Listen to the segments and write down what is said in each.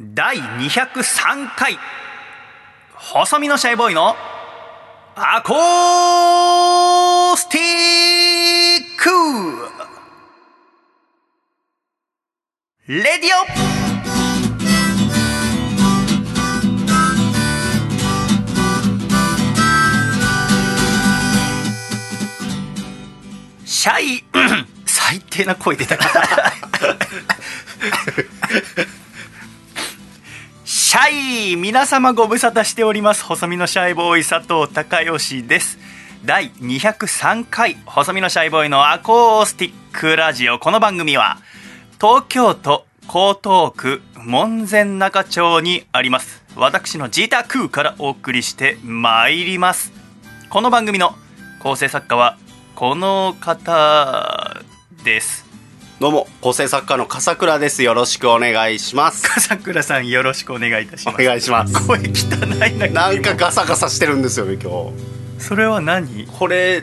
第203回。細身のシャイボーイのアコースティック。レディオ。シャイ。最低な声出た。シャイ皆様ご無沙汰しております。細身のシャイボーイ佐藤孝義です。第203回細身のシャイボーイのアコースティックラジオ。この番組は東京都江東区門前仲町にあります。私の自宅からお送りしてまいります。この番組の構成作家はこの方です。どうも構成作家の笠倉です。よろしくお願いします。笠倉さんよろしくお願いいたしおます。願いします。声汚いななんかガサガサしてるんですよね今それは何？日これ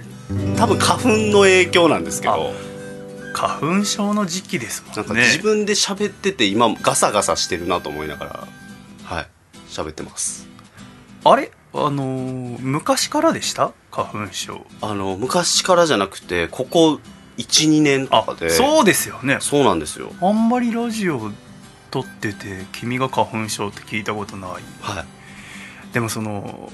多分花粉の影響なんですけど。花粉症の時期ですもんね。自分で喋ってて今ガサガサしてるなと思いながらはい喋ってます。あれ？あのー昔からでした？花粉症。あの昔からじゃなくてここ12年とあかで。そうですよね。そうなんですよ。あんまりラジオ撮ってて君が花粉症って聞いたことない。はい。でもその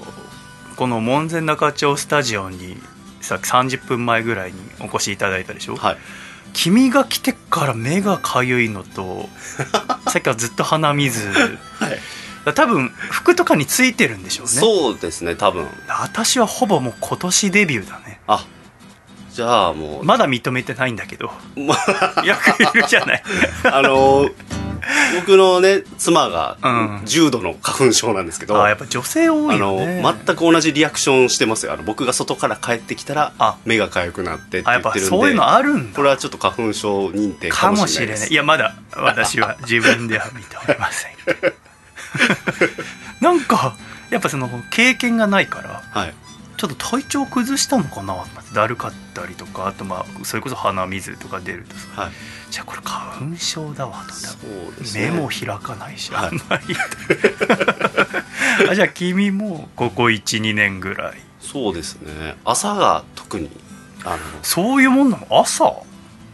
この門前仲町スタジオにさっき30分前ぐらいにお越しいただいたでしょ、はい。君が来てから目がかゆいのと さっきはずっと鼻水。はい。多分服とかについてるんでしょうね。そうですね多分。私はほぼもう今年デビューだね。あじゃあもう、まだ認めてないんだけど。まよくいるじゃない。あの僕のね妻がうん。重度の花粉症なんですけど、あやっぱ女性多あいよね。の全く同じリアクションしてますよあの僕が外から帰ってきたらあ。目が痒くなってって言ってるんでそういうのあるんだ。これはちょっと花粉症認定かかもしれない。いいやまだ私は 自分では見ておりません。なんかやっぱその経験がないからはいちょっと体調崩したのかなだるかったりとかあとまあそれこそ鼻水とか出るとさはい。じゃあこれ花粉症だわと。そうですね。目も開かないし、はい。あんまり。あじゃあ君もここ12年ぐらい。そうですね。朝が特にあそういうもんなの？朝？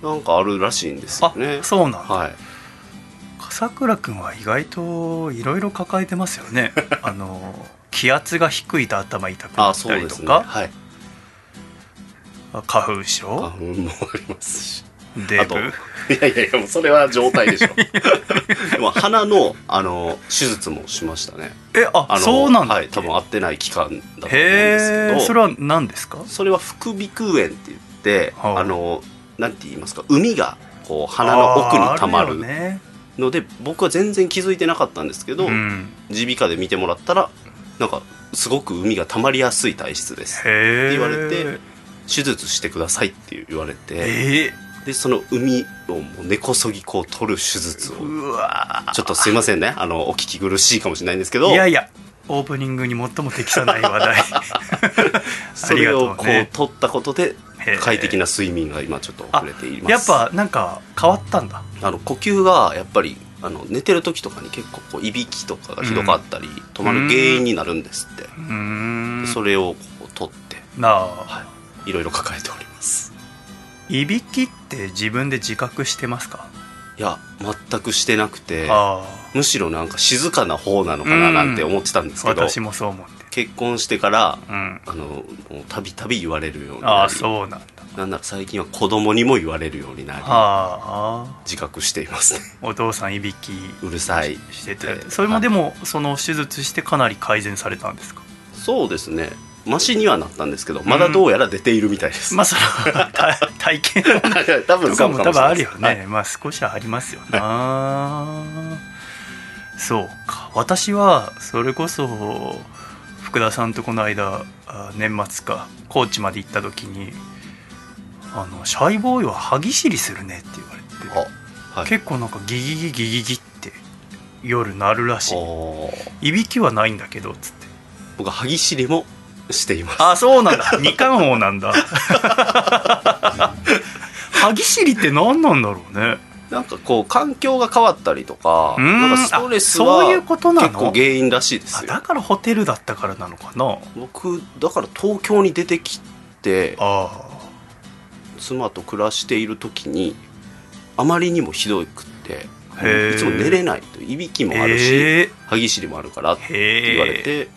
のなんかあるらしいんですよあねそうなんだ、はい。笠倉君は意外といろいろ抱えてますよね。あの気圧が低いと頭痛くなあっそうですね。たりとか、はい。あ花粉花症粉もありますし。デあとブいやいやいやもうそれは状態でしょ。でも鼻のあの手術もしましたね。えああのそうなんだ。はい多分合ってない期間だと思うんですけど。それは何ですか？それは副鼻腔炎って言って、はあ。あのなんて言いますか？海がこう鼻の奥にたまるので僕は全然気づいてなかったんですけどうん、耳鼻科で見てもらったらなんかすごく海がたまりやすい体質ですって言われて手術してくださいって言われてえでその海をもう根こそぎこう取る手術を。ちょっとすいませんね。あのお聞き苦しいかもしれないんですけど。いやいやオープニングに最も適さない話題。それをこう取ったことで快適な睡眠が今ちょっと遅れています。やっぱなんか変わったんだ。あの呼吸がやっぱりあの寝てる時とかに結構こういびきとかがひどかったり、止まる原因になるんですって、それをこう取ってなあ、はい。いろいろ抱えております。いびきって自分で自覚してますか？いや全くしてなくてあ。むしろなんか静かな方なのかななんて思ってたんですあけど、私もそう思って。結婚してからうん。あのもうたびたび言われるようにああなりそうなんだ。なんなら最近は子供にも言われるようになりああ自覚していますね。お父さんいびきうるさい。してて。でそれもでもその手術してかなり改善されたんですか？そうですねマシにはなったんですけどまだどうやら出ているみたいです、まあそれは体 体験 多分も多分あるよないです。ね、まあ少しはありますよな、そうか。私はそれこそ福田さんとこの間あ年末か高知まで行った時にあのシャイボーイは歯ぎしりするねって言われて、あはい。結構なんかギギギギギギって夜なるらしい。いびきはないんだけどつって。僕は歯ぎしりもしています。あそうなんだ。二冠王なんだ。歯ぎしりって何なんだろうね。なんかこう環境が変わったりとかうん。なんかストレスは結構原因らしいですよ。あだからホテルだったからなのかな。僕だから東京に出てきてあ妻と暮らしている時にあまりにもひどくっていつも寝れないといびきあもあるし、歯ぎしりもあるからって言われて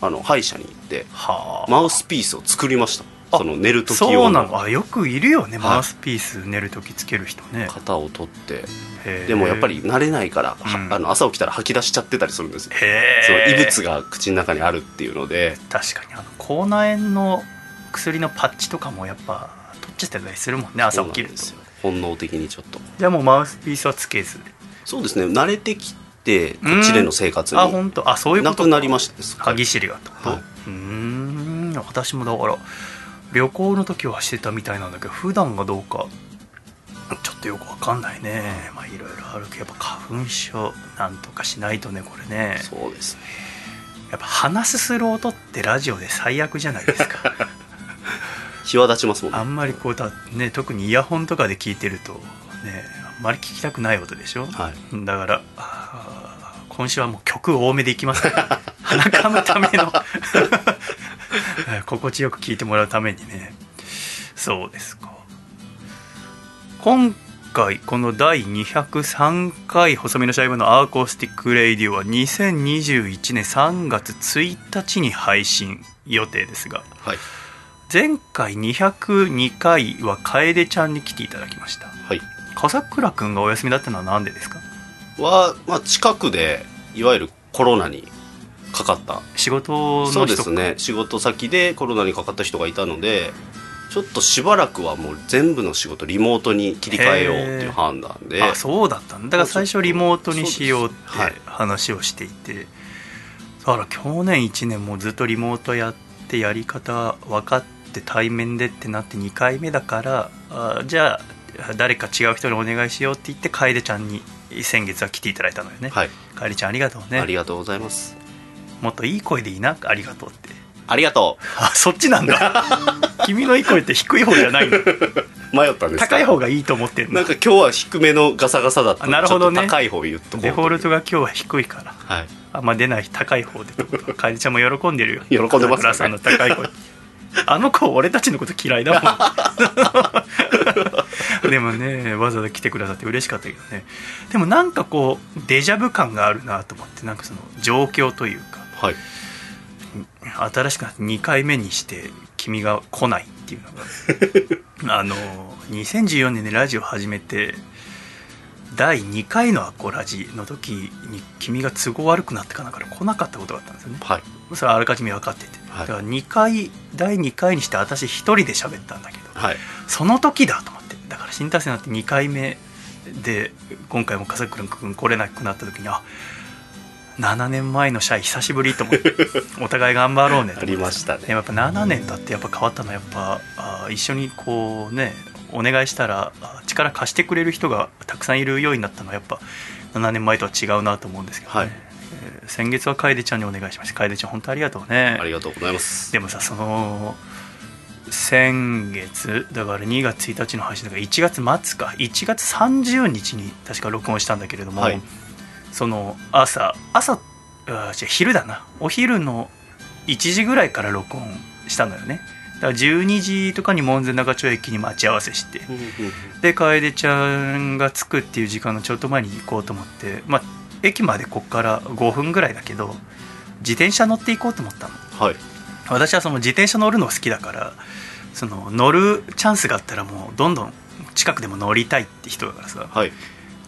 あの歯医者に行ってはあ。マウスピースを作りました。あその寝る時用の。あよくいるよね、はい。マウスピース寝るときつける人ね。型を取ってでもやっぱり慣れないから、はうん。あの朝起きたら吐き出しちゃってたりするんですよ。へそのえ異物が口の中にあるっていうので。確かに。あの口内炎の薬のパッチとかもやっぱ取っちゃってたりするもんね朝起きるんですよ。本能的にちょっと。じゃあもうマウスピースはつけず。そうですね。慣れてきてこっちでの生活にあ本当。あそういうことなくなりました歯ぎしりがってこと、はい。うーん。私もだから旅行の時はしてたみたいなんだけど普段がどうかちょっとよくわかんないね。まあいろいろあるけどやっぱ花粉症なんとかしないとねこれね。そうですね。やっぱ鼻すする音ってラジオで最悪じゃないですか。際立ちますもんね。あんまりこうた、ね、特にイヤホンとかで聞いてるとねまり聞きたくない音でしょ？はい。だから今週はもう曲多めでいきますから 鼻かむための。え ー心地よく聴いてもらうためにね。そうですか。今回この第203回細身のシャイボーイの acoustic radio は2021年3月1日に配信予定ですがはい。前回202回は楓ちゃんに来ていただきました。はい笠倉くんがお休みだったのは何でですか？は、まあ、近くでいわゆるコロナにかかった。仕事の人そうですね。仕事先でコロナにかかった人がいたのでちょっとしばらくはもう全部の仕事リモートに切り替えようっていう判断で。あそうだったんだ。だから最初リモートにしようって話をしていて。だから去年1年もずっとリモートやってやり方分かって対面でってなって2回目だからあじゃあ誰か違う人にお願いしようって言って楓ちゃんに先月は来ていただいたのよね、はい、楓ちゃんありがとうね。ありがとうございます。もっといい声でいいなありがとうって。ありがとあそっちなんだ。君のいい声って低い方じゃないの。う迷ったんです高い方がいいと思ってんの。なんか今日は低めのガサガサだった。あなるほどね。高い方言っとこうデフォルトが今日は低いから。はい。あんま出ない高い方で楓 ちゃんも喜んでるよ。喜んでますね。桜さんの高い声。あの子俺たちのこと嫌いだもん でもねわざわざ来てくださって嬉しかったけどね。でもなんかこうデジャブ感があるなと思ってなんかその状況というか。はい。新しくなって2回目にして君が来ないっていうのが。あの2014年にラジオ始めて第2回のアコラジの時に君が都合悪くなってかなから来なかったことがあったんですよね。はい。それはあらかじめ分かってて、はい。だから2回第2回にして私1人で喋ったんだけど。はい。その時だとから新達成になって2回目で今回も笠倉君来れなくなった時にあ7年前のシャイ久しぶりと思って お互い頑張ろうねありましたね。やっぱ7年経ってやっぱ変わったのはやっぱあ一緒にこうねお願いしたらあ力貸してくれる人がたくさんいるようになったのはやっぱ7年前とは違うなと思うんですけどね、はい。えー先月は楓ちゃんにお願いしました。楓ちゃん本当ありがとうね。ありがとうございます。でもさその先月だから2月1日の配信だから1月末か。1月30日に確か録音したんだけれども、はい。その朝朝あ昼だな。お昼の1時ぐらいから録音したのよね。だから12時とかに門前仲町駅に待ち合わせしてで楓ちゃんが着くっていう時間のちょっと前に行こうと思ってまあ駅までこっから5分ぐらいだけど自転車乗って行こうと思ったの。はい私はその自転車乗るの好きだからその乗るチャンスがあったらもうどんどん近くでも乗りたいって人だからさ。はい。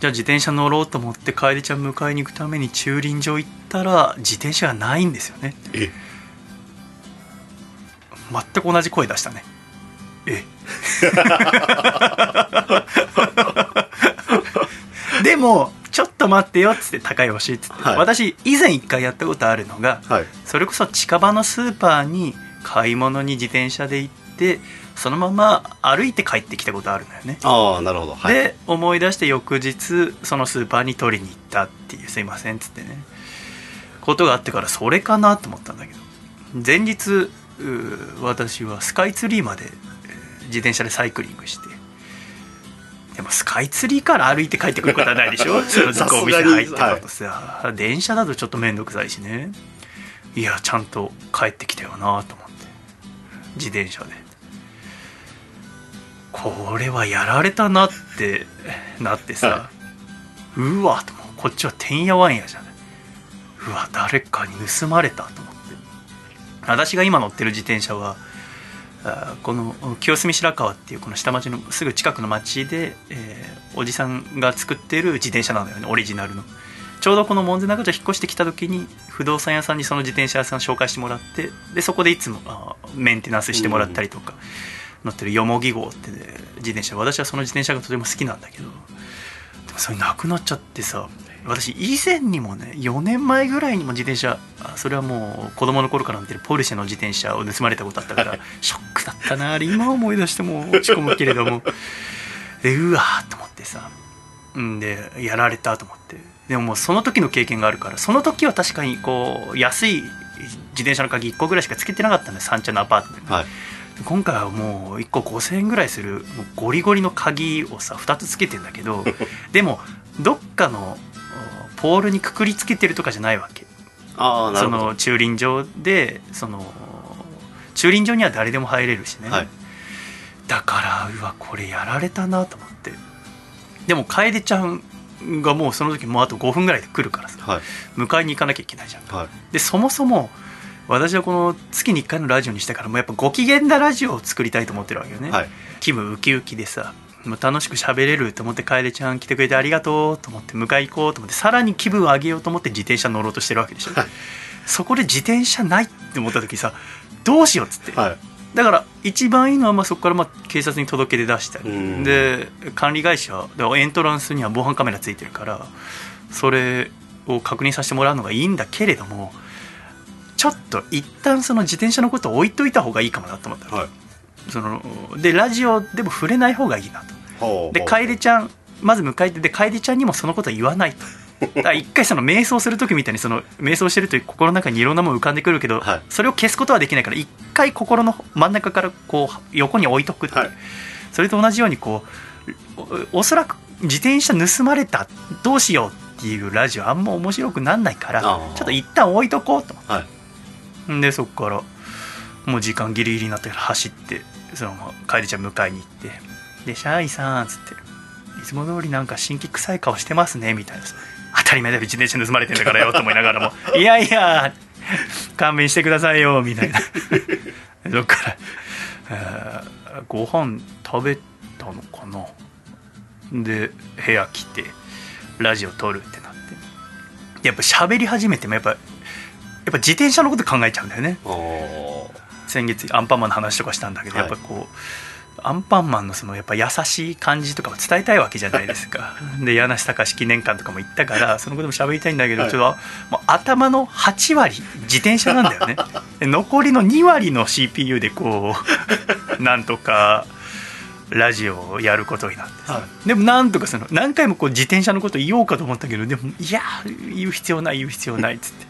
じゃあ自転車乗ろうと思って楓ちゃん迎えに行くために駐輪場行ったら自転車がないんですよね。え？全く同じ声出したね。え？でもちょっと待ってよっつって高吉っつって、はい。私以前一回やったことあるのがはい。それこそ近場のスーパーに買い物に自転車で行ってそのまま歩いて帰ってきたことあるんだよね、ああなるほど。はい。で思い出して翌日そのスーパーに取りに行ったっていうすいませんっつってね。ことがあってからそれかなと思ったんだけど。前日私はスカイツリーまでえー自転車でサイクリングしてでもスカイツリーから歩いて帰ってくることはないでしょ？そのずっとお店入ってたとさ、はい、電車だとちょっと面倒くさいしねいやちゃんと帰ってきたよなと思って。自転車で。これはやられたなってなってさ、はい、うわとこっちはてんやわんやじゃない。うわ誰かに盗まれたと思って。私が今乗ってる自転車はこの清澄白河っていうこの下町のすぐ近くの町で、えー、おじさんが作ってる自転車なのよねオリジナルの。ちょうどこの門前仲町引っ越してきた時に不動産屋さんにその自転車屋さん紹介してもらってでそこでいつもあメンテナンスしてもらったりとか、乗ってるよもぎ号って、ね、自転車。私はその自転車がとても好きなんだけどでもそれなくなっちゃってさ私以前にもね4年前ぐらいにも自転車それはもう子供の頃から乗ってるポルシェの自転車を盗まれたことあったから ショックだったなあ。れ今思い出しても落ち込むけれども。でうわーと思ってさ。んでやられたと思って。でももうその時の経験があるからその時は確かにこう安い自転車の鍵1個ぐらいしかつけてなかったんで三茶のアパートで、ね、はい。今回はもう1個5000円ぐらいするもうゴリゴリの鍵をさ2つつけてんだけど でもどっかのポールにくくりつけてるとかじゃないわけ。あその駐輪場でその駐輪場には誰でも入れるしね、はい、だからうわこれやられたなと思って。でも楓ちゃんがもうその時もうあと5分ぐらいで来るからさ、はい、迎えに行かなきゃいけないじゃん、はい、でそもそも私はこの月に1回のラジオにしてからもやっぱご機嫌なラジオを作りたいと思ってるわけよね、気分ウキウキでさもう楽しく喋れると思って楓ちゃん来てくれてありがとうと思って迎え行こうと思ってさらに気分を上げようと思って自転車乗ろうとしてるわけでしょ、はい、そこで自転車ないって思った時さどうしようっつって、はい、だから一番いいのはまあそこからまあ警察に届け出出したり。で管理会社でエントランスには防犯カメラついてるからそれを確認させてもらうのがいいんだけれどもちょっと一旦その自転車のことを置いといた方がいいかもなと思った、はい、そのでラジオでも触れない方がいいなとで楓ちゃんまず迎えてで楓ちゃんにもそのことは言わないと。だから一回その瞑想する時みたいにその瞑想してると心の中にいろんなもの浮かんでくるけど、はい、それを消すことはできないから一回心の真ん中からこう横に置いとくって、はい、それと同じようにこうおそらく自転車盗まれたどうしようっていうラジオあんま面白くなんないからちょっと一旦置いとこうと、はい、でそこからもう時間ギリギリになってから走ってその楓ちゃん迎えに行って「でシャイさん」っつって「いつも通りなんか新規臭い顔してますね」みたいな。当たり前だよ自転車盗まれてんだからよと思いながらも「いやいや勘弁してくださいよ」みたいな。そっから、えー、ご飯食べたのかな。で部屋来てラジオ撮るってなって。やっぱ喋り始めてもやっぱやっぱ自転車のこと考えちゃうんだよね。先月アンパンマンの話とかしたんだけど、はい、やっぱこうアンパンマンのそのやっぱ優しい感じとかも伝えたいわけじゃないですか。で柳瀬隆記念館とかも行ったからそのことも喋りたいんだけど、はい、ちょっともう頭の8割自転車なんだよね。残りの2割の CPU でこうなんとかラジオをやることになってはい、でもなんとかその。何回もこう自転車のこと言おうかと思ったけどでもいや言う必要ない言う必要ないっつって。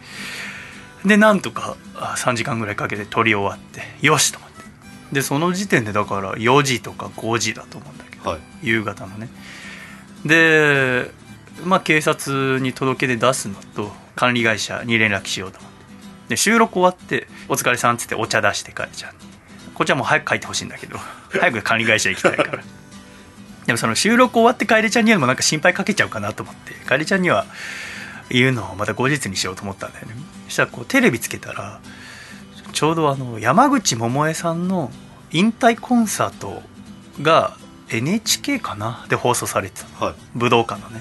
でなんとか3時間ぐらいかけて撮り終わってよしと。思ってでその時点でだから4時とか5時だと思うんだけど、はい、夕方のね。でまあ警察に届け出出すのと管理会社に連絡しようと思って。で収録終わって「お疲れさん」っつってお茶出して帰ちゃん。こっちはもう早く帰ってほしいんだけど 早く管理会社行きたいから。でもその収録終わって帰りちゃんにはもなんか心配かけちゃうかなと思って帰りちゃんには言うのをまた後日にしようと思ったんだよね。そしたらこうテレビつけたらちょうどあの山口百恵さんの引退コンサートが NHK かなで放送されてた、はい、武道館のね。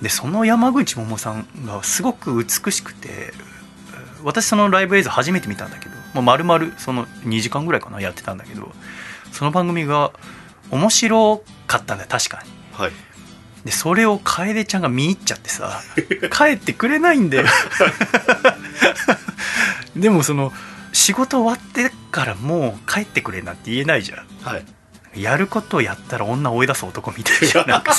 でその山口百恵さんがすごく美しくて私そのライブ映像初めて見たんだけどもう丸々その2時間ぐらいかなやってたんだけどその番組が面白かったんだよ確かに、はい、でそれを楓ちゃんが見入っちゃってさ 帰ってくれないんだよ。でもその仕事終わってからもう帰ってくれなんて言えないじゃん、はい、やることをやったら女追い出す男みたいじゃん。なんか。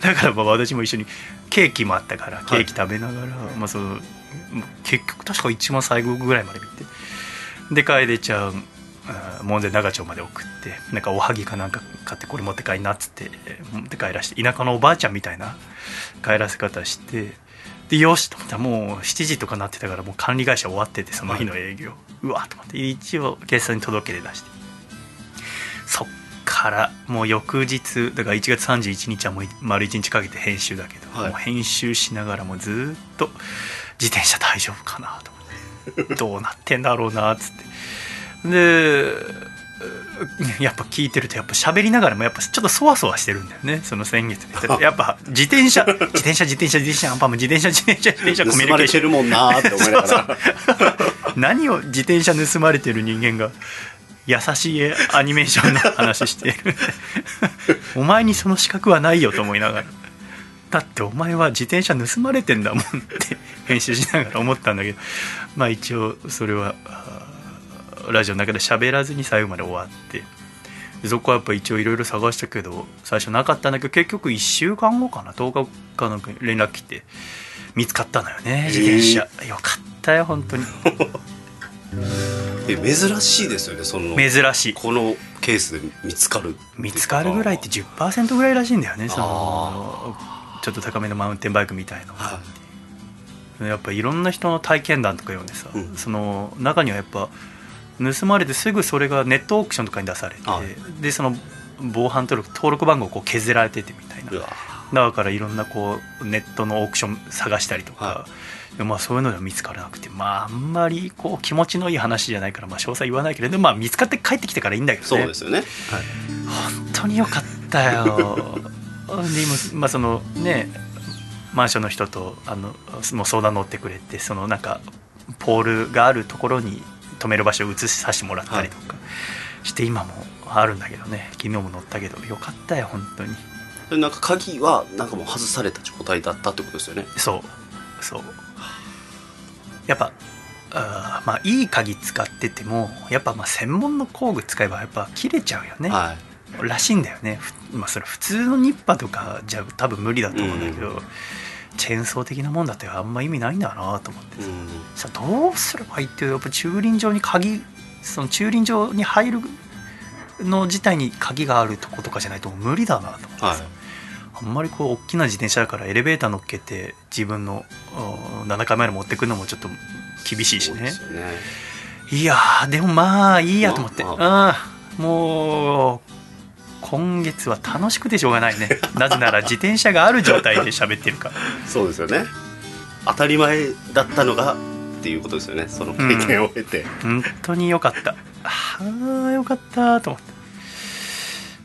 だからまあ私も一緒にケーキもあったからケーキ食べながら、はい、まあ、その結局確か一番最後ぐらいまで見て。で楓ちゃんうん門前長町まで送ってなんかおはぎかなんか買ってこれ持って帰んなっつってえー持って帰らして田舎のおばあちゃんみたいな帰らせ方してでよしと思ったらもう7時とかなってたからもう管理会社終わっててその日の営業、うわと思って一応警察に届け出出して。そっからもう翌日だから1月31日はもう丸1日かけて編集だけど、はい。もう編集しながらもうずーっと自転車大丈夫かなと思って。どうなってんだろうなっつって。で やっぱ聞いてるとやっぱ喋りながらもやっぱちょっとそわそわしてるんだよねその先月で。やっぱ自転車自転車自転車自転車アンパンマン自転車自転車自転車コミュニ盗まれケーション。てるもんなーって思いながら。何を自転車盗まれてる人間が優しいアニメーションの話している。お前にその資格はないよと思いながら。だってお前は自転車盗まれてんだもんって編集しながら思ったんだけど。まあ一応それはラジオの中で喋らずに最後まで終わって。でそこはやっぱ一応いろいろ探したけど最初なかったんだけど結局1週間後かな10日かなんかに連絡来て見つかったのよね自転車、よかったよ本当に。え珍しいですよねその珍しい。このケースで見つかる見つかるぐらいって10%ぐらいらしいんだよねそあのちょっと高めのマウンテンバイクみたいのが。はい。やっぱいろんな人の体験談とか読んでさ、うん。その中にはやっぱ盗まれてすぐそれがネットオークションとかに出されてはい。でその防犯登録登録番号こう削られててみたいな。だからいろんなこうネットのオークション探したりとか、はでまあ、そういうのでは見つからなくてまああんまりこう気持ちのいい話じゃないから、まあ、詳細言わないけれど、まあ、見つかって帰ってきてからいいんだけどね。そうですよね、はい、本当によかったよ。で今、まあ、そのねマンションの人とあのもう相談乗ってくれてそのなんかポールがあるところに止める場所を移させてもらったりとかして、今もあるんだけどね。昨日も乗ったけどよかったよ本当に。でなんか鍵はなんかもう外された状態だったってことですよね。そう。そう。やっぱあーまあいい鍵使っててもやっぱまあ専門の工具使えばやっぱ切れちゃうよね、はい。らしいんだよね。ふまあそれ普通のニッパーとかじゃ多分無理だと思うんだけど、チェーンソー的なもんだってあんま意味ないんだなと思って。うん。さどうすればいいってやっぱ駐輪場に鍵その駐輪場に入るの自体に鍵があるとことかじゃないと無理だなと思ってさ、はい。あんまりこう大きな自転車だからエレベーター乗っけて自分のうん7階まで持ってくるのもちょっと厳しいしね。ね。いやーでもまあいいやと思って、まうんもう今月は楽しくてしょうがないね。なぜなら自転車がある状態で喋ってるから。そうですよね。当たり前だったのがっていうことですよね。その経験を経て、本当によかった。ああよかったと思っ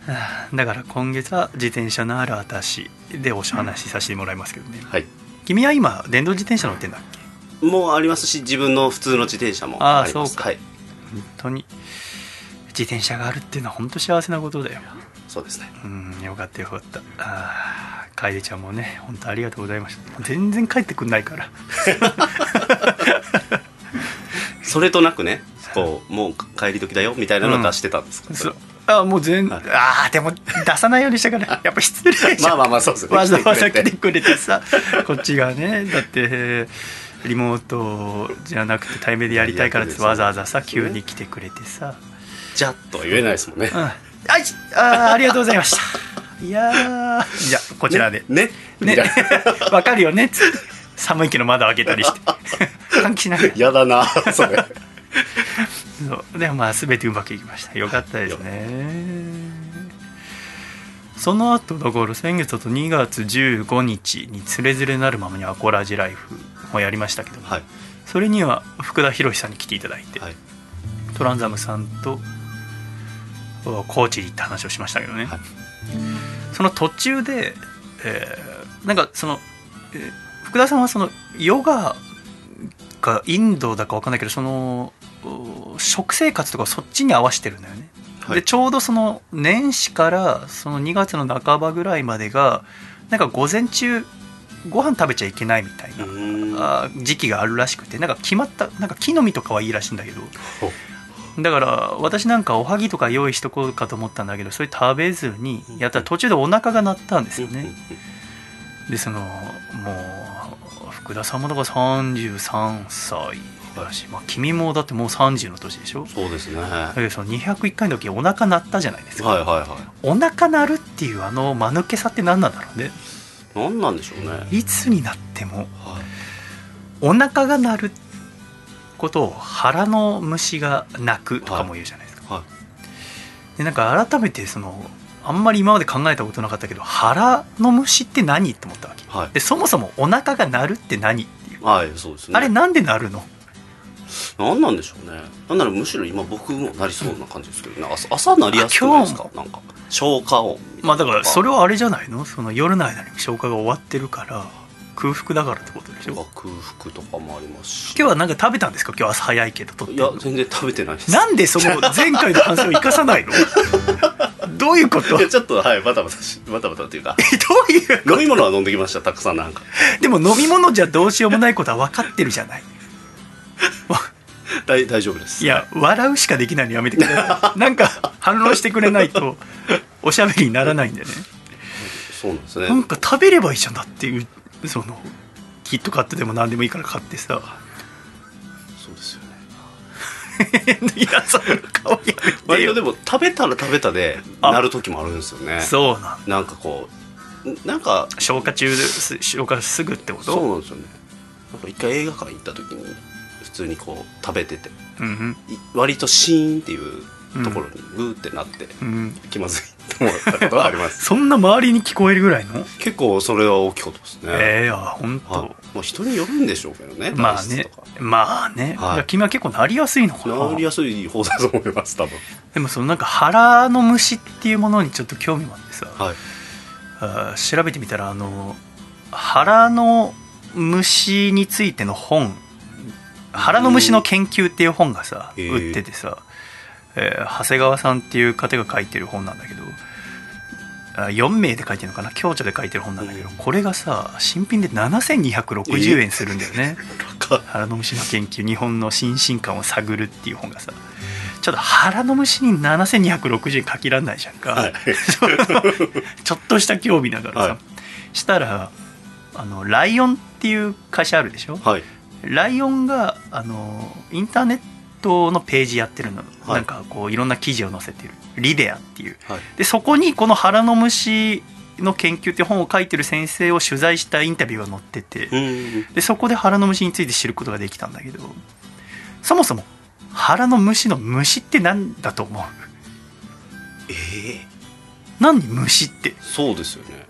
てはあだから今月は自転車のある私でお話しさせてもらいますけどね。はい。君は今電動自転車乗ってんだっけ？もうありますし自分の普通の自転車もあります。そうか。はい。本当に。自転車があるっていうのは本当幸せなことだよそうですね。うんよかったよかった。あー楓ちゃんもね本当ありがとうございました。全然帰ってくんないから。それとなくねこうもう帰り時だよみたいなの出してたんですか、そそれあもう全、はい。ああでも出さないようにしたから やっぱ失礼じゃん。まあまあまあそうですよね。わざわざ来てくれくれてさこっちがねだってリモートじゃなくて対面でやりたいからってわざわざさ急に来てくれてさ。じゃっとは言えないですもんね。うんはいあーありがとうございました。いやー。じゃあこちらで。ねね。ね わかるよね。寒いけど窓開けたりして。換気しながら。やだなそれ。そう。でもまあ全てうまくいきました。よかったですね。その後だから先月だと2月15日に「つれづれなるままにアコラジライフ」もやりましたけども、はい。それには福田博さんに来ていただいて、はい。トランザムさんとお高知に行った話をしましたけどね、はい。その途中で、えーなんかその、えー福田さんはそのヨガがインドだか分かんないけどそのお食生活とかそっちに合わせてるんだよね、はい。でちょうどその年始からその2月の半ばぐらいまでがなんか午前中ご飯食べちゃいけないみたいな、時期があるらしくてなんか決まったなんか木の実とかはいいらしいんだけどほだから私なんかおはぎとか用意しとこうかと思ったんだけどそれ食べずにやったら途中でお腹が鳴ったんですよね。でそのもう福田さんもだから33歳話、まあ、君もだってもう30の年でしょ？そうですね。はだけどその201回の時お腹鳴ったじゃないですか、いはいはい。お腹鳴るっていうあの間抜けさって何なんだろうね。何なんでしょうね。いつになってもはい。お腹が鳴ることを腹の虫が鳴くとかも言うじゃないですか、はい。でなんか改めてそのあんまり今まで考えたことなかったけど腹の虫って何って思ったわけ？はい。でそもそもお腹が鳴るって何っていう、はいそうですね。あれなんで鳴るの？何なんでしょうね。なんならむしろ今僕もなりそうな感じですけどね。朝朝なりやすくないですか？なんか消化音。まあだからそれはあれじゃないの？その夜の間に消化が終わってるから空腹だからってことでしょ？空腹とかもありますし。今日はなんか食べたんですか？今日朝早いけどとっていや全然食べてないです。なんでその前回の反省を生かさないの？どういうこと？いやちょっとはいバタバタしバタバタっていうか。えどういう飲み物は飲んできましたたくさんなんか。でも飲み物じゃどうしようもないことは分かってるじゃない。大大丈夫です。いや笑うしかできないのやめてください。なんか反論してくれないとおしゃべりにならないんでね。そうなんですね。なんか食べればいいじゃんだっていうそのキットカットでも何でもいいから買ってさ。そうですよね。いやその顔やめてよ。割とでも食べたら食べたであ。なる時もあるんですよね。そうなんなんかこうなんか消化中です消化すぐってこと？そうなんですよね。なんか一回映画館行った時に普通にこう食べてて。うん。い割とシーンっていうところにグーってなって、うん、うん、気まずいと思ったことはあります。そんな周りに聞こえるぐらいの？結構それは大きかったですね、ええー、あ本当、はい。まあ、人によるんでしょうけどねまあね。まあね、はい。君は結構なりやすいのかな。治りやすい方だと思います多分。でもそのなんか腹の虫っていうものにちょっと興味もあってさ、はい。あー調べてみたらあの腹の虫についての本腹の虫の研究っていう本がさ、売っててさ、えー長谷川さんっていう方が書いてる本なんだけどあ4名で書いてるのかな？共著で書いてる本なんだけど、うん。これがさ新品で7260円するんだよね、か腹の虫の研究日本の心身感を探るっていう本がさ。ちょっと腹の虫に7260円かけらんないじゃんか、はい。ちょっとした興味だからさ、はい。したらあのライオンっていう会社あるでしょ？はい。ライオンがあのインターネットのページやってるの、はい。なんかこういろんな記事を載せてる。リデアっていうはい。でそこにこの腹の虫の研究って本を書いてる先生を取材したインタビューが載ってて、うんでそこで腹の虫について知ることができたんだけど。そもそも腹の虫の虫って何だと思う？ええ。何虫って？そうですよね。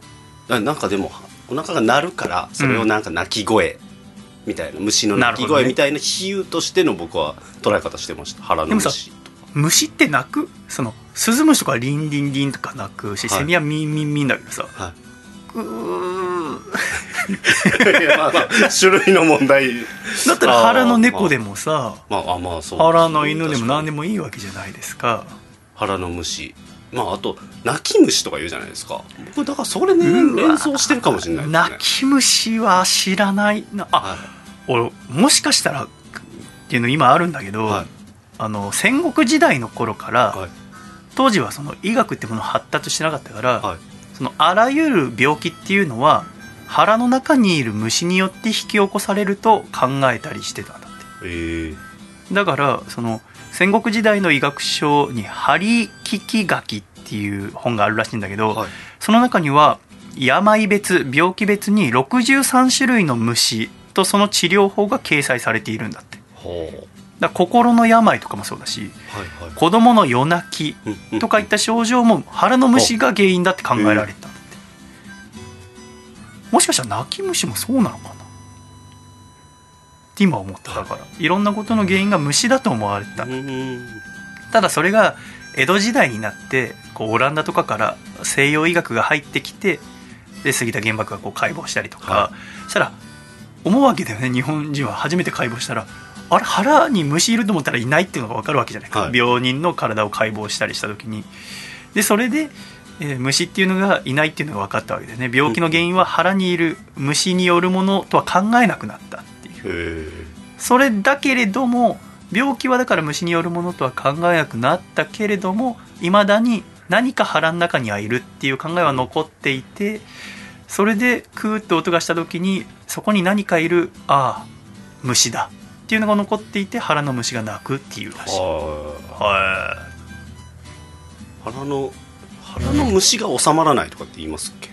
ななんかでもお腹が鳴るからそれをなんか鳴き声みたいな、虫の鳴き声みたいな比喩としての僕は捉え方してました。腹のでもさ虫虫って鳴く？そのスズムシとかはリンリンリンとか鳴くし、はい。セミはミンミンミンだけどさはうー。い いやまあまあ種類の問題。だったら腹の猫でもさまああまあそう。腹の犬でも何でももいいわけじゃないですか。腹の虫。まああと泣き虫とか言うじゃないですか。僕だからそれね連想してるかもしれないね。泣き虫は知らない。なあは俺もしかしたらっていうの今あるんだけど、はい。あの戦国時代の頃から、はい。当時はその医学ってもの発達してなかったから、はい。そのあらゆる病気っていうのは腹の中にいる虫によって引き起こされると考えたりしてたんだって。ええ。だからその戦国時代の医学書に「針利き書き」っていう本があるらしいんだけど、はい。その中には病別病気別に63種類の虫とその治療法が掲載されているんだって。だ心の病とかもそうだしはいはい。子供の夜泣きとかいった症状も腹の虫が原因だって考えられてたって。もしかしたら泣き虫もそうなのかな？って今思っただから。い。ろんなことの原因が虫だと思われてた。うんただそれが江戸時代になってこうオランダとかから西洋医学が入ってきてで杉田玄白がこう解剖したりとか、はそしたら思うわけだよね日本人は。初めて解剖したら。あれ腹に虫いると思ったらいないっていうのが分かるわけじゃないか、はい。病人の体を解剖したりした時に。でそれで、えー虫っていうのがいないっていうのが分かったわけだよね。病気の原因は腹にいる虫によるものとは考えなくなったっていう。それだけれども病気はだから虫によるものとは考えなくなったけれどもいまだに何か腹の中にはいるっていう考えは残っていてそれでクーッと音がした時にそこに何かいるああ虫だ。っていうのが残っていて腹の虫が鳴くっていうらしい。ははい。腹の腹の虫が収まらないとかって言いますっけ？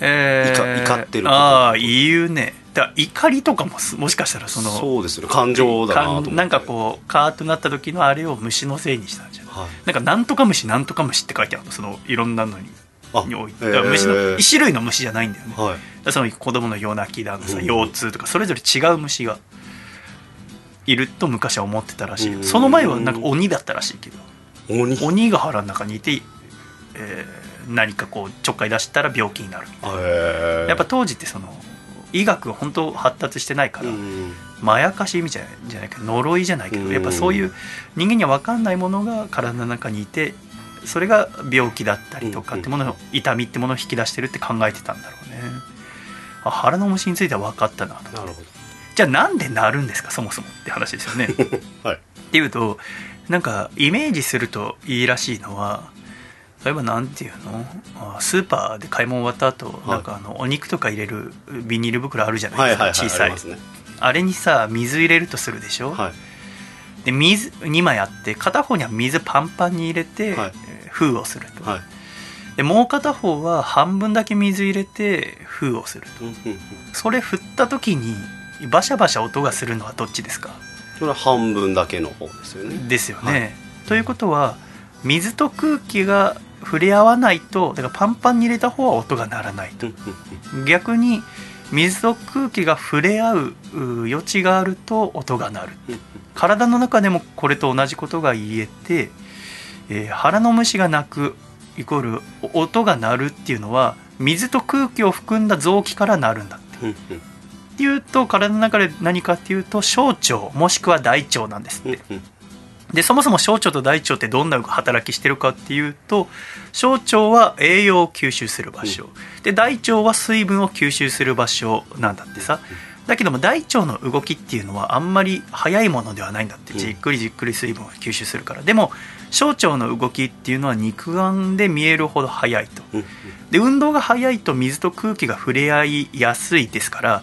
えー怒怒ってるああ言うね。だ怒りとかもすもしかしたらそのそうですよね。感情だなと思なんかこうカーッとなった時のあれを虫のせいにしたんじゃない？はい。なんかなんとか虫なんとか虫って書いてあるの。そのいろんなのに。あにおい。だから虫の一種類の虫じゃないんだよね、はい。らその子供の夜泣きだのさうん。腰痛とか。それぞれ違う虫がいると昔は思ってたらしいその前はなんか鬼だったらしいけど。鬼？鬼が腹の中にいて、えー何かこうちょっかい出したら病気になるみたいな。やっぱ当時ってその医学が本当発達してないから、うん。まやかしみたいなじゃないけど呪いじゃないけどうん。やっぱそういう人間には分かんないものが体の中にいてそれが病気だったりとかってものの痛みってものを引き出してるって考えてたんだろうね。あ腹の虫については分かったなと。なるほじゃあなんでなるんですかそもそもって話ですよね。ど はい。っていうとなんかイメージするといいらしいのは例えばなんていうの？あスーパーで買い物終わった後、い。なんかあのお肉とか入れるビニール袋あるじゃないですか、はいはいはい小さい。あねあれにさ水入れるとするでしょ、はいで水2枚あって片方には水パンパンに入れて、はいえー封をすると、はい。でもう片方は半分だけ水入れて封をすると。それ振った時にバシャバシャ音がするのはどっちですか？それは半分だけの方ですよね。ですよね、はい。ということは水と空気が触れ合わないとだからパンパンに入れた方は音が鳴らないと。逆に水と空気が触れ合うう余地があると音が鳴る。うん。体の中でもこれと同じことが言えて、えー腹の虫が鳴くイコール音が鳴るっていうのは水と空気を含んだ臓器から鳴るんだって。っていうと体の中で何かっていうと小腸もしくは大腸なんですって。でそもそも小腸と大腸ってどんな働きしてるかっていうと小腸は栄養を吸収する場所、で大腸は水分を吸収する場所なんだってさ。だけども大腸の動きっていうのはあんまり速いものではないんだって。うん。じっくりじっくり水分を吸収するから。でも小腸の動きっていうのは肉眼で見えるほど速いと。で運動が速いと水と空気が触れ合いやすいですから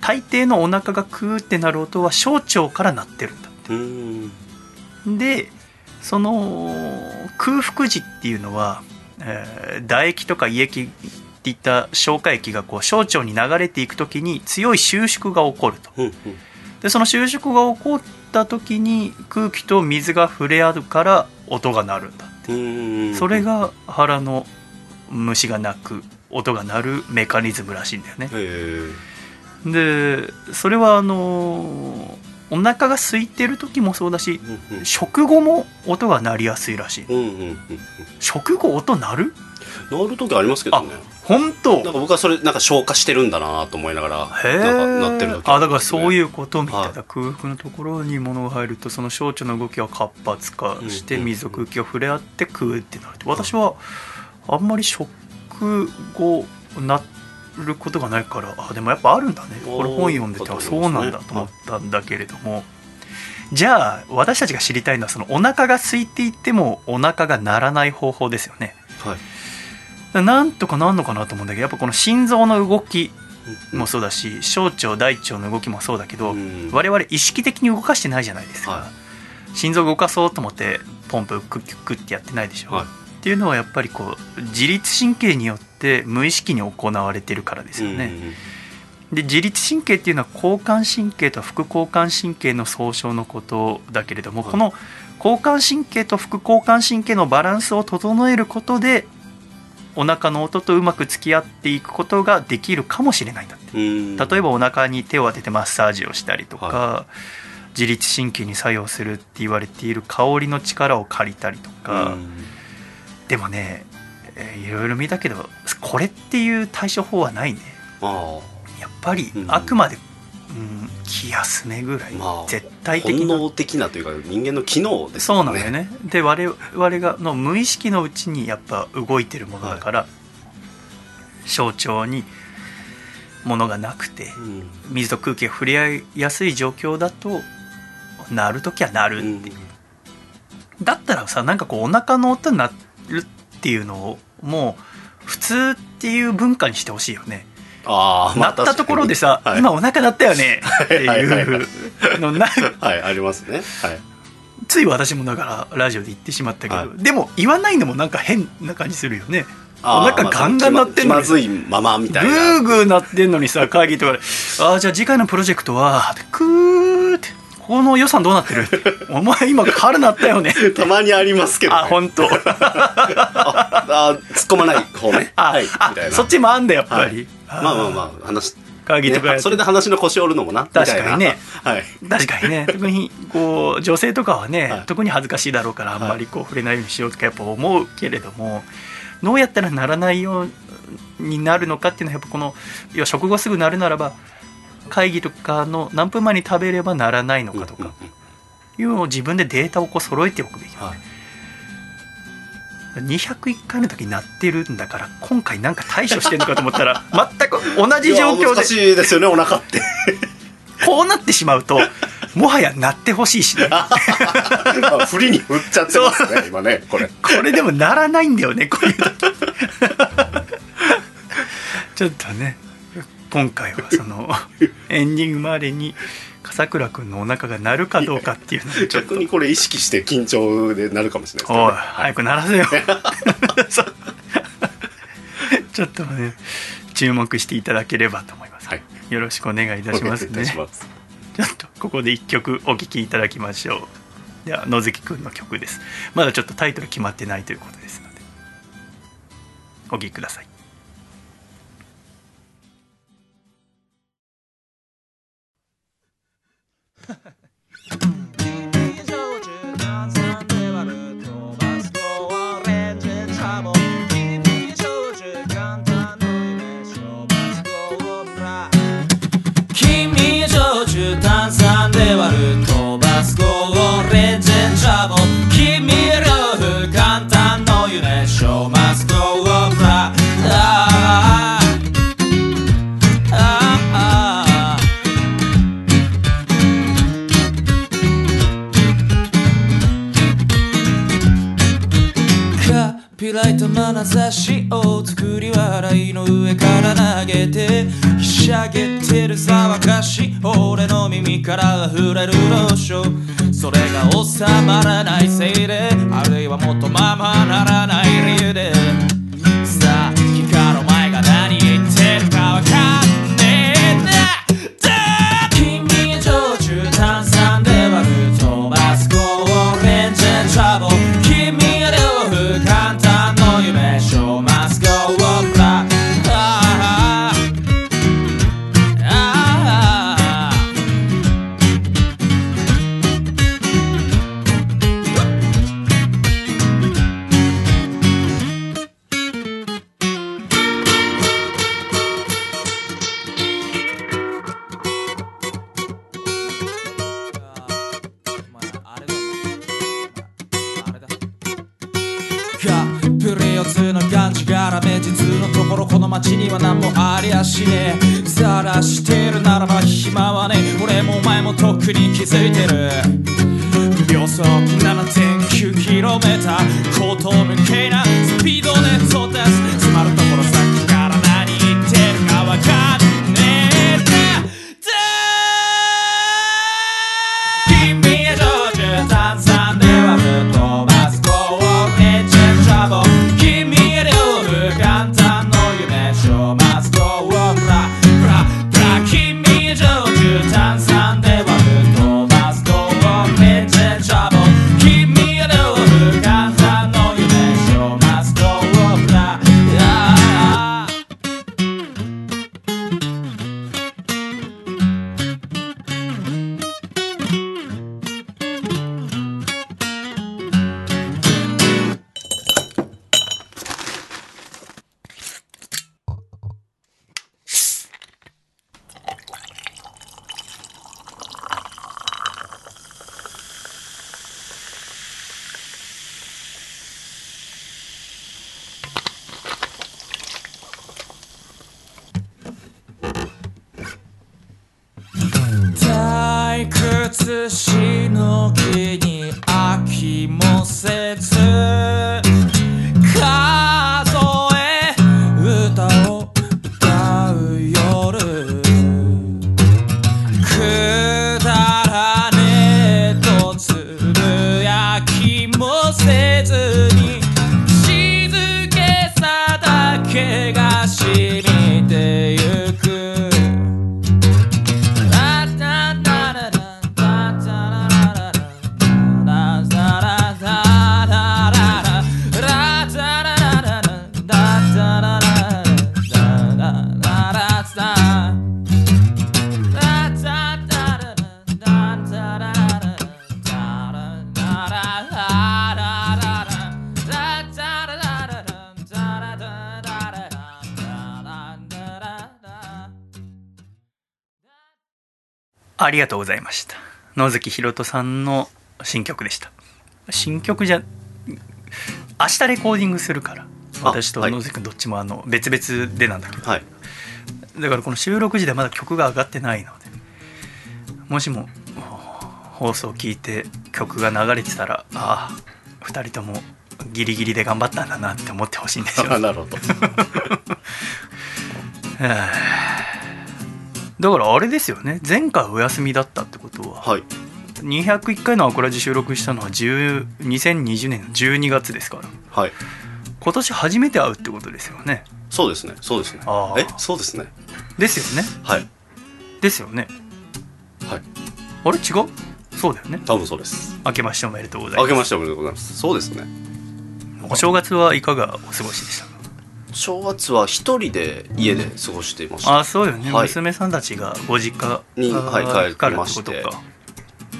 大抵のお腹がクーってなる音は小腸から鳴ってるんだうん。でその空腹時っていうのは、えー唾液とか胃液っていった消化液がこう小腸に流れていく時に強い収縮が起こると。でその収縮が起こった時に空気と水が触れ合うから音が鳴るんだうん。それが腹の虫が鳴く音が鳴るメカニズムらしいんだよね。でそれはあのお腹が空いてる時もそうだしうんうん。食後も音が鳴りやすいらしい。うんうんうんうん。食後音鳴る？なる時ありますけどね本当？なんか僕はそれなんか消化してるんだなと思いながらなんかなってる時。あだからそうういうことみたいはな空腹のところに物が入るとその小腸の動きが活発化して水と空気が触れ合って食うってなると。私はあんまり食後なることがないからあでもやっぱあるんだね。これ本読んでてあだとそうなんだと思ったんだけれども。じゃあ私たちが知りたいのはそのお腹が空いていてもお腹が鳴らない方法ですよね。はいなんとかなんのかなと思うんだけどやっぱこの心臓の動きうん。もそうだし小腸大腸の動きもそうだけど、うん。我々意識的に動かしてないじゃないですか、は心臓動かそうと思ってポンプクッキュックってやってないでしょ、はい。っていうのはやっぱりこう自律神経によって無意識に行われてるからですよね、で自律神経っていうのは交感神経と副交感神経の総称のことだけれども、はい。この交感神経と副交感神経のバランスを整えることでお腹の音とうまく付き合っていくことができるかもしれないんだって。うん。例えばお腹に手を当ててマッサージをしたりとか、は自律神経に作用するって言われている香りの力を借りたりとか、うん。でもね、えーいろいろ見たけどこれっていう対処法はないね。あやっぱりうん。あくまで、うん、気休めぐらい、まあ絶あ対的な。本能的なというか人間の機能ですそうよなんだよね。で我々がの無意識のうちにやっぱ動いてるものだから、小腸にものがなくてうん。水と空気が触れ合いやすい状況だと鳴る時は鳴るっていう、だったらさなんかこうお腹の音になるっていうのをもう普通っていう文化にしてほしいよねああなったところでさ、はい、今お腹鳴ったよね。っていうのな はいありますね。はい。つい私もだからラジオで言ってしまったけど、はい。でも言わないのもなんか変な感じするよね。お腹ガンガン鳴ってんのにまずいままみグたいな。ーグー鳴ってんのにさ会議とかで「ああじゃあ次回のプロジェクトはクーってここの予算どうなってる? 」お前今春鳴ったよね」たまにありますけど、ね、あ本当。ああ突っ込まない方ね。あ、はいあそっちもあんだやっぱり、はい。まあまあまあ話会議とかねそれで話の腰折るのもな。確かにね。はい。確かにね。特にこう女性とかはね、はい。特に恥ずかしいだろうからあんまりこう触れないようにしようとかやっぱ思うけれどもどうやったらならないようになるのかっていうのはやっぱこの要は食後すぐなるならば会議とかの何分前に食べればならないのかとかいうのを自分でデータをこう揃えておくべき。だはい。201回の時になってるんだから今回なんか対処してるのかと思ったら 全く同じ状況難しでいですよねお腹って。こうなってしまうともはやなってほしいしね。まあ振りに振っちゃってますね今ねこれ。これでもならないんだよねこういう時。ちょっとね今回はその エンディングまでに笠倉君のお腹が鳴るかどうかっていうので ちょっと。逆にこれ意識して緊張でなるかもしれないですね。おい早く鳴らせよ。ちょっとね注目していただければと思います、はい。よろしくお願いいたしますね。ちょっとここで一曲お聴きいただきましょう。では野月くんの曲です。まだちょっとタイトル決まってないということですのでお聴きください君焼酎炭酸で割る飛ばすゴーイト眼差しを作り笑いの上から投げてひしゃげてる騒がし俺の耳から溢れるローション。それが収まらないせいであるいはもっとままならない理由で。街には何もありゃしねえ。さらしてるならば暇はねえ。俺もお前もとっくに気づいてる。秒速 7.9km 高等無形なスピードで到達詰まるところさっきから何言ってるか分かんねりがとうございました。野月ひろとさんの新曲でした。新曲じゃ明日レコーディングするから。あ私とはい。野月君どっちもあの別々でなんだけど、はい。だからこの収録時でまだ曲が上がってないのでもしも放送を聞いて曲が流れてたらああ2人ともギリギリで頑張ったんだなって思ってほしいんですよ。あなるほど だからあれですよね。前回お休みだったってことは。はい。201回のアコラジ収録したのは10 2020年の12月ですから。はい。今年初めて会うってことですよね。そうですね。そうですね。あー。え？そうですね。ですよね。はい。ですよね。はい。あれ？違う？そうだよね。多分そうです。明けましておめでとうございます。明けましておめでとうございます。そうですね。お正月はいかがお過ごしでしたか？正月は一人で家で過ごしていました、あそうよね、はい。娘さんたちがご実家にはい帰りまして。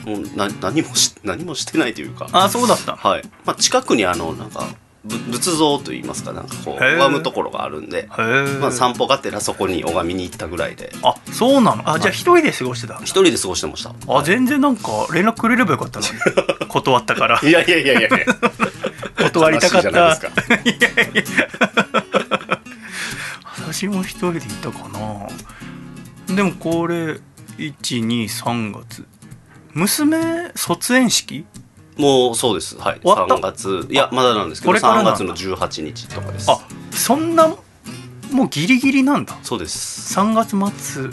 もうな何もし何もしてないというか。あそうだった。はい、まあ、近くにあのなんかぶ仏像といいますかなんかこう拝むところがあるんで、まあ、散歩がてらそこに拝みに行ったぐらいで。あそうなの？あじゃあ一人で過ごしてた一人で過ごしてました。あ全然なんか連絡くれればよかったのに 断ったから。いやいやいやいやいや。断りたかっ悲しいじゃないたですか 私も一人でいたかな。でもこれ123月。娘卒園式？もうそうです。はい。終わった？3月。いやまだなんですけど3これからなんだ。月の18日とかです。あそんなもうギリギリなんだ。そうです。3月末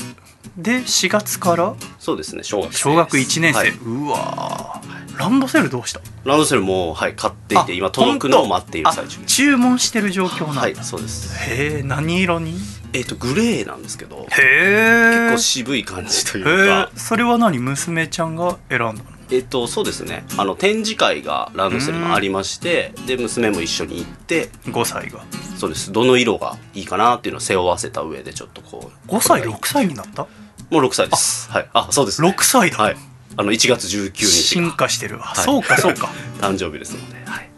で4月から？そうですね小学小学1年生、はい。うわー。ランドセルどうした？ランドセルもはい買っていあて今届くのを待っている最中あ注文してる状況なんだ、はいそうです。へえ何色に？えっ、とグレーなんですけどへえ結構渋い感じといへうか。えそれは何？娘ちゃんが選んだの？えっとそうですね。あの展示会がランドセルがありましてで娘も一緒に行って5歳が。そうです。どの色がいいかなっていうのを背負わせた上でちょっとこう5歳これがいい6歳になった？もう6歳です。はい。あそうです、ね、6歳だ、はい。あの1月19日進が化してる。あ、い。そうかそうか。誕生日ですので、はい、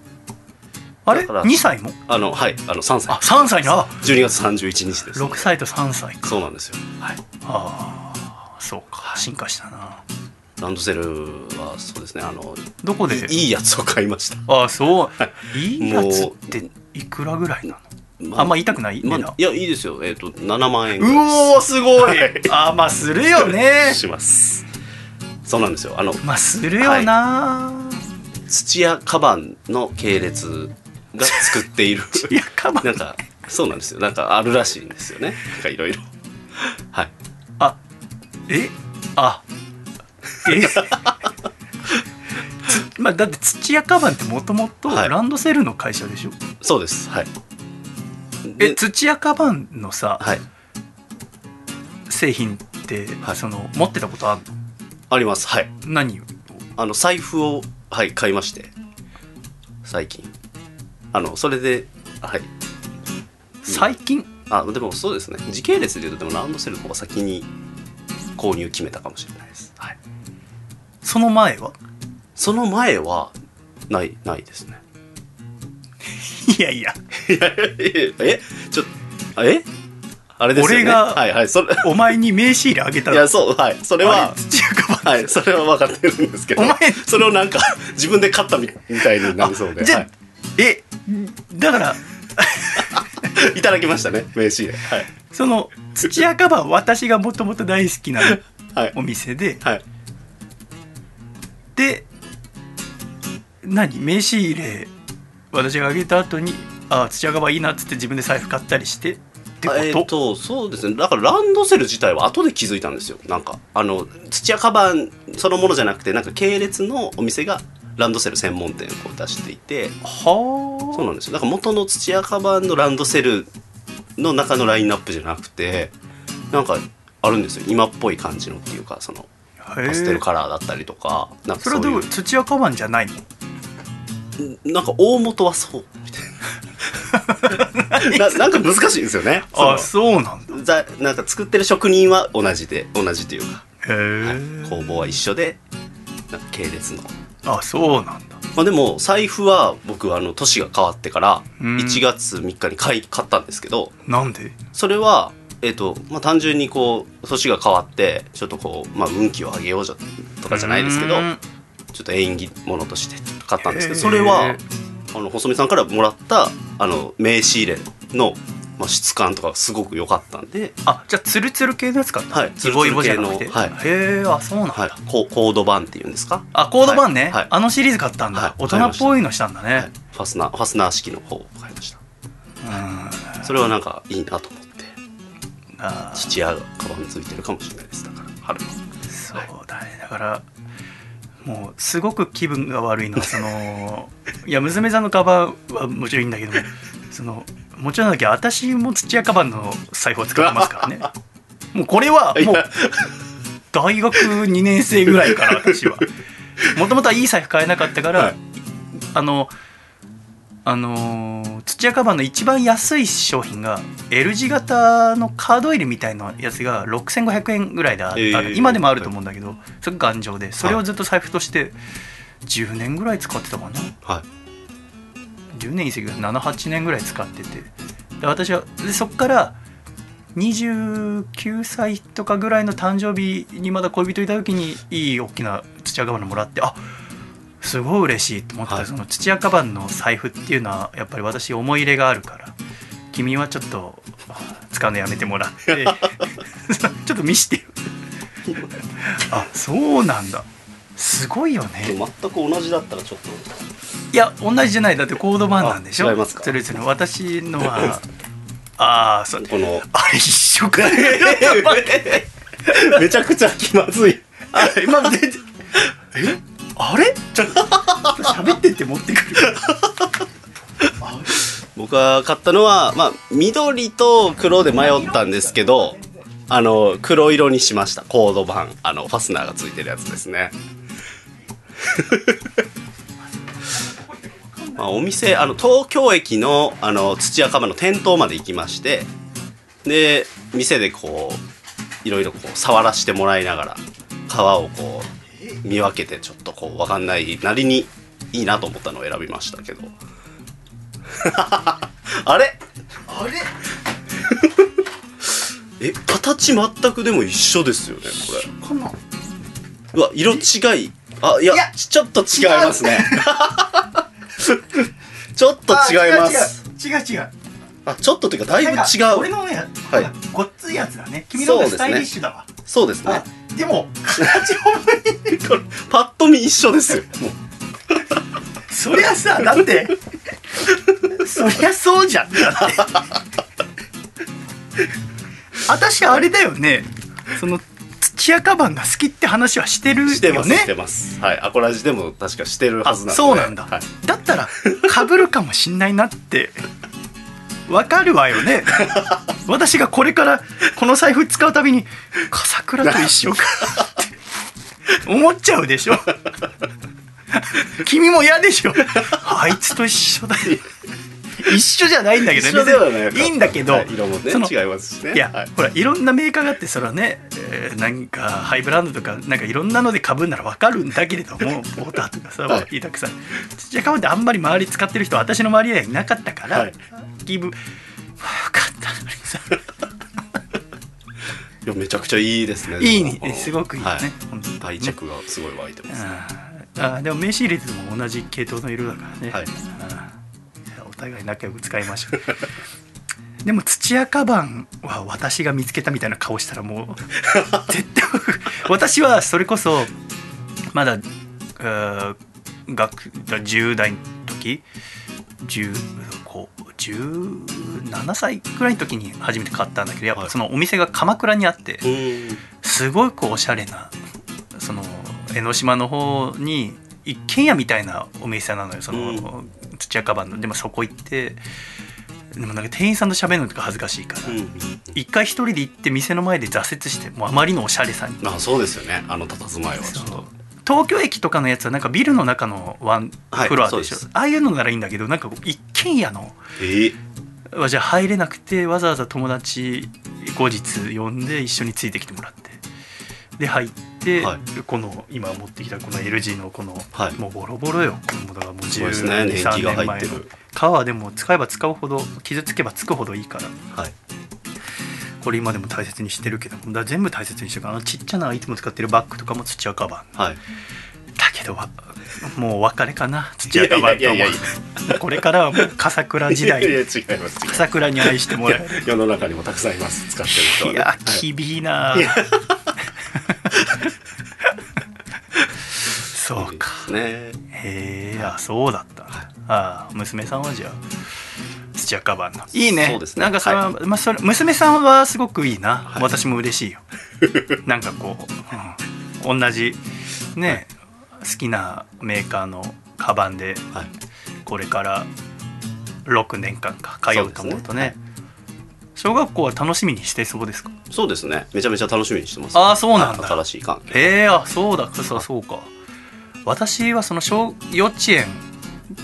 あれ？だから2歳も？あのはい。あの3歳。あ3歳な12月31日です6歳と3歳か。そうなんですよ。はい。ああそうか。進化したな。ランドセルはそうですね。あのどこで？いいいやつを買いました。あそう。いいやつっていくらぐらいなの？あんま言いたくない？まあ、いやいいですよ。えっ、と7万円うおーすごい！あまあするよね。します。そうなんですよ。あのまあするよな、土屋カバンの系列が作っている。いやカバン。なんかそうなんですよ。なんかあるらしいんですよね。なんかいろいろ。はい。あえ？あえ？つまあだって土屋カバンってもともとはい。ランドセルの会社でしょ、そうです。はいえで土屋カバンのさ、はい。製品って、はい。その持ってたことあるあります。はい。の何を？あの財布をはい買いまして。最近。あのそれではい。最近？あでもそうですね。時系列でいうとでもランドセルの方が先に購入決めたかもしれないです、はい、その前は？その前はないないですね いやいや。えちょっとえ？あれですよね。俺がはいはい。それ。お前に名刺入れあげたいらやそうはい。それあはれ土屋はい。それは分かってるんですけど。お前それをなんか自分で買ったみみたいになりそうで。じゃあ、はい。えだから いただきましたね名刺で。はい。その土屋カバン私がもともと大好きなはい。お店で。はい。で何？名刺入れ私があげた後にあ土屋カバンいいなっつって自分で財布買ったりしてってこと、えっ、とそうですね。だからランドセル自体は後で気づいたんですよ。なんかあの土屋カバンそのものじゃなくてなんか系列のお店がランドセル専門店を出していて。はそうなんですよ。だから元の土屋カバンのランドセルの中のラインナップじゃなくてなんかあるんですよ。今っぽい感じのっていうかそのあパステルカラーだったりとかなんかそれはどう。そういう土屋カバンじゃないの？なんか大元はそう。みたいなななんか難しいんですよね。あそうなんだ。ざなんか作ってる職人は同じで同じというか、へえ、工房は一緒で系列の、あそうなんだ。まあ、でも財布は僕あの年が変わってからうん。1月3日に買い買ったんですけどなんで？それはえっ、とまあ単純にこう年が変わってちょっとこうまあ運気を上げようじゃとかじゃないですけどうんちょっと縁起物として買ったんですけど。それは？あの細見さんからもらったあの名刺入れの、まあ、質感とかすごく良かったんで、あじゃあツルツル系のやつ買った？はいイボイボじゃなくて、ツルツル系のはい。へえあそうなんだ、はい、ココード版っていうんですか？あコード版ね、はい。はい。あのシリーズ買ったんだ、はい大人っぽいのしたんだね、はい、ファスナーファスナー式の方を買いました。うん。それはなんかいいなと思って。父親がカバンついてるかもしれないです。だから春の。そうだね。だからもうすごく気分が悪いのは そのいや娘さんのカバンはもちろんいいんだけどもそのもちろんだけど私も土屋カバンの財布を使ってますからね。もうこれはもう大学2年生ぐらいから私は。もともとはいい財布買えなかったから、はい。あのあのー土屋カバンの一番安い商品が L 字型のカード入れみたいなやつが6500円ぐらいであえー今でもあると思うんだけど、それが頑丈でそれをずっと財布として10年ぐらい使ってたかな。はい。10年以上78年ぐらい使ってて。で私はでそっから29歳とかぐらいの誕生日にまだ恋人いた時にいい大きな土屋カバンのもらってあすごい嬉しいと思った、はい。その土屋カの財布っていうのはやっぱり私思い入れがあるから君はちょっと使うのやめてもらって ちょっと見してよ。あそうなんだ。すごいよね。全く同じだったらちょっと。いや同じじゃない。だってコード版なんでしょ？あ違いますか？それぞれ私のは ああそうこのあれ一緒かめちゃくちゃ気まずい。あ今全然え？あれ？ちょっと喋ってって持ってくる。僕が買ったのは、まあ、緑と黒で迷ったんですけどあの黒色にしました。コード版。あのファスナーがついてるやつですね。まあお店あの東京駅のあの土屋カバンの店頭まで行きましてで店でこういろいろこう触らせてもらいながら皮をこう見分けてちょっとこう分かんないなりにいいなと思ったのを選びましたけど。あれ？あれ？え形全くでも一緒ですよねこかな？れうわ色違い。あいやいやちちょっと違いますね。ちょっと違います。違う違う。あちょっとっていうかだいぶ違なんか俺うのね、はい。ごっついやつだね。君の方がスタイリッシュだわ、そうですね。あでも形ほんまにこれパッと見一緒ですよ。もうそりゃさだってそりゃそうじゃん。私あれだよね。その土屋カバンが好きって話はしてるしてますしてます。はい。アコラジでも確かしてるはずなんで。そうなんだ、はい。だったらかぶるかもしんないなってわかるわよね。私がこれからこの財布使うたびに笠倉と一緒かって思っちゃうでしょ。君も嫌でしょ。あいつと一緒だよ一緒じゃないんだけど一緒ではない別にいいんだけど、はい色もねその違いますしね。いや、はい。ほらいろんなメーカーがあってそれはね、えーなんかハイブランドとかなんかいろんなので買ぶんならわかるんだけれどもモーターとかさ、はい。い、たくさん。土屋カバンってあんまり周り使ってる人私の周りにはいなかったから、はい。気分かったのにさ。いやめちゃくちゃいいですねいいすごくいいね、はい。本当にね。愛着がすごい湧いてます、あーあーでも名刺入れても同じ系統の色だからね、はい互い仲良く使いましょう。でも土屋カバンは私が見つけたみたいな顔したらもう絶対私はそれこそまだ、えー学10代の時10こう17歳くらいの時に初めて買ったんだけどやっぱそのお店が鎌倉にあって、すごくおしゃれなその江ノ島の方に一軒家みたいなお店なのよ。その、うん土屋カバンの。でもそこ行ってでもなんか店員さんと喋るのとか恥ずかしいから、うん。一回一人で行って店の前で挫折してもうあまりのおしゃれさに。あそうですよね。あの佇まいは。ちょっと東京駅とかのやつはなんかビルの中のワンはいフロアでしょ、そうです。ああいうのならいいんだけどなんか一軒家のえー。はじゃあ入れなくてわざわざ友達後日呼んで一緒についてきてもらって。で入って、はい。この今持ってきたこの LG のこの、はい。もうボロボロよ。もうだからもうそうですね。12年季が3年入前の。革はでも使えば使うほど傷つけばつくほどいいから。はい。これ今でも大切にしてるけどだ全部大切にしてるからあのちっちゃないつも使ってるバッグとかも土屋カバン。はい。だけどわもうお別れかな。土屋カバンとこれからはもう笠倉時代。笠倉に愛してもらえ。る世の中にもたくさんいます。使ってる人はいねやはい。厳いな、そうか。ね。へえあそうだったあ娘さんはじゃあ土屋カバンのいいね。そうですね。なんかそれは、まあ、それ娘さんはすごくいいな、私も嬉しいよ。なんかこう、うん同じね好きなメーカーのカバンではい。これから6年間か通うと思うとね。小学校は楽しみにしてそうですか？そうですね。めちゃめちゃ楽しみにしてます。ああそうなんだ。新しい環境。へえあそうだ。そうそうか私はその小幼稚園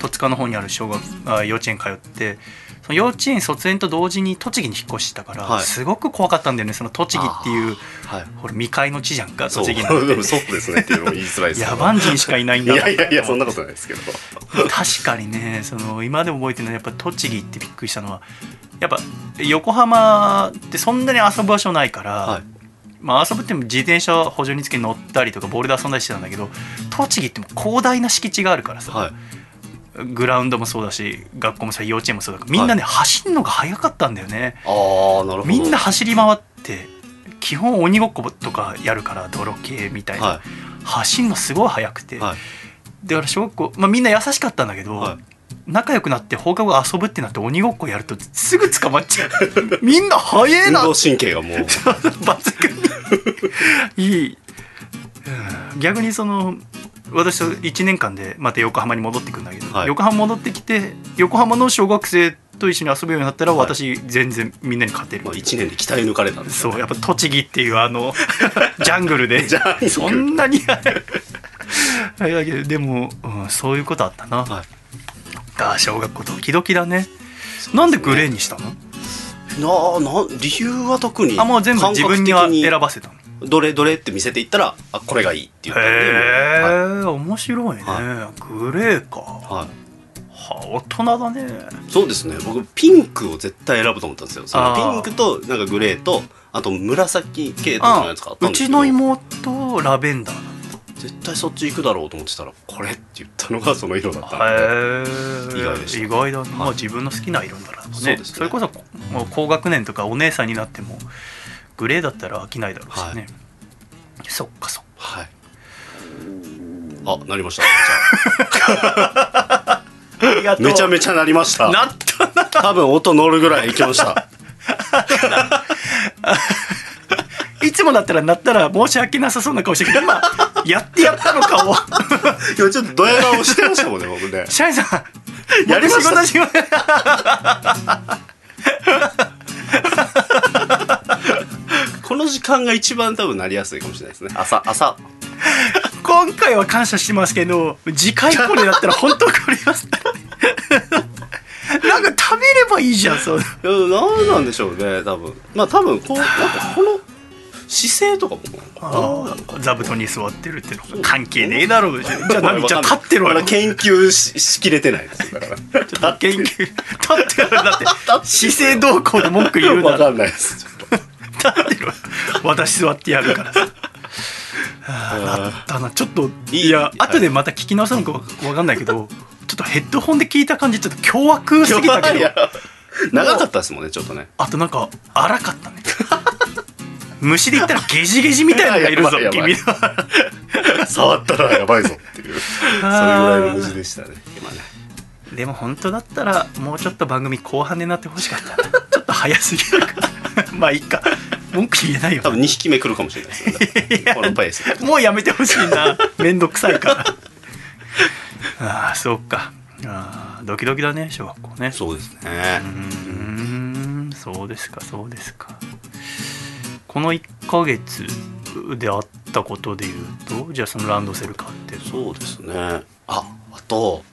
戸塚の方にある小学あ幼稚園通ってその幼稚園卒園と同時に栃木に引っ越したから、はい。すごく怖かったんだよねその栃木っていうはい。ほら未開の地じゃんかそう。栃木なんて。そうですねっていうのも言いづらいですけど野蛮人しかいないんだいやいやいやそんなことないですけど。確かにねその今でも覚えてるのはやっぱ栃木ってびっくりしたのはやっぱ横浜ってそんなに遊ぶ場所ないから、はいまあ、遊ぶっても自転車補助につけ乗ったりとかボールで遊んだりしてたんだけど栃木ってもう広大な敷地があるからさ、はい。グラウンドもそうだし学校もさ幼稚園もそうだからみんなね、走るのが速かったんだよね。ああなるほど。みんな走り回って基本鬼ごっことかやるから泥系みたいな、は走るのすごい速くて、いはい。だから小学校、まあ、みんな優しかったんだけど、はい。仲良くなって放課後遊ぶってなって鬼ごっこやるとすぐ捕まっちゃう。みんな速えな運動神経がもう。抜群にいい、うん逆にその私と1年間でまた横浜に戻ってくんだけど、はい。横浜戻ってきて横浜の小学生と一緒に遊ぶようになったらはい。私全然みんなに勝てる、まあ1年で鍛え抜かれたんですよね。そうやっぱ栃木っていうあの ジャングルで。そんなにあれ。だけどでも、うん、そういうことあったな、はい。ああ小学校ドキドキだね。なんでグレーにしたの？なあな理由は特にあもう全部自分には選ばせたの。どれどれって見せていったらあこれがいいって言ったんでへえ、は面白いね、はグレーか。いはい。は大人だね。そうですね。僕ピンクを絶対選ぶと思ったんですよ。そのピンクとなんかグレーとあと紫系統のあやつがあったんうですけど。ちの妹ラベンダーだ絶対そっち行くだろうと思ってたらこれって言ったのがその色だったんで意外でした。意外だね、まあ自分の好きな色ならね。そうですね。れこそもう高学年とかお姉さんになってもグレーだったら飽きないだろうしね、そっかそっか。はい。あなりました。じゃあ。めちゃめちゃなりました。なったな。多分音乗るぐらいいきました いつもだったらなったら申し訳なさそうな顔してるけどまあやってやったのかを。今ちょっとドヤ顔してましたもんね僕ね。シャイさんやりました。僕仕事仕事この時間が一番多分なりやすいかもしれないですね。朝朝。今回は感謝してますけど次回これだったら本当これます。なんか食べればいいじゃんそういや何なんでしょうね多分。まあ多分こうなんかこの姿勢とかもああ座布団に座ってるってのが関係ねえだろう。じゃあ何じゃあ立ってろよまだ研究ししきれてないです。だから。ちょっと研究立ってろよだって 姿勢どうこうで文句言うな分からんないです。立ってろよ私座ってやるからさ。あったな。ちょっといい。いやはい後でまた聞き直すのか分かんないけどちょっとヘッドホンで聞いた感じちょっと凶悪すぎたけど。長かったですもんねちょっとね。あとなんか荒かったね虫で言ったらゲジゲジみたいなのがいるぞ 君の。触ったらやばいぞっていう。それぐらいの無事でしたね。今ね。でも本当だったらもうちょっと番組後半でなってほしかったな。ちょっと早すぎるか。ら まあいいか。文句言えないよ多分2匹目来るかもしれないですねこのペースで。もうやめてほしいな。めんどくさいから。ああそうか。ああドキドキだね小学校ね。そうですね。うーんそうですかそうですかこの1ヶ月であったことでいうとじゃあそのランドセル買って。そうですね。ああと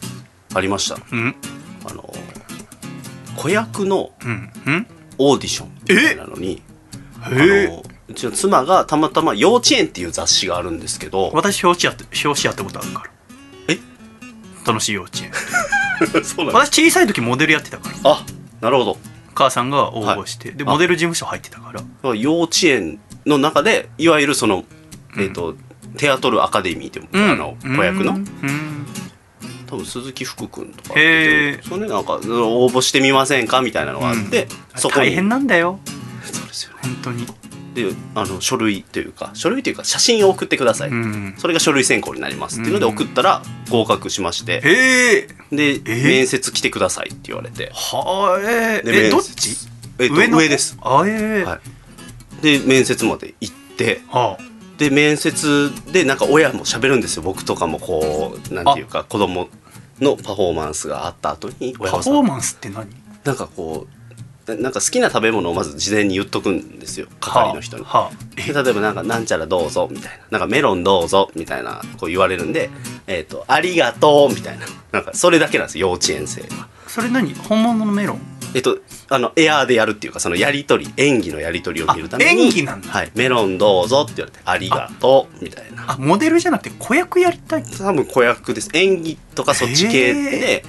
ありました。うん。あの子役のうん。うん。オーディションみたいなのにあへのうちの妻がたまたま「幼稚園」っていう雑誌があるんですけど私表紙やって表紙やったことあるから。え？楽しい幼稚園。そうなん私小さい時モデルやってたから。あなるほど母さんが応募して、でモデル事務所入ってたから。幼稚園の中でいわゆるその、えーとテアトルアカデミーっていう、あの子役の、うん。多分鈴木福君とかそれでなんか応募してみませんか？みたいなのがあって、そこに。大変なんだよ。そうですよね。本当にであの書類というか書類というか写真を送ってください、うん。それが書類選考になります。っていうので送ったら合格しまして、へえで、ー。面接来てくださいって言われて、はえで面えどっ接。ちえっと上です。あええはい。で面接まで行って。はで面接でなんか親も喋るんですよ。僕とかもこうなんていうか子供のパフォーマンスがあった後にパフォーマンスって何？なんかこうななんか好きな食べ物をまず事前に言っとくんですよ係の人に。はあはで例えばなんか「なんちゃらどうぞ」みたいな「なんかメロンどうぞ」みたいなこう言われるんで「えっとありがとう」みたいななんかそれだけなんですよ幼稚園生は。あそれ何？本物のメロン？えっと、あのエアーでやるっていうかそのやり取り演技のやり取りを見るためにあ演技なんだ。はい、メロンどうぞって言われて「ありがとう」みたいな。あモデルじゃなくて子役やりたい多分子役です。演技とかそっち系で。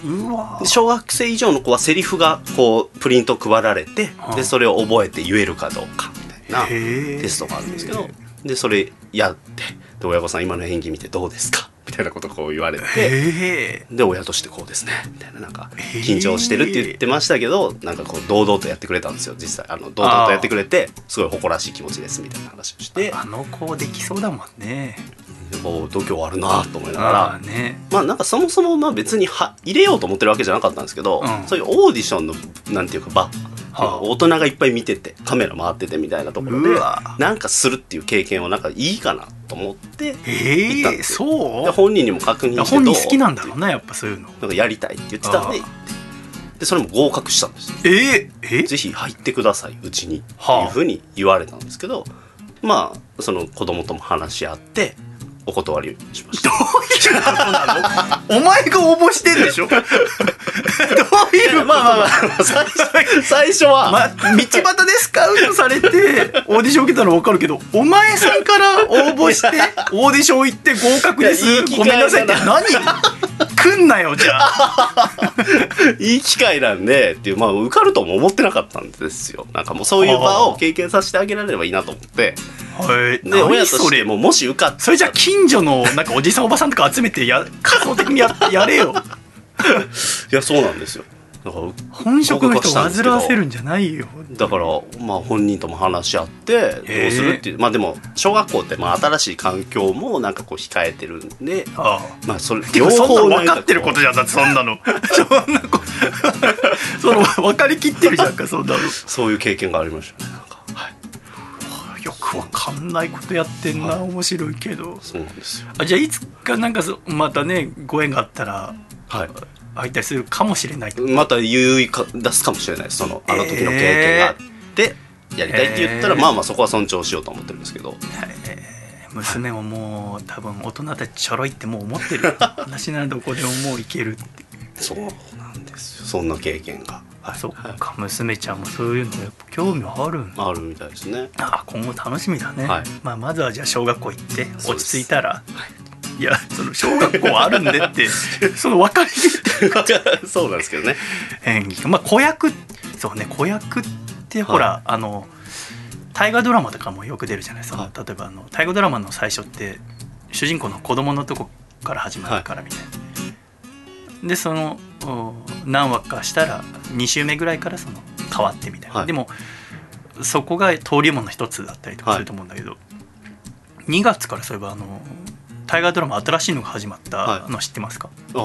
小学生以上の子はセリフがこうプリント配られてはあ。でそれを覚えて言えるかどうかみたいなテストがあるんですけどでそれやってで親御さん今の演技見てどうですか？みたいなことをこう言われてで親としてこうですねみたいななんか緊張してるって言ってましたけどなんかこう堂々とやってくれたんですよ実際。あの堂々とやってくれてすごい誇らしい気持ちですみたいな話をして。あの子できそうだもんね。こう度胸あるなと思いながあら。あね。まあなんかそもそもまあ別には入れようと思ってるわけじゃなかったんですけど、うん。そういうオーディションのなんていうか場、はあ大人がいっぱい見ててカメラ回っててみたいなところでなんかするっていう経験はなんかいいかなと思って行ったそう？で本人にも確認して本人好きなんだだろうなやっぱそういうの。なんかやりたいって言ってたんであでそれも合格したんですよ。えー、えぜひ入ってくださいうちにってはあいうふうに言われたんですけど、まあその子供とも話し合ってお断りしました。どういうことなの？お前が応募してんでしょ？どういうまあまあまあ最初最初は、まあ、道端でスカウトされてオーディション受けたの分かるけどお前さんから応募して オーディション行って合格です？いやいご会めんなさいって。だ何？来んなよじゃあ。いい機会なんでっていうまあ受かるとも思ってなかったんですよ。なんかもうそういう場を経験させてあげられればいいなと思って。はい。で親と何それ？してももし受かっそれじゃあ近所のなんかおじさんおばさんとか集めてや仮想的にや やれよ。いやそうなんですよ。だから本職の人を煩わせるんじゃないよ。だからまあ本人とも話し合ってどうするっていう、まあでも小学校ってまあ新しい環境もなんかこう控えてるんでああ。まあそれでもそんなのなん分かってることじゃんだってそんなの。そんなこ その分かりきってるじゃんかそんなの。そういう経験がありましたよくわかんないことやってんな、面白いけど。そうなんですよ。あじゃあいつかなんかそまたねご縁があったらはい。会いたりするかもしれないとまた言いか出すかもしれない。そのあの時の経験があって、やりたいって言ったら、えー。まあまあそこは尊重しようと思ってるんですけど。娘ももう多分大人たちちょろいってもう思ってる。私ならどこでももういけるってそうなんですよ。そんな経験が、はいそっはい。か娘ちゃんもそういうのやっぱ興味あるんだ。あるみたいですね。あ今後楽しみだね、はい。まあ、まずはじゃあ小学校行って落ち着いたら。い。やその小学校あるんでって その分かりきって そうなんですけどね。演技。まあ子役そうね子役ってほら、あの大河ドラマとかもよく出るじゃないその、はい。例えばあの大河ドラマの最初って主人公の子供のとこから始まるからみたいな、でそのお何話かしたら2週目ぐらいからその変わってみたいな、はい。でもそこが登竜門の一つだったりとかすると思うんだけど、2月からそういえばあの大河ドラマ新しいのが始まったはい。の知ってますか、ああ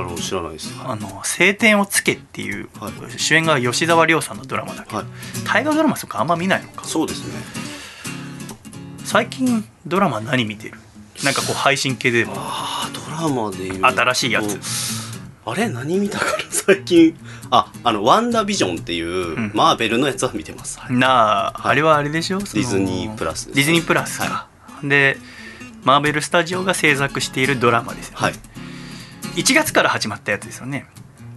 の知らないです。あの「青天を衝け」っていう、はい。主演が吉沢亮さんのドラマだけど、はい。大河ドラマとかあんま見ないのか。そうですね。最近ドラマ何見てる？なんかこう配信系でも。ああドラマで新しいやつあれ？何見たかな？最近。ああの「ワンダービジョン」っていう、ん。マーベルのやつは見てます、はい。なあ、はい。あれはあれでしょ？ディズニープラスディズニープラスか、でマーベルスタジオが制作しているドラマですよ、はい。1月から始まったやつですよね。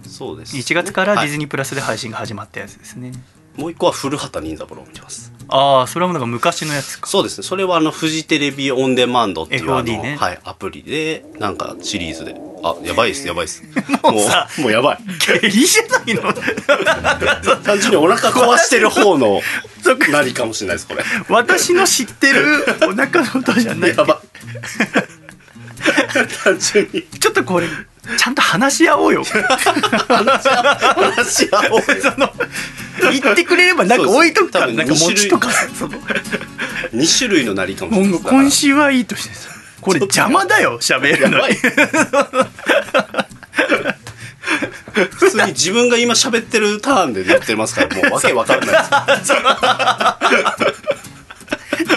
そうですね、1月からディズニニープラスで配信が始まったやつですね、もう一個は古畑任三郎を見てます。ああそれはもうなんか昔のやつか。そうですね。それはあのフジテレビオンデマンドっていうね。はい、アプリでなんかシリーズで。あやばいっすやばいっす。もうさもうやばい。下痢じゃないの？単純にお腹壊してる方の そっか。なりかもしれないですこれ。私の知ってるお腹の音じゃない。やば。単純に。ちょっとこれちゃんと話し合おうよ。話し合おう その言ってくれればなんか置いとくからなんか餅とかその。2種類のなりかもしれない。今週はいいとしてさ。これ邪魔だよ喋るの普通に自分が今喋ってるターンでやってますからもうわけわかんない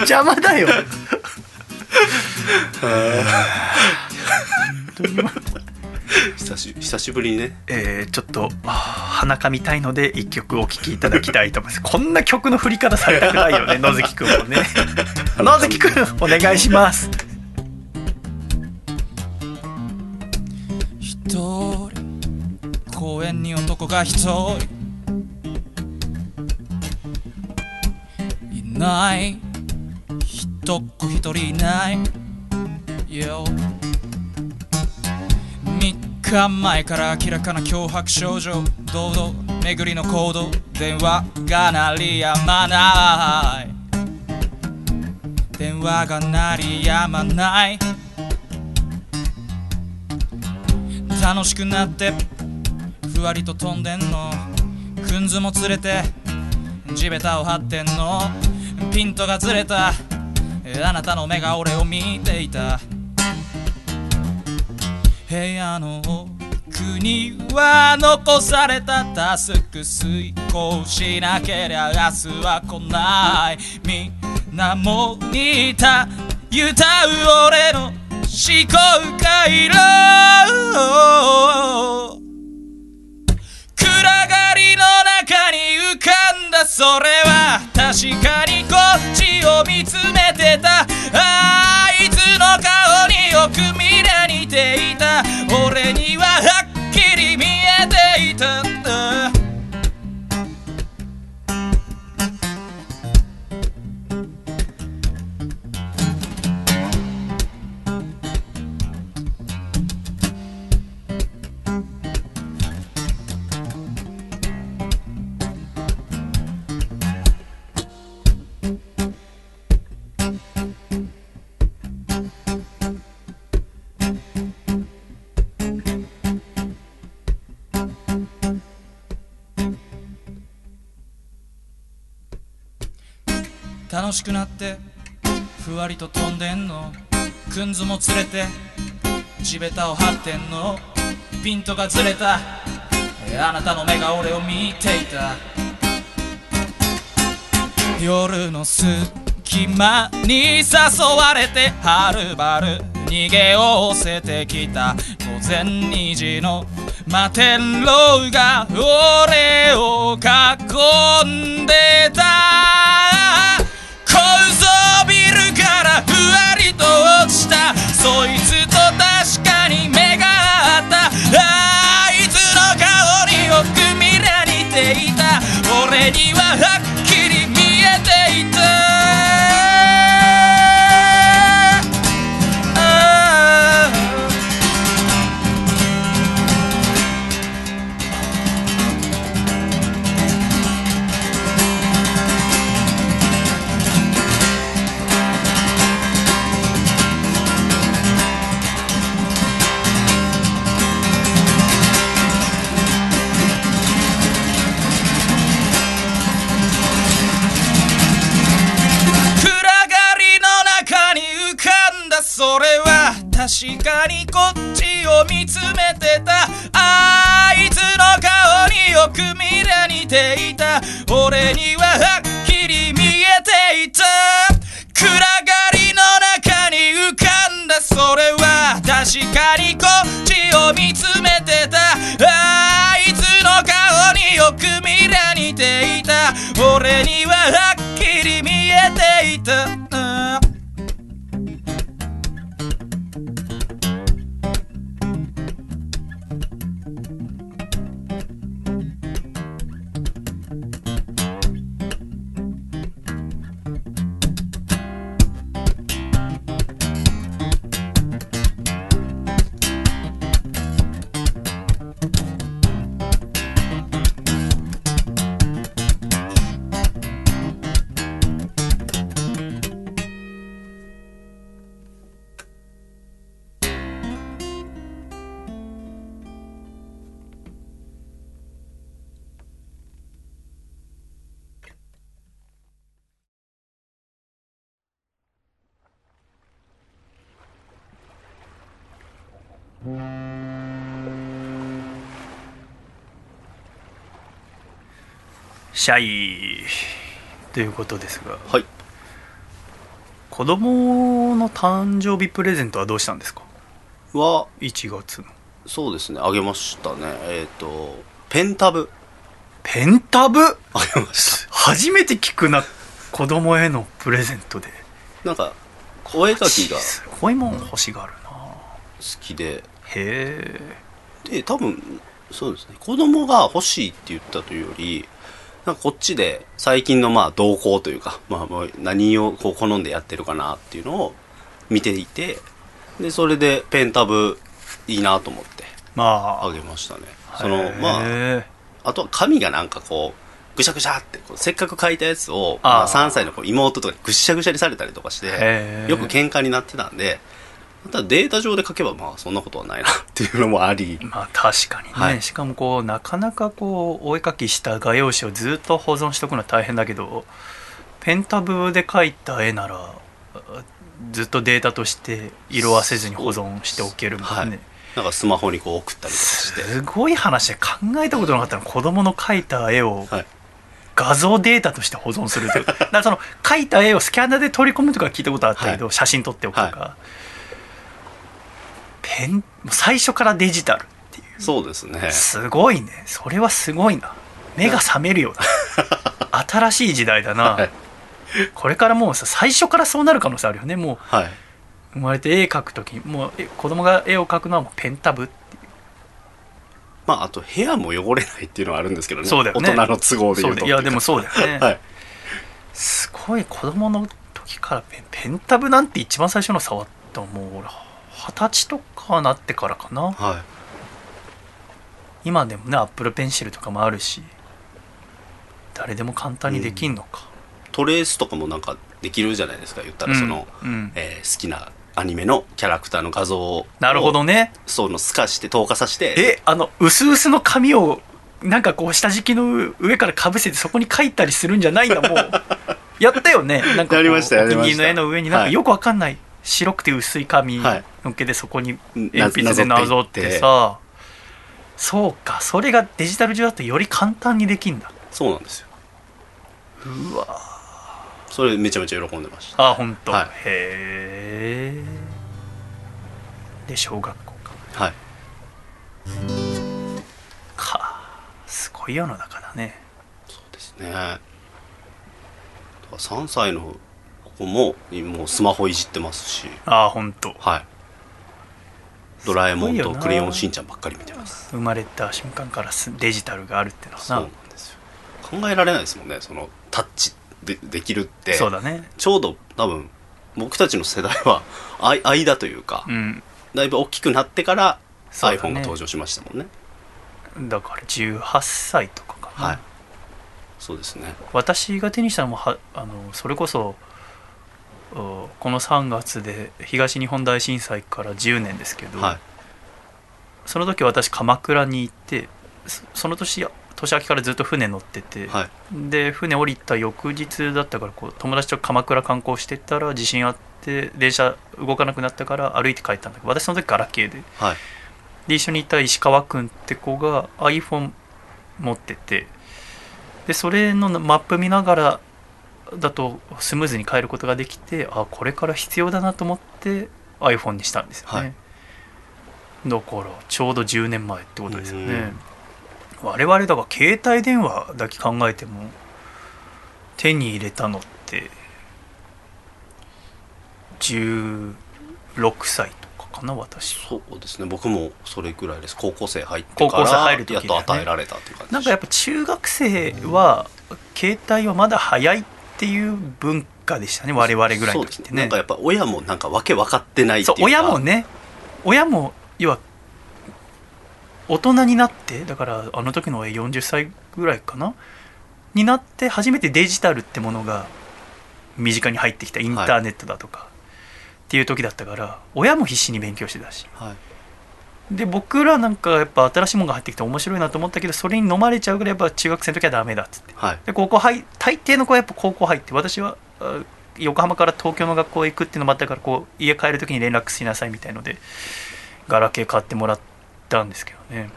邪魔だよ 久し久しぶりにね。えーちょっと鼻かみたいので一曲お聴きいただきたいと思います。こんな曲の振り方されたくないよね野月くんもね。野月くんお願いします。一人公園に男が一人。いない。一っ子一人いない。よ3日前から明らかな脅迫症状堂々巡りの行動電話が鳴りやまない。電話が鳴りやまない。楽しくなってふわりと飛んでんの。くんずも連れて地べたを張ってんの。ピントがずれた。あなたの目が俺を見ていた。部屋の奥には残されたタスク遂行しなけりゃ明日は来ない。みんなも似た歌う俺の思考回路。暗がりの中に浮かんだそれは確かにこっちを見つめてた。あいつの顔によく見俺に楽しくなってふわりと飛んでんの。くんずも連れて地べたを張ってんの。ピントがずれた。あなたの目が俺を見ていた。夜の隙間に誘われてはるばる逃げ寄せてきた。午前2時の摩天楼が俺を囲んでた。そいつと確かに目が合った。あいつの顔によく見られていた。俺には確かにこっちを見つめてた。あいつの顔によく見りゃ似ていた。俺にははっきり見えていた。暗がりの中に浮かんだそれは。確かにこっちを見つめてた。あいつの顔によく見りゃ似ていた。俺にははっきり見えていた。シャイということですがはい。子供の誕生日プレゼントはどうしたんですか？は1月の。そうですね。あげましたね。えっ、とペンタブ。ペンタブ？あげまし初めて聞くな子供へのプレゼントで。たなんかお絵描きがすごいもん欲しがるな、好きで。へえ。で多分そうですね。子供が欲しいって言ったというよりなんかこっちで最近のまあ動向というか、まあ、何をこう好んでやってるかなっていうのを見ていてでそれでペンタブいいなと思ってまあ。あげましたね。そのまあへあとは紙がなんかこうぐしゃぐしゃってせっかく書いたやつをまあ、3歳の妹とかにぐしゃぐしゃにされたりとかしてよく喧嘩になってたんでただデータ上で書けばまあそんなことはないなっていうのもあり。えまあ確かにね、はい。しかもこうなかなかこうお絵描きした画用紙をずっと保存しとくのは大変だけどペンタブで描いた絵ならあずっとデータとして色あせずに保存しておけるもんね、はい。なんかスマホにこう送ったりとかして。すごい話で考えたことなかったの。子供の描いた絵をはい。画像データとして保存するという。だからその描いた絵をスキャナーで取り込むとか聞いたことあったけど、写真撮っておくとか、ペン最初からデジタルっていう。そうですね。すごいね。それはすごいな。目が覚めるような。新しい時代だな、はい。これからもうさ最初からそうなる可能性あるよね。もうはい。生まれて絵描く時にもうえ子供が絵を描くのはもうペンタブまああと部屋も汚れないっていうのはあるんですけどね。そうだよね。大人の都合でそ言うと。いやでもそうだよね、はい。すごい子供の時からペンペンタブなんて一番最初の触ったのもう俺二十歳とかなってからかな。はい。今でもねアップルペンシルとかもあるし誰でも簡単にできんのか、トレースとかもなんかできるじゃないですか言ったらその、うん。うんえー好きなアニメのキャラクターの画像をなるほどね。その透かして透過させてえあの薄々の紙をなんかこう下敷きの上からかぶせてそこに書いたりするんじゃないんだもう やったよね。なんかやりましたやりの絵の上に。なんかはい。よくわかんない白くて薄い紙はい。のっけてそこにな鉛筆でなぞってさそうかそれがデジタル上だとより簡単にできんだ。そうなんですよ。うわ。それめちゃめちゃ喜んでました。あ本当、はい。へえ。で小学校か。はい。か。すごい世の中だね。そうですね。だから3歳の子ももうスマホいじってますし。あ本当はい。ドラえもんとクレヨンしんちゃんばっかり見てます。生まれた瞬間からすデジタルがあるってのは。そうななんですよ。考えられないですもんね。そのタッチでできるって。そうだね。ちょうど多分僕たちの世代は あい間というか、うん。だいぶ大きくなってから iPhone が登場しましたもんね。だから18歳とかかな、はい。そうですね。私が手にしたのもはあのそれこそおこの3月で東日本大震災から10年ですけど、はい。その時私鎌倉に行ってそその年年明けからずっと船乗ってて、はい。で船降りた翌日だったからこう友達と鎌倉観光してたら地震あって電車動かなくなったから歩いて帰ったんだけど私その時ガラケーで。はい。で一緒にいた石川君って子が iPhone 持っててでそれのマップ見ながらだとスムーズに変えることができてあこれから必要だなと思って iPhone にしたんですよね、はい。だからちょうど10年前ってことですよね。我々だから携帯電話だけ考えても手に入れたのって16歳とかかな私そうですね。僕もそれぐらいです。高校生入って高校生から入る時やっと与えられたっていう感じなんかやっぱ中学生は携帯はまだ早いっていう文化でしたね我々ぐらいの時ってね。なんかやっぱ親もなんかわけ分かってないっていうか。そう親もね親も要は大人になってだからあの時の親40歳ぐらいかなになって初めてデジタルってものが身近に入ってきた。インターネットだとか、っていう時だったから親も必死に勉強してたし。はいで僕らなんかやっぱ新しいものが入ってきて面白いなと思ったけどそれに飲まれちゃうぐらいやっぱ中学生の時はダメだっつって。はい。で高校入大抵の子はやっぱ高校入って私はあ横浜から東京の学校へ行くっていうのもあったからこう家帰る時に連絡しなさいみたいのでガラケー買ってもらったんですけどね。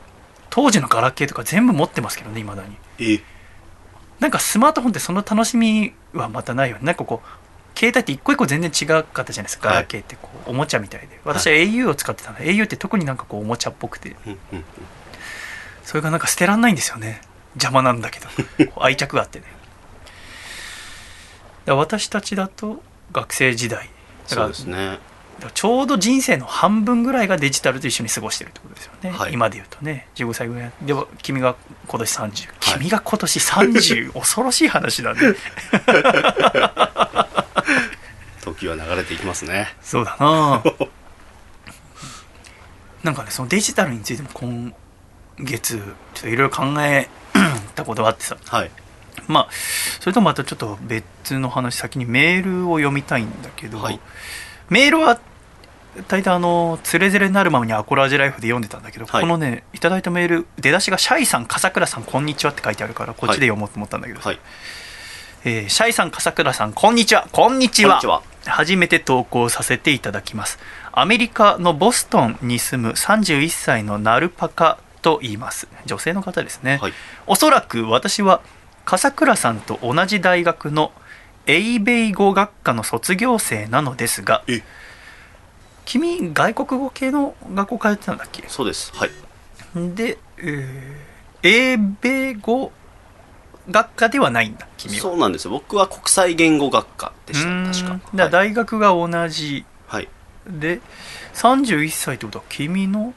当時のガラケーとか全部持ってますけどねいまだに。え。なんかスマートフォンってその楽しみはまたないよね。なんかこう携帯って一個一個全然違かったじゃないですか、はい。ガラケーってこうおもちゃみたいで。私は au を使ってたの、au って特になんかこうおもちゃっぽくて。うんうんうん。それがなんか捨てらんないんですよね。邪魔なんだけど。愛着があってね。私たちだと学生時代。そうですね。ちょうど人生の半分ぐらいがデジタルと一緒に過ごしてるってことですよね、はい。今で言うとね。15歳ぐらい。でも君が今年30、君が今年30 恐ろしい話だね 時は流れていきますね。そうだな。なんかねそのデジタルについても今月ちょっといろいろ考えたことがあってさ。はい。まあそれとまたちょっと別の話先にメールを読みたいんだけど、はい。メールは大体あの「つれづれなるままにアコラージュライフ」で読んでたんだけど、はい。このねいただいたメール出だしが「シャイさん笠倉さんこんにちは」って書いてあるからこっちで読もうと思ったんだけど、はいえーシャイさん笠倉さんこんにちは。こんにちは。初めて投稿させていただきます。アメリカのボストンに住む31歳のナルパカと言います。女性の方ですね、はい。おそらく私は笠倉さんと同じ大学のエイベイ語学科の卒業生なのですがえ。君外国語系の学校通ってたんだっけ？そうです。はい。で、えー、英米語学科ではないんだ君は。そうなんですよ。僕は国際言語学科でした確か。だ大学が同じ。はい。で31歳ってことは君の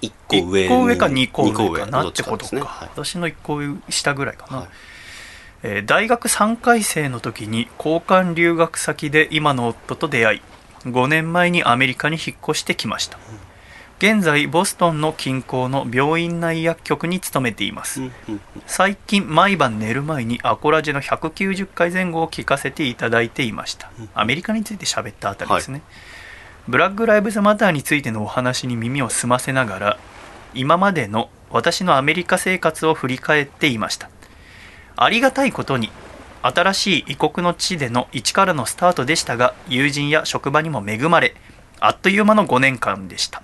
一個上1個上か2個二上かなってことか。ねはい。私の1個下ぐらいかな、はい。えー大学3回生の時に交換留学先で今の夫と出会い5年前にアメリカに引っ越してきました現在ボストンの近郊の病院内薬局に勤めています、最近毎晩寝る前にアコラジの190回前後を聞かせていただいていました。アメリカについて喋ったあたりですね、ブラック・ライブズ・マターについてのお話に耳を澄ませながら今までの私のアメリカ生活を振り返っていました。ありがたいことに新しい異国の地での一からのスタートでしたが友人や職場にも恵まれあっという間の5年間でした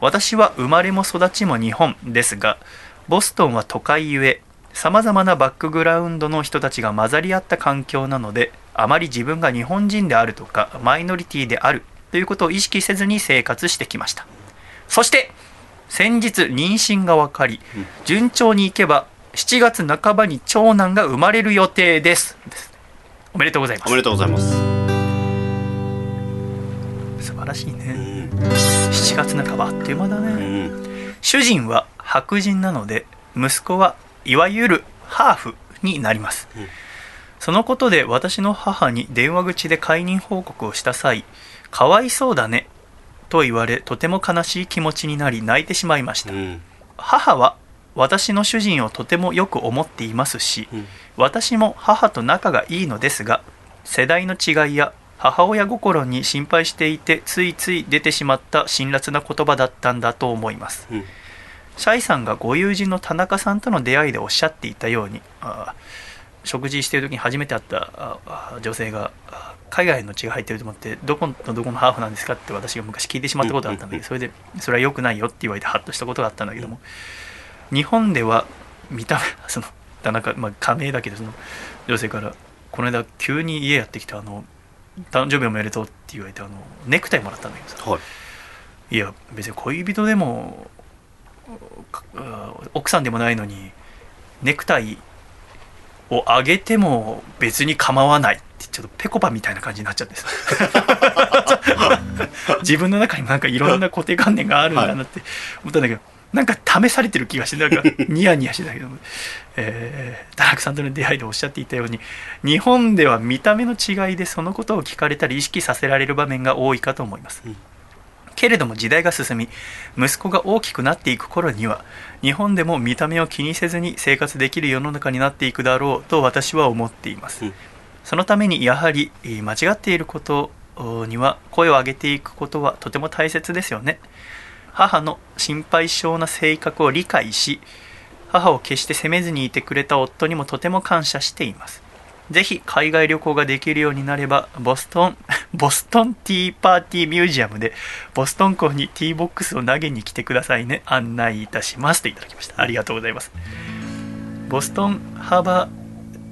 私は生まれも育ちも日本ですがボストンは都会ゆえさまざまなバックグラウンドの人たちが混ざり合った環境なのであまり自分が日本人であるとかマイノリティであるということを意識せずに生活してきました。そして先日妊娠が分かり順調にいけば7月半ばに長男が生まれる予定です。おめでとうございます。おめでとうございます。素晴らしいうねん7月半ばあっという間だうねん。主人は白人なので息子はいわゆるハーフになります、うん。そのことで私の母に電話口で解任報告をした際「かわいそうだね」と言われとても悲しい気持ちになり泣いてしまいました、うん。母は私の主人をとてもよく思っていますし、うん。私も母と仲がいいのですが世代の違いや母親心に心配していてついつい出てしまった辛辣な言葉だったんだと思います。うん。シャイさんがご友人の田中さんとの出会いでおっしゃっていたようにあ食事している時に初めて会った女性があ海外の血が入ってると思ってどこのどこのハーフなんですかって私が昔聞いてしまったことがあったんだけどそれでそれは良くないよって言われてハッとしたことがあったんだけども日本では見た目その田中、まあ、加盟だけどその女性からこの間急に家やってきてあの誕生日おめでとうって言われてあのネクタイもらったんだけどさ。はい。いや別に恋人でも奥さんでもないのにネクタイをあげても別に構わないってちょっとペコパみたいな感じになっちゃってさ。自分の中にもなんかいろんな固定観念があるんだなって思ったんだけど、なんか試されてる気がしてなんか ニヤニヤしてたけど、えー、田中さんとの出会いでおっしゃっていたように日本では見た目の違いでそのことを聞かれたり意識させられる場面が多いかと思います、うん。けれども時代が進み息子が大きくなっていく頃には日本でも見た目を気にせずに生活できる世の中になっていくだろうと私は思っています、うん。そのためにやはりえー間違っていることには声を上げていくことはとても大切ですよね母の心配性な性格を理解し母を決して責めずにいてくれた夫にもとても感謝しています。ぜひ海外旅行ができるようになればボストン ボストンティーパーティーミュージアムでボストン港にティーボックスを投げに来てくださいね。案内いたしますといただきました。ありがとうございます。ボストンハーバー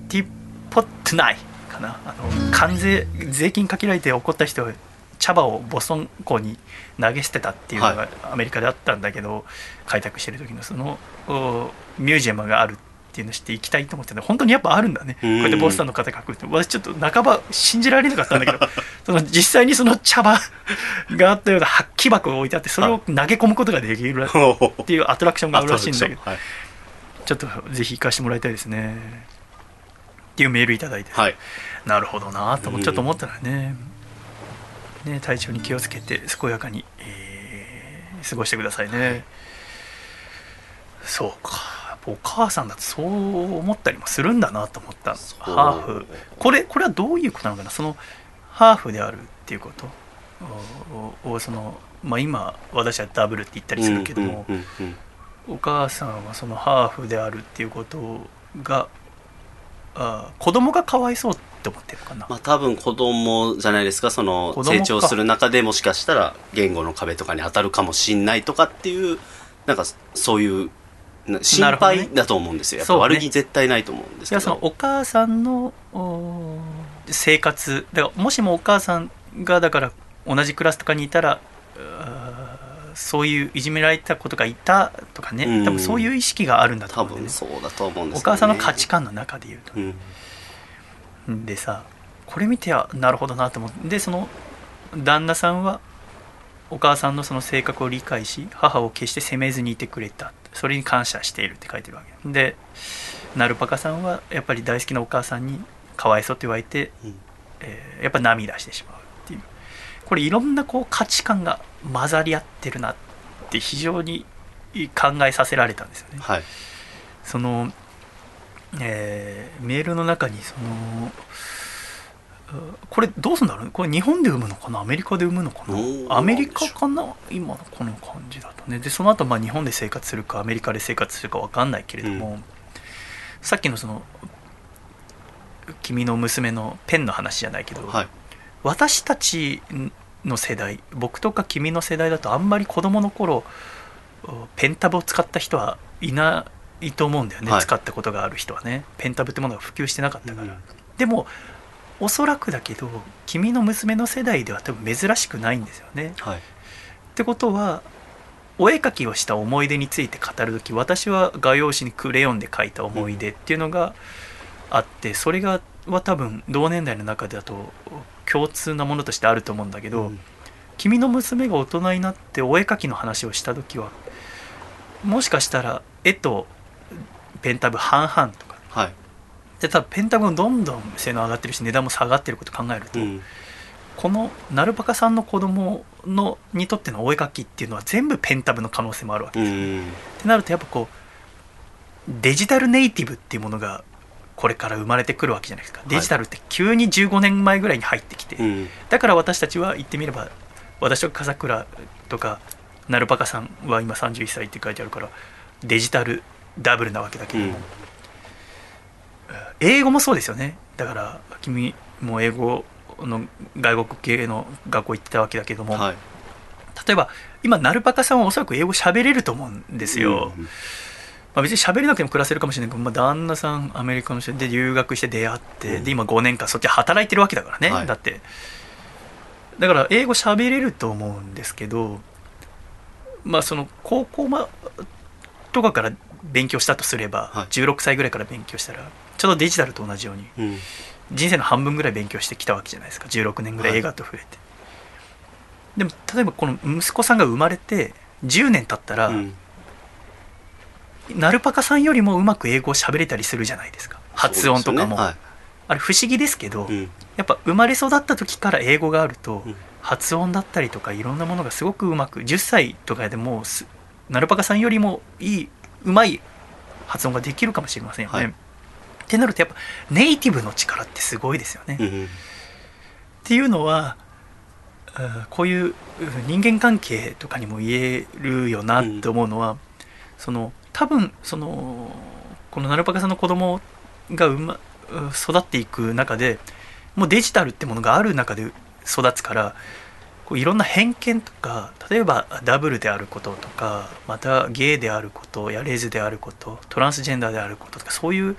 ティーポットナイかな。あの関税税金かけられて怒った人茶葉をボストン港に投げ捨てたっていうのがアメリカであったんだけど、開拓してる時のそのおミュージアムがあるっていうのを知って行きたいと思ってた。本当にやっぱあるんだね。こうやってボストンの方が来るって私ちょっと半ば信じられなかったんだけど その実際にその茶葉があったような発揮箱が置いてあってそれを投げ込むことができるっていうアトラクションがあるらしいんだけど はい。ちょっとぜひ行かしてもらいたいですね。っていうメールいただいて、はい。なるほどなとちょっと思ったらね,、ね体調に気をつけて健やかに、えー過ごしてくださいね、そうか。お母さんだとそう思ったりもするんだなと思った。ハーフ。これこれはどういうことなのかな？そのハーフであるっていうこと？おおそのまあ今私はダブルって言ったりするけども、うんうんうんお母さんはそのハーフであるっていうことがあ子供がかわいそうって思ってるかな、まあ多分子供じゃないですかその成長する中でもしかしたら言語の壁とかに当たるかもしんないとかっていうなんかそういうな心配だと思うんですよ。やっぱ悪気絶対ないと思うんですけど。いやそのお母さんのお生活だからもしもお母さんがだから同じクラスとかにいたらそういういじめられたことがいたとかね、うん。多分そういう意識があるんだと多思うんだよね。分そうだと思うんですお母さんの価値値観の中で言うとうんでさこれ見てはなるほどなと思って。でその旦那さんはお母さんのその性格を理解し母を決して責めずにいてくれた。それに感謝しているって書いてるわけ。でナルパカさんはやっぱり大好きなお母さんにかわいそうって言われて、うん。えーやっぱ涙してしまうっていう。これいろんなこう価値観が混ざり合ってるなって非常に考えさせられたんですよね。はい。その、えーメールの中にそのうこれどうすんだろうね？これ日本で産むのかな？アメリカで産むのかな？アメリカかな？今のこの感じだとね。でその後まあ日本で生活するかアメリカで生活するか分かんないけれども、うん。さっきのその君の娘のペンの話じゃないけど、はい。私たちの世代僕とか君の世代だとあんまり子供の頃ペンタブを使った人はいないと思うんだよね、はい。使ったことがある人はね。ペンタブってものが普及してなかったから、うん。でもおそらくだけど君の娘の世代では多分珍しくないんですよね。はい。ってことはお絵描きをした思い出について語る時私は画用紙にクレヨンで描いた思い出っていうのがあってそれがは多分同年代の中だと共通なものとしてあると思うんだけど、うん。君の娘が大人になってお絵描きの話をした時はもしかしたら絵とペンタブ半々とか。はい。で多分ペンタブもどんどん性能上がってるし値段も下がってること考えると、うん。このナルパカさんの子供のにとってのお絵描きっていうのは全部ペンタブの可能性もあるわけ。うですよ、ん。ってなるとやっぱこうデジタルネイティブっていうものがこれから生まれてくるわけじゃないですか。い。デジタルって急に15年前ぐらいに入ってきて、うん。だから私たちは言ってみれば私と笠倉とかナルパカさんは今31歳って書いてあるからデジタルダブルなわけだけど。も、うん。英語もそうですよね。だから君も英語の外国系の学校行ってたわけだけども、はい。例えば今ナルパカさんはおそらく英語喋れると思うんですよ、うんまあ、別に喋れなくても暮らせるかもしれないけど、まあ、旦那さんアメリカの人で留学して出会って、うん。で今5年間そっちで働いてるわけだからね、はい。だって。だから英語喋れると思うんですけどまあその高校まとかから勉強したとすれば、はい。16歳ぐらいから勉強したらちょうどデジタルと同じようにうん。人生の半分ぐらい勉強してきたわけじゃないですか。16年ぐらい映画と触れて、でも例えばこの息子さんが生まれて10年経ったら、うん。ナルパカさんよりもうまく英語を喋れたりするじゃないですか。発音とかも、ね。はい。あれ不思議ですけど、うん。やっぱ生まれ育った時から英語があると、うん。発音だったりとかいろんなものがすごくうまく10歳とかでもうすナルパカさんよりもいいうまい発音ができるかもしれませんよね。はいってなるとやっぱネイティブの力ってすごいですよね。うんっていうのはうんこういううん人間関係とかにも言えるよなって思うのは、その多分そのこのナルパカさんの子供がうまうん育っていく中でもうデジタルってものがある中で育つからこういろんな偏見とか例えばダブルであることとかまたゲイであることやレズであることトランスジェンダーであることとかそういう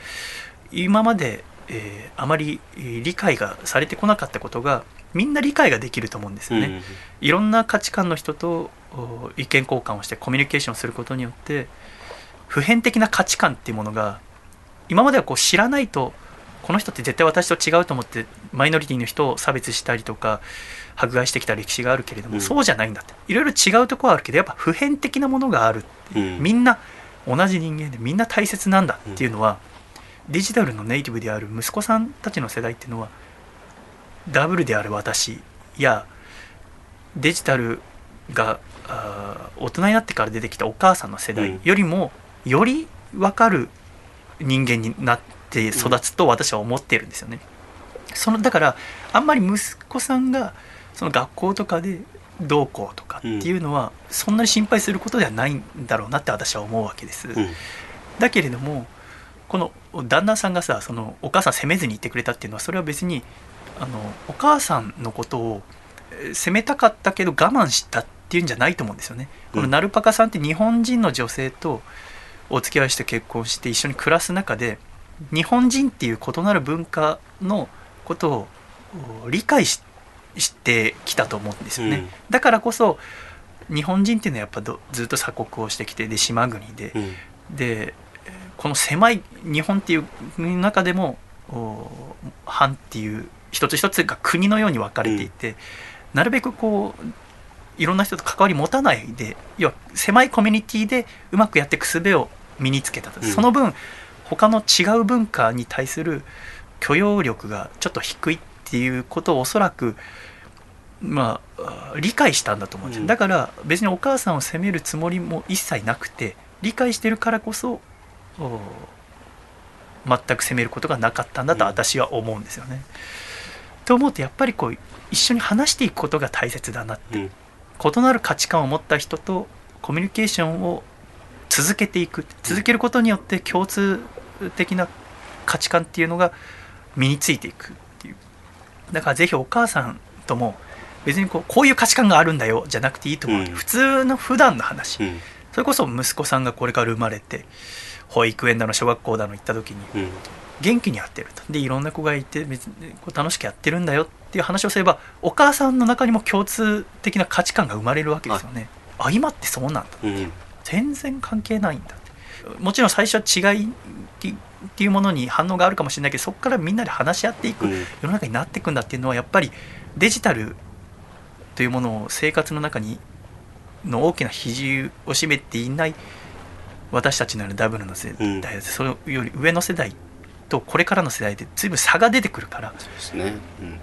今までえーあまりえー理解がされてこなかったことがみんな理解ができると思うんですよね。うんいろんな価値観の人とお意見交換をしてコミュニケーションをすることによって普遍的な価値観っていうものが今まではこう知らないとこの人って絶対私と違うと思ってマイノリティの人を差別したりとか迫害してきた歴史があるけれども、うん。そうじゃないんだって。いろいろ違うところはあるけどやっぱ普遍的なものがある。ううん。みんな同じ人間でみんな大切なんだっていうのは、デジタルのネイティブである息子さんたちの世代っていうのはダブルである私やデジタルが大人になってから出てきたお母さんの世代よりも、より分かる人間になって育つと私は思ってるんですよね。そのだからあんまり息子さんがその学校とかでどうこうとかっていうのは、そんなに心配することではないんだろうなって私は思うわけです。うんだけれどもこの旦那さんがさそのお母さん責めずに言ってくれたっていうのはそれは別にあのお母さんのことをえー責めたかったけど我慢したっていうんじゃないと思うんですよね。このうんナルパカさんって日本人の女性とお付き合いして結婚して一緒に暮らす中で日本人っていう異なる文化のことをお理解ししてきたと思うんですよね。うん。だからこそ日本人っていうのはやっぱどずっと鎖国をしてきてで島国で、うん。でこの狭い日本っていう中でもお藩っていう一つ一つが国のように分かれていて、なるべくこういろんな人と関わり持たないで要は狭いコミュニティでうまくやっていく術を身につけたと、うん。その分他の違う文化に対する許容力がちょっと低いっていうことをおそらくまあ理解したんだと思うんですよ、うん。だから別にお母さんを責めるつもりも一切なくて理解してるからこそお全く責めることがなかったんだとうん。私は思うんですよね。と思うとやっぱりこう一緒に話していくことが大切だなってうん。異なる価値観を持った人とコミュニケーションを続けていく続けることによって共通的な価値観っていうのが身についていくだからぜひお母さんとも別にこうこういう価値観があるんだよじゃなくていいと思う、うん。普通の普段の話、うん。それこそ息子さんがこれから生まれて保育園だの小学校だの行った時にうん。元気にやってるとでいろんな子がいて別にこう楽しくやってるんだよっていう話をすればお母さんの中にも共通的な価値観が生まれるわけですよね。あ今ってそうなんだうん。全然関係ないんだって。もちろん最初は違いっていうものに反応があるかもしれないけどそこからみんなで話し合っていくうん。世の中になっていくんだっていうのはやっぱりデジタルというものを生活の中にの大きな比重を占めていない私たちのようなダブルの世代で、それより上の世代とこれからの世代で随分差が出てくるからそうですねうん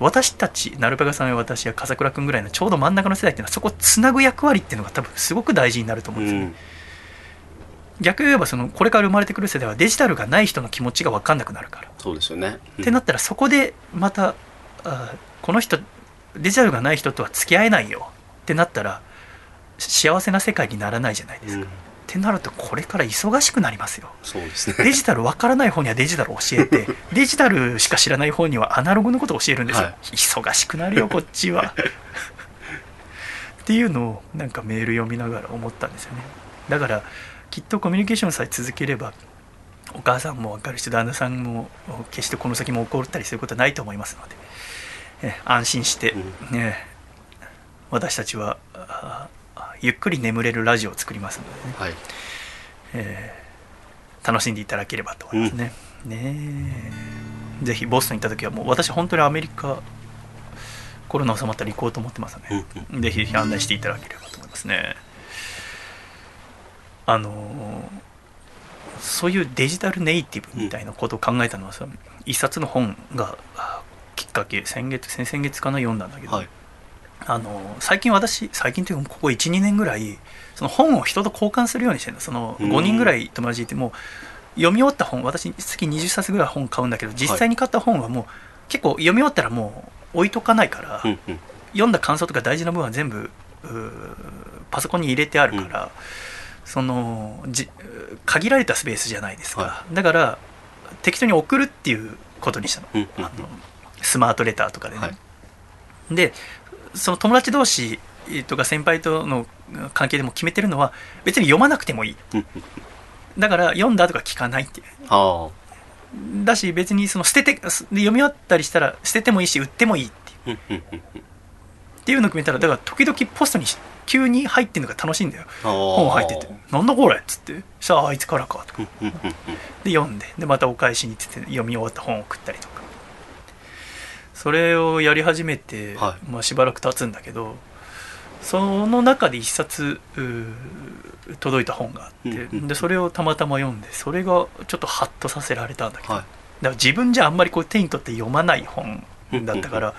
私たちナルパガさんや私や笠倉君ぐらいのちょうど真ん中の世代っていうのはそこをつなぐ役割っていうのが多分すごく大事になると思うんですよね。逆に言えばそのこれから生まれてくる世代はデジタルがない人の気持ちが分かんなくなるから。そうですよねうんってなったらそこでまたあこの人デジタルがない人とは付き合えないよってなったら幸せな世界にならないじゃないですか。うんってなるとこれから忙しくなりますよ。そうですねデジタル分からない方にはデジタルを教えて デジタルしか知らない方にはアナログのことを教えるんですよ。はい忙しくなるよこっちは。っていうのをなんかメール読みながら思ったんですよね。だからきっとコミュニケーションさえ続ければお母さんも分かるし旦那さんも決してこの先も起こったりすることはないと思いますので、え安心して、うね、私たちはあゆっくり眠れるラジオを作りますのでね、はい。えー楽しんでいただければと思いますね。ねえ。ぜひボストン行った時はもう私本当にアメリカコロナ収まったら行こうと思ってますので、うん。ぜひぜひ案内していただければと思いますね。あのーそういうデジタルネイティブみたいなことを考えたのはさ、一冊の本があきっかけ先月先々月かな読んだんだけど、はい。あの最近私最近というかここ12年ぐらいその本を人と交換するようにしてるの。そのうん。5人ぐらい友達いても読み終わった本私月20冊ぐらい本買うんだけど実際に買った本はもう結構読み終わったらもう置いとかないから、うんうん。読んだ感想とか大事な部分は全部パソコンに入れてあるから、そのじ限られたスペースじゃないですか、はだから適当に送るっていうことにしたの,、うんうんうん。あのスマートレターとかでね、はい。でその友達同士とか先輩との関係でも決めてるのは別に読まなくてもいい。だから読んだとか聞かないっていう。あだし別にその捨ててす読み終わったりしたら捨ててもいいし売ってもいいっていう。っていうのを決めたらだから時々ポストに急に入ってるのが楽しいんだよ。本本入ってて「なんだこれ」っつって「さああいつからか」とか。で読んで。でまたお返しに行ってて読み終わった本を送ったりとか。それをやり始めて、はまあ、しばらく経つんだけどその中で一冊届いた本があって、うんうんでそれをたまたま読んでそれがちょっとハッとさせられたんだけど、はい。だから自分じゃあんまりこう手に取って読まない本だったから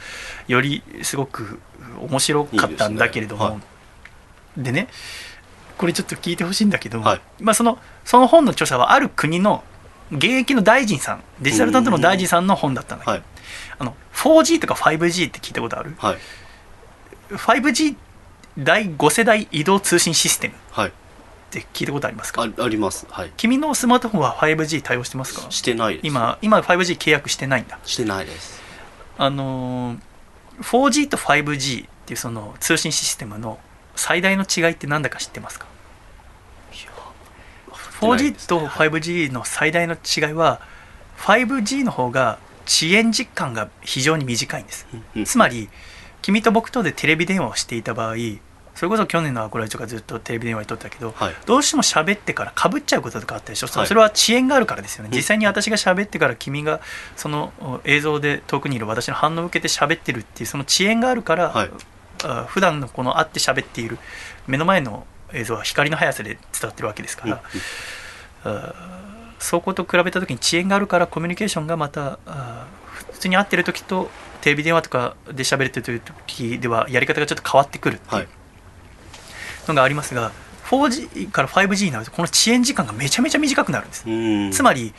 よりすごく面白かったんだけれどもいいですねこれちょっと聞いてほしいんだけど、はい。まあ、そのその本の著者はある国の現役の大臣さんデジタル担当の大臣さんの本だったんだけど、はい。あの 4G とか 5G って聞いたことある？はい。5G 第5世代移動通信システムっはい。て聞いたことありますか？ああります。はい。君のスマートフォンは 5G 対応してますか？してないです。今今 5G 契約してないんだ。してないです。あのー 4G と 5G っていうその通信システムの最大の違いって何だか知ってますか？ないで 4G と 5G の最大の違いは 5G の方が遅延時間が非常に短いんです。うんつまり君と僕とでテレビ電話をしていた場合それこそ去年のアコラジとかずっとテレビ電話で撮ったけど、はい。どうしても喋ってからかぶっちゃうこととかあったでしょ、はい。それは遅延があるからですよね。うん。実際に私が喋ってから君がそのお映像で遠くにいる私の反応を受けて喋ってるっていうその遅延があるから、はい。あ普段のこの会って喋っている目の前の映像は光の速さで伝わってるわけですから、あそこと比べた時に遅延があるからコミュニケーションがまたあ普通に会ってる時とテレビ電話とかで喋れてる時ではやり方がちょっと変わってくるってはい。いうのがありますが 4G から 5G になるとこの遅延時間がめちゃめちゃ短くなるんです、うん。つまり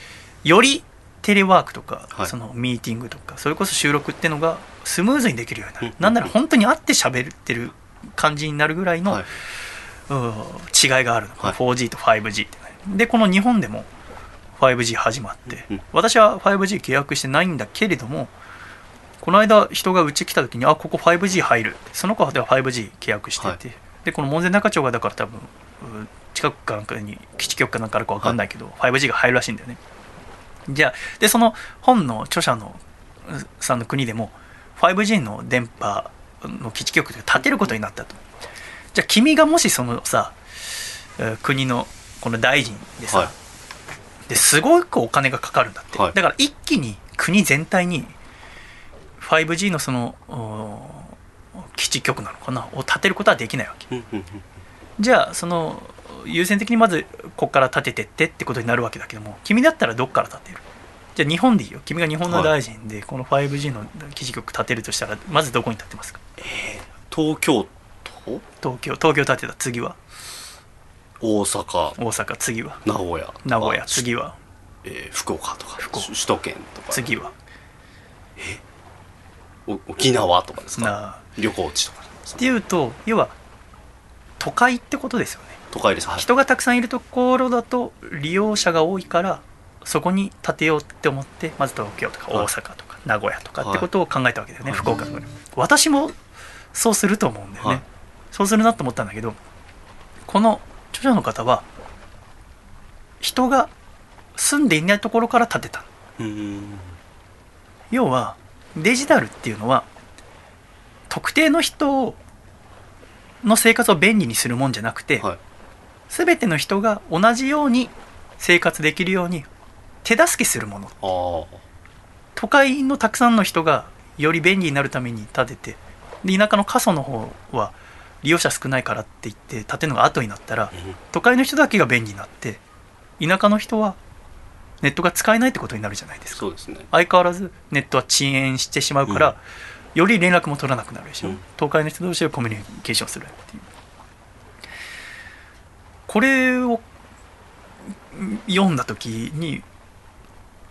よりテレワークとか、はい。そのミーティングとかそれこそ収録っていうのがスムーズにできるようになる、うんなんなら本当に会って喋ってる感じになるぐらいの、はい。うん違いがあるの、はい。4G と 5G って。ねでこの日本でも 5G 始まって、うん私は 5G 契約してないんだけれどもこの間人がうち来た時にあここ 5G 入る。その子では 5G 契約してて、はい。でこの門前仲町がだから多分う近くかなんかに基地局かなんかあるか分かんないけど、5G が入るらしいんだよねじゃあでその本の著者のうさんの国でも 5G の電波の基地局で建てることになったと。じゃあ君がもしそのさえー国のこの大臣でさ、はい。ですごくお金がかかるんだって、はい。だから一気に国全体に 5G のそのお基地局なのかなを建てることはできないわけ。じゃあその優先的にまずここから建ててってってことになるわけだけども君だったらどっから建てる？じゃあ日本でいいよ。君が日本の大臣でこの 5G の基地局建てるとしたらまずどこに建てますか？東京都？東京。東京建てた。次は？大阪。大阪。次は？名古屋。名古屋。あ次は？えー福岡とか。福岡。首都圏とか。次は？お沖縄とかですか？旅行地とか？っていうと要は都会ってことですよね都会です。はい。人がたくさんいるところだと利用者が多いからそこに建てようって思ってまず東京とかはい。大阪とか名古屋とかはいってことを考えたわけだよね、はい。福岡とか。私もそうすると思うんだよね、はい。そうするなと思ったんだけどこの著者の方は人が住んでいないところから建てた。要はデジタルっていうのは特定の人の生活を便利にするもんじゃなくて、はい全ての人が同じように生活できるように手助けするもの。都会のたくさんの人がより便利になるために建ててで田舎の過疎の方は利用者少ないからって言って建てるのが後になったらうん都会の人だけが便利になって田舎の人はネットが使えないってことになるじゃないですか。ね。相変わらずネットは遅延してしまうから、うん。より連絡も取らなくなるでしょ、うん。東海の人同士でコミュニケーションするっていうこれをうん読んだ時に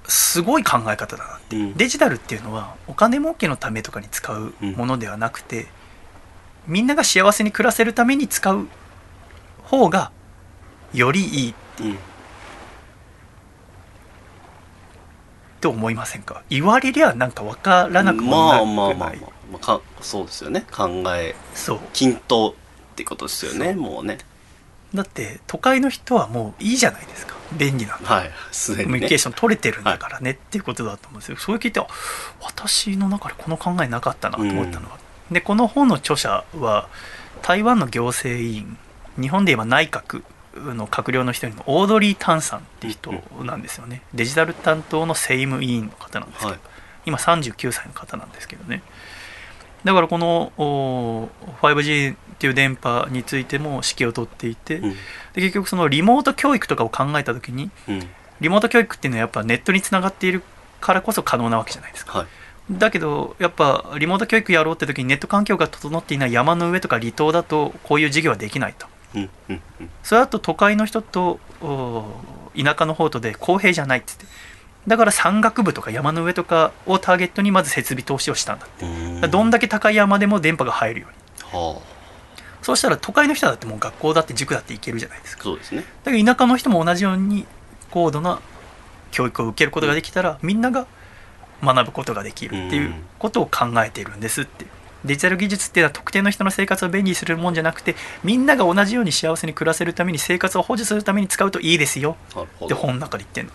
すごい考え方だなってう。ん。デジタルっていうのはお金儲けのためとかに使うものではなくて、みんなが幸せに暮らせるために使う方がよりいいうん。と思いませんか？言われりゃなんか分からなくもまあなくない、まあまあまあ、まあ、かそうですよね。考え。そう。均等ってことですよねもうねだって都会の人はもういいじゃないですか。便利なんだ。はい。すでにね。コミュニケーション取れてるんだからね、っていうことだと思うんですよ。それ聞いてあ私の中でこの考えなかったなと思ったのは、でこの本の著者は台湾の行政委員日本で言えば内閣の閣僚の一人のオードリー・タンさんっていう人なんですよね。デジタル担当の政務委員の方なんですけど、はい。今39歳の方なんですけどねだからこのお 5G っていう電波についても指揮を執っていて、うん。で結局そのリモート教育とかを考えた時にうん。リモート教育っていうのはやっぱネットにつながっているからこそ可能なわけじゃないですか。はい。だけどやっぱリモート教育やろうって時にネット環境が整っていない山の上とか離島だとこういう授業はできないと。うんうんうん。それだと都会の人とお田舎の方とで公平じゃないっってだから山岳部とか山の上とかをターゲットにまず設備投資をしたんだって。どんだけ高い山でも電波が入るように。はそうしたら都会の人だってもう学校だって塾だって行けるじゃないですあか。そうですね。だから田舎の人も同じように高度な教育を受けることができたらみんなが学ぶことができるっていうことを考えているんですって。デジタル技術っていうのは特定の人の生活を便利にするもんじゃなくてみんなが同じように幸せに暮らせるために生活を保持するために使うといいですよって本の中で言ってんの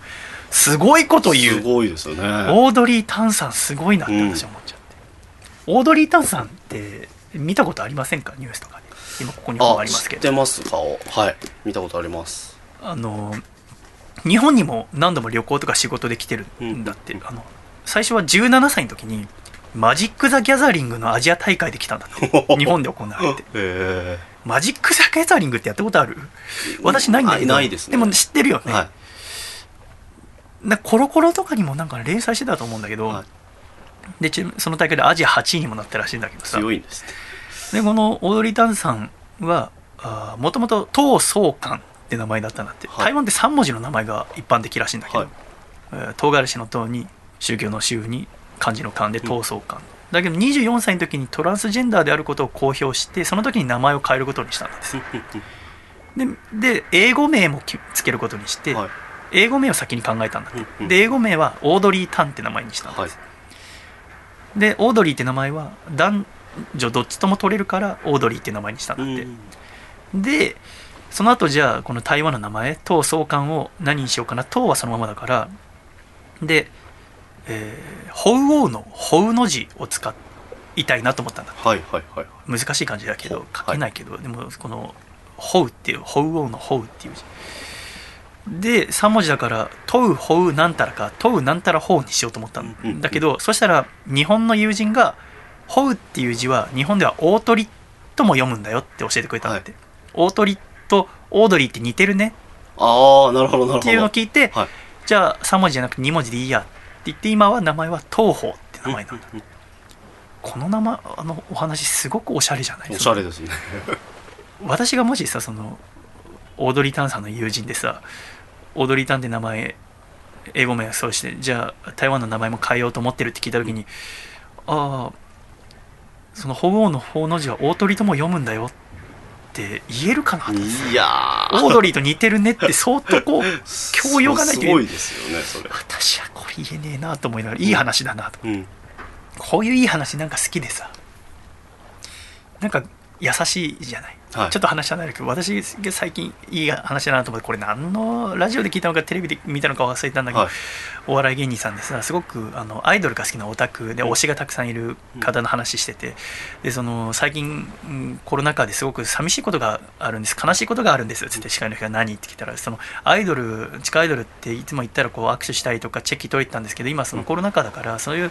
すごいこと言すうごいですよね。オードリー・タンさんすごいなって私は思っちゃって、オードリー・タンさんって見たことありませんか？ニュースとかで。今ここに本ありますけど。てます顔はい。見たことあります。あの日本にも何度も旅行とか仕事で来てるんだって、うん。あの最初は17歳の時にマジック・ザ・ギャザリングのアジア大会で来たんだって。日本で行われて。マジック・ザ・ギャザリングってやったことある？私ないんだけど。あないですね。も知ってるよね、はなコロコロとかにもなんか連載してたと思うんだけど、はい。でちその大会でアジア8位にもなったらしいんだけどいさ強いんですね。でこのオードリー・タンさんはもともと唐宗館って名前だったんだって、はい。台湾って3文字の名前が一般的らしいんだけど、はい。えー唐辛子の唐に宗教の宗に漢字の漢で唐宗館、だけど24歳の時にトランスジェンダーであることを公表してその時に名前を変えることにしたん ですでで英語名もきつけることにして、はい英語名を先に考えたんだって、うんうん。で英語名はオードリー・タンって名前にしたんです、はい。でオードリーって名前は男女どっちとも取れるからオードリーって名前にしたんだって、でその後じゃあこの台湾の名前唐総監を何にしようかな唐はそのままだからで、えー、ホウオウのホウの字を使いたいなと思ったんだ。はいはいはい難しい漢字だけど書けないけど、でもこの「ホウ」っていうホウオウの「ホウ」っていう字で3文字だから「問うホウなんたら」か「問うなんたらホウ」にしようと思ったうんだけど、そしたら日本の友人が「ホウ」っていう字は日本では「大鳥」とも読むんだよって教えてくれたんだって、大鳥とオードリーって似てるね。ああなるほどなるほど。っていうのを聞いて、はい。じゃあ3文字じゃなくて2文字でいいやって言って今は名前は東宝って名前なんだ、うんうんこの名前あのお話すごくおしゃれじゃないおしゃれですね。私がもしさそのオードリー・タンさんの友人でさオードリー・タンって名前英語名そうしてじゃあ台湾の名前も変えようと思ってるって聞いた時に、ああその鳳凰の鳳の字は大鳥とも読むんだよって言えるかなといやー。オードリーと似てるねって相当こう 教養がないとすごいですよねそれ。私はこれ言えねえなと思いながらいい話だなと。うん。こういういい話なんか好きでさなんか優しいじゃない、はい。ちょっと話はないけど私が最近いい話だなと思ってこれ何のラジオで聞いたのかテレビで見たのか忘れたんだけど、はい。お笑い芸人さんでさすごくあのアイドルが好きなオタクで推しがたくさんいる方の話しててでその最近うんコロナ禍ですごく寂しいことがあるんです。悲しいことがあるんですつって司会の人が何って聞いたらそのアイドル地下アイドルっていつも言ったらこう握手したりとかチェキ取りたんですけど今そのコロナ禍だからそういう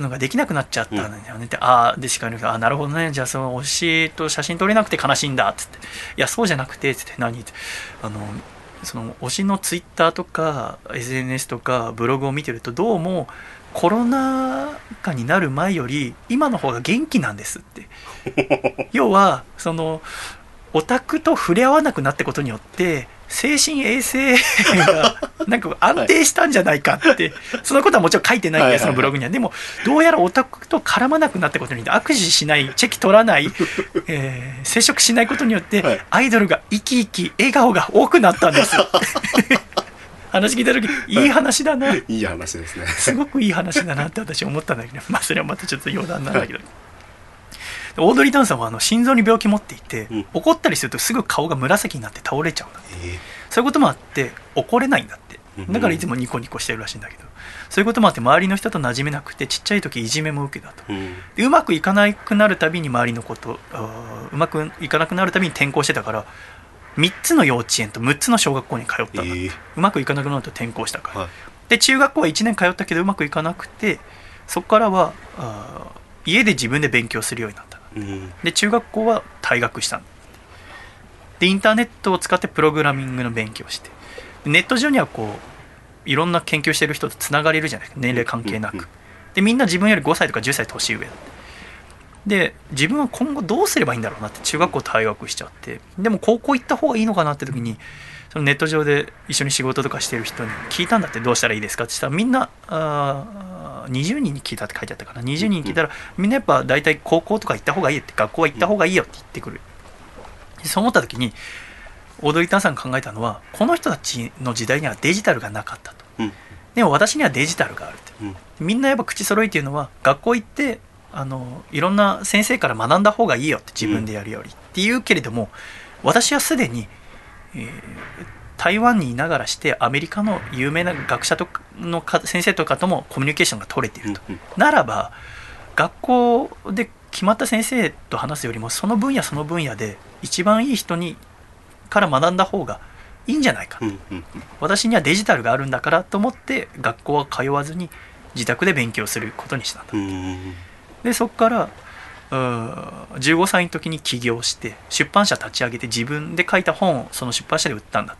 のができなくなっちゃったんだよね。って、ああで司会の人があなるほどね。じゃあその推しと写真撮れなくて悲しいんだっつって。いやそうじゃなくてつって何？って。あのその推しのツイッターとか SNS とかブログを見てるとどうもコロナ禍になる前より今の方が元気なんですって。要はそのオタクと触れ合わなくなったことによって精神衛生がなんか安定したんじゃないかって、そのことはもちろん書いてないんだよ、はいはいはいそのブログには。でも、どうやらオタクと絡まなくなったことによって、握手しない、チェキ取らない、えー接触しないことによって、はいアイドルが生き生き、笑顔が多くなったんです。話聞いた時いい話だな。いい話ですねすごくいい話だなって私思ったんだけど、まあそれはまたちょっと余談なんだけど。オードリー・タンさんはあの心臓に病気持っていて、うん。怒ったりするとすぐ顔が紫になって倒れちゃうんだえそういうこともあって怒れないんだって。うんだからいつもニコニコしてるらしいんだけど。そういうこともあって周りの人と馴染めなくてちっちゃい時いじめも受けたと。うん。でうまくいかなくなるたびに周りのことうまくいかなくなるたびに転校してたから3つの幼稚園と6つの小学校に通ったんだって、ええうまくいかなくなると転校したから、はい。で中学校は1年通ったけどうまくいかなくてそこからは家で自分で勉強するようになった。うんで中学校は退学したでインターネットを使ってプログラミングの勉強をして。ネット上にはこういろんな研究してる人とつながれるじゃないですか。年齢関係なく。でみんな自分より5歳とか10歳年上だって。で自分は今後どうすればいいんだろうなって中学校退学しちゃって。でも高校行った方がいいのかなって時にそのネット上で一緒に仕事とかしてる人に聞いたんだってどうしたらいいですかって言ったらみんなあー20人に聞いたって書いてあったかな。20人に聞いたらみんなやっぱ大体高校とか行った方がいいって学校は行った方がいいよって言ってくる。でそう思った時にオードリー・タンさんが考えたのはこの人たちの時代にはデジタルがなかったと。うん。でも私にはデジタルがあるって。うん。みんなやっぱ口揃いっていうのは学校行ってあのいろんな先生から学んだ方がいいよって自分でやるより、っていうけれども私はすでに、えー台湾にいながらしてアメリカの有名な学者とかのか先生とかともコミュニケーションが取れていると、うんならば学校で決まった先生と話すよりもその分野その分野で一番いい人にから学んだ方がいいんじゃないか、うんうん私にはデジタルがあるんだからと思って学校は通わずに自宅で勉強することにしたんだ、うんでそこからうー15歳の時に起業して出版社立ち上げて自分で書いた本をその出版社で売ったんだ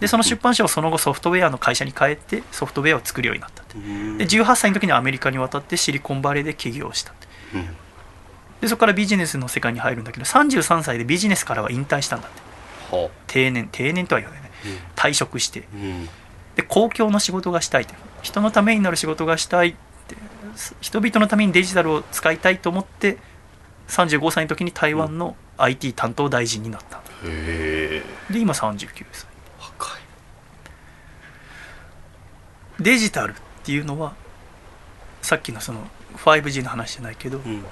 でその出版社をその後ソフトウェアの会社に変えてソフトウェアを作るようになったって。うん。で18歳の時にアメリカに渡ってシリコンバレーで起業したって。うん。でそこからビジネスの世界に入るんだけど33歳でビジネスからは引退したんだって。は定年定年とは言わないね。退職して。うん。で公共の仕事がしたいって。人のためになる仕事がしたいって。す人々のためにデジタルを使いたいと思って35歳の時に台湾の IT 担当大臣になった。で今39歳若いデジタルっていうのはさっきのその 5G の話じゃないけど、うん。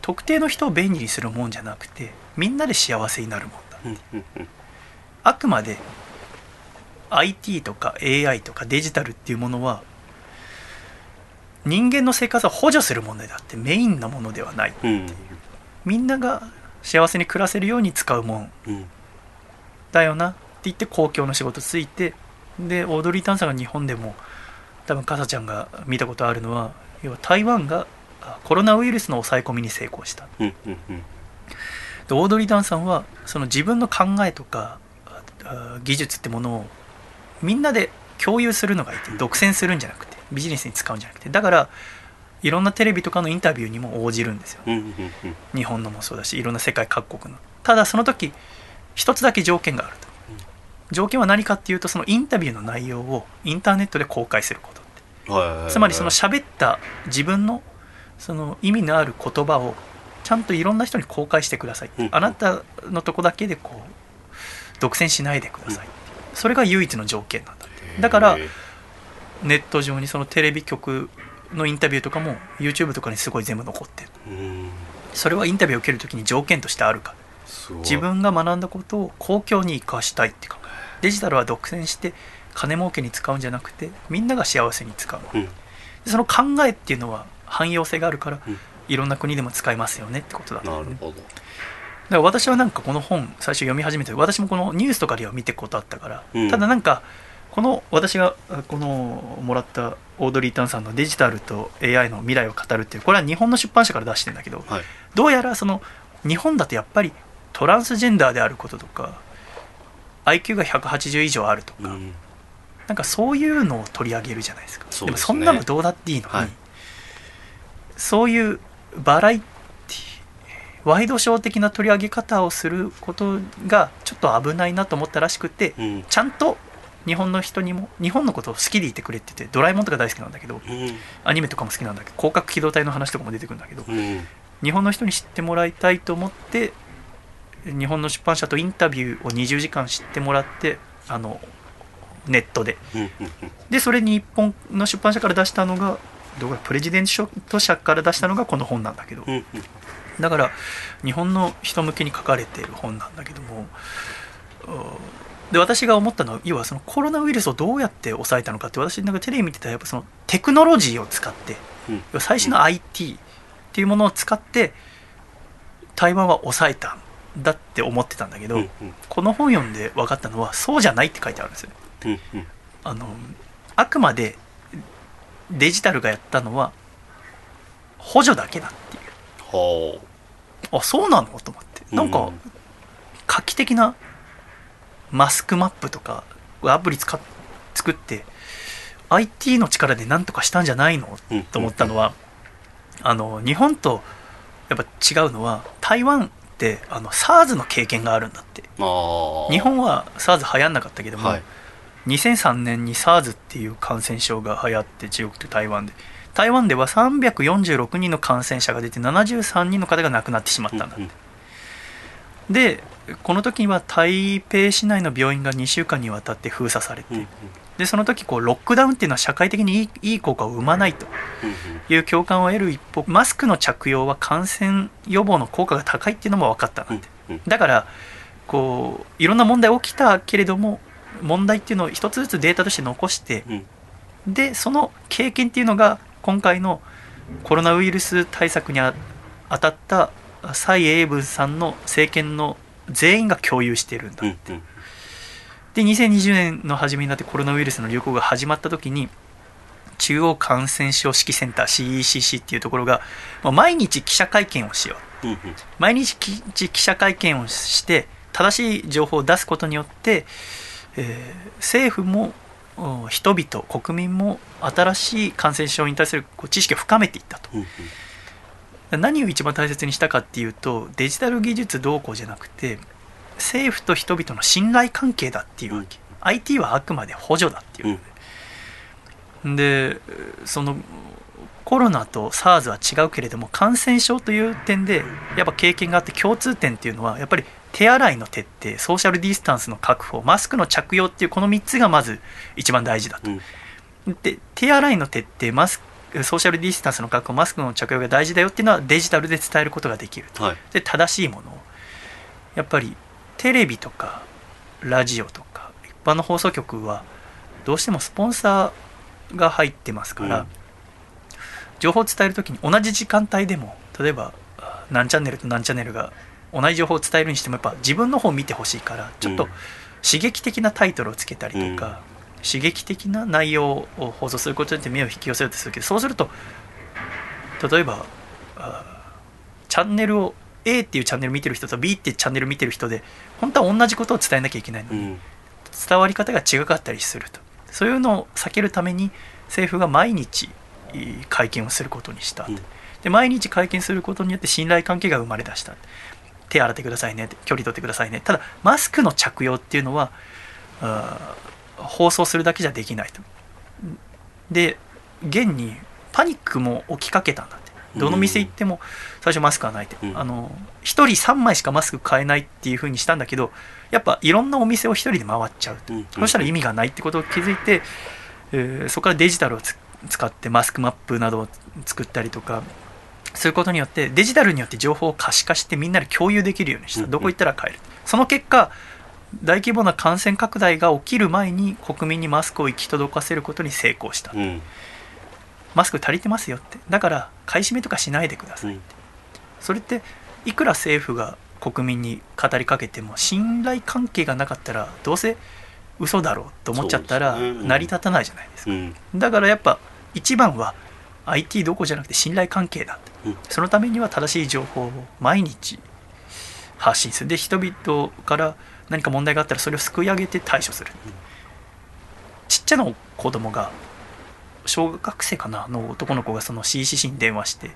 特定の人を便利にするもんじゃなくてみんなで幸せになるもんだ。うんうんうん。あくまで IT とか AI とかデジタルっていうものは人間の生活を補助するものであってメインなものではないう。ん。みんなが幸せに暮らせるように使うもん。だよなって言って公共の仕事ついてでオードリー・タンさんが日本でも多分かさちゃんが見たことあるのは要は台湾があコロナウイルスの抑え込みに成功した。うんうんうん。でオードリー・タンさんはその自分の考えとか技術ってものをみんなで共有するのがいいって独占するんじゃなくてビジネスに使うんじゃなくて。だからいろんなテレビとかのインタビューにも応じるんですよ。うんうんうん。日本のもそうだしいろんな世界各国の。ただその時一つだけ条件があると条件は何かっていうとそのインタビューの内容をインターネットで公開することって。はいつまりその喋った自分のその意味のある言葉をちゃんといろんな人に公開してください、うんあなたのとこだけでこう独占しないでください、それが唯一の条件なんだって。だからネット上にそのテレビ局のインタビューとかも YouTube とかにすごい全部残ってる。うん。それはインタビューを受けるときに条件としてあるか自分が学んだことを公共に生かしたいって考えデジタルは独占して金儲けに使うんじゃなくてみんなが幸せに使う。うん。でその考えっていうのは汎用性があるから、うん。いろんな国でも使えますよねってことだなるほど。だから私はなんかこの本最初読み始めて私もこのニュースとかでは見てくことあったから、うん。ただなんかこの私があこのもらったオードリー・タンさんのデジタルと AI の未来を語るっていうこれは日本の出版社から出してるんだけどはい。どうやらその日本だとやっぱりトランスジェンダーであることとか IQ が180以上あるとか、うん。なんかそういうのを取り上げるじゃないですか。ですね。もそんなのどうだっていいのに、はい。そういうバラエティワイドショー的な取り上げ方をすることがちょっと危ないなと思ったらしくて、うん。ちゃんと日本の人にも日本のことを好きでいてくれって言ってドラえもんとか大好きなんだけどうん。アニメとかも好きなんだけど広角機動隊の話とかも出てくるんだけどうん。日本の人に知ってもらいたいと思って日本の出版社とインタビューを20時間知ってもらってあのネットで。でそれに日本の出版社から出したのがどこだプレジデント社から出したのがこの本なんだけど。だから日本の人向けに書かれている本なんだけどもうで私が思ったのは要はそのコロナウイルスをどうやって抑えたのかって私なんかテレビ見てたらやっぱそのテクノロジーを使って最新の IT っていうものを使って台湾は抑えた。んだって思ってたんだけど、うんうん。この本読んで分かったのはそうじゃないって書いてあるんですようんうん。あのあくまでデジタルがやったのは補助だけだっていう。ほあそうなのと思って。うなんかうん画期的なマスクマップとかアプリ使っ作って IT の力で何とかしたんじゃないの？うん。と思ったのはあの日本とやっぱ違うのは台湾ってあの SARS の経験があるんだって。日本は SARS 流行んなかったけども、はい。2003年に SARS っていう感染症が流行って中国と台湾で。台湾では346人の感染者が出て73人の方が亡くなってしまったんだうんでこの時には台北市内の病院が2週間にわたって封鎖されて、うんうんでその時こうロックダウンっていうのは社会的にいいいい効果を生まないと。うんいう共感を得る一方マスクの着用は感染予防の効果が高いっていうのも分かったなって、うんだからこういろんな問題起きたけれども問題っていうのを一つずつデータとして残してうん。でその経験っていうのが今回のコロナウイルス対策にあ当たった蔡英文さんの政権の全員が共有しているんだ、うんうんで2020年の初めになってコロナウイルスの流行が始まった時に中央感染症指揮センター CECC っていうところが毎日記者会見をしよう。毎日記者会見をして正しい情報を出すことによって、えー政府もお人々国民も新しい感染症に対する知識を深めていったと。何を一番大切にしたかっていうとデジタル技術どうこうじゃなくて政府と人々の信頼関係だっていうわけ、IT はあくまで補助だっていうう、でそのコロナと SARS は違うけれども感染症という点でやっぱ経験があって共通点っていうのはやっぱり手洗いの徹底ソーシャルディスタンスの確保マスクの着用っていうこの3つがまず一番大事だと。うん。で手洗いの徹底マスクソーシャルディスタンスの確保マスクの着用が大事だよっていうのはデジタルで伝えることができると。はい。で正しいものを。やっぱりテレビとかラジオとか一般の放送局はどうしてもスポンサーが入ってますから、うん。情報を伝えるときに同じ時間帯でも例えばあ何チャンネルと何チャンネルが同じ情報を伝えるにしてもやっぱ自分の方を見てほしいからちょっとうん刺激的なタイトルをつけたりとか、刺激的な内容を放送することによって目を引き寄せようとするけどそうすると例えばあチャンネルを A っていうチャンネル見てる人と B ってチャンネル見てる人で本当は同じことを伝えなきゃいけないの。に、うん。伝わり方が違かったりすると。そういうのを避けるために政府が毎日えー会見をすることにした、うん。で毎日会見することによって信頼関係が生まれ出した。手洗ってくださいね。距離取ってくださいね。ただマスクの着用っていうのは放送するだけじゃできないと。で現にパニックも起きかけたんだって。どの店行っても最初マスクはないって、う。ん。あの1人3枚しかマスク買えないっていう風にしたんだけどやっぱいろんなお店を1人で回っちゃうと、うん。そしたら意味がないってことを気づいて、えーそこからデジタルをつ使ってマスクマップなどを作ったりとかそういうことによってデジタルによって情報を可視化してみんなで共有できるようにした、うん。どこ行ったら買える。その結果大規模な感染拡大が起きる前に国民にマスクを行き届かせることに成功した、うん。マスク足りてますよって。だから買い占めとかしないでください、うんそれっていくら政府が国民に語りかけても信頼関係がなかったらどうせ嘘だろうと思っちゃったら成り立たないじゃないですか、うん。だからやっぱ一番は IT どこじゃなくて信頼関係だって。うん。そのためには正しい情報を毎日発信する。で人々から何か問題があったらそれをすくい上げて対処する、ちっちゃな子供が小学生かなの男の子がその CCC に電話して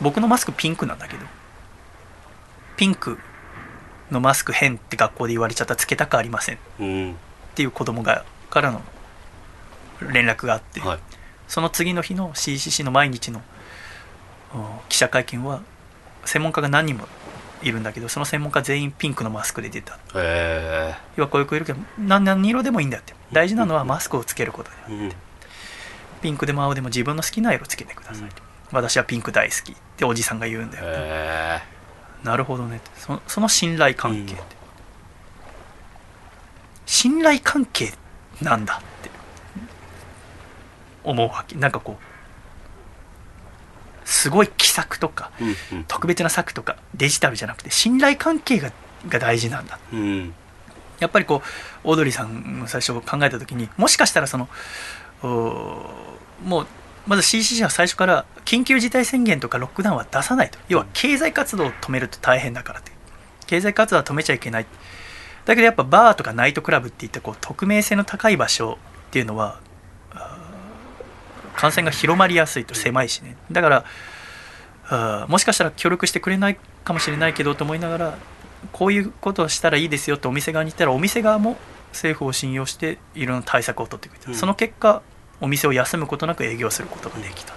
僕のマスクピンクなんだけど。ピンクのマスク変って学校で言われちゃったらつけたくありません。っうん。ていう子供がからの連絡があって、はい。その次の日の CCC の毎日のうん記者会見は専門家が何人もいるんだけどその専門家全員ピンクのマスクで出た。要はこういう子いるけど何何色でもいいんだって。大事なのはマスクをつけることでうん。ピンクでも青でも自分の好きな色つけてください、私はピンク大好きっておじさんが言うんだよ、へなるほどね。そその信頼関係って、信頼関係なんだって。思うわけ。なんかこうすごい奇策とかうんうん。特別な策とかデジタルじゃなくて信頼関係がが大事なんだ。うん。やっぱりこうオードリーさんが最初考えた時にもしかしたらそのもうまず CCC は最初から緊急事態宣言とかロックダウンは出さないと。要は経済活動を止めると大変だからって。経済活動は止めちゃいけない。だけどやっぱバーとかナイトクラブっていったこう匿名性の高い場所っていうのは感染が広まりやすいと狭いしね。だからもしかしたら協力してくれないかもしれないけどと思いながらこういうことをしたらいいですよってお店側に言ったらお店側も政府を信用していろんな対策を取ってくれた、うん。その結果お店を休むことなく営業することができた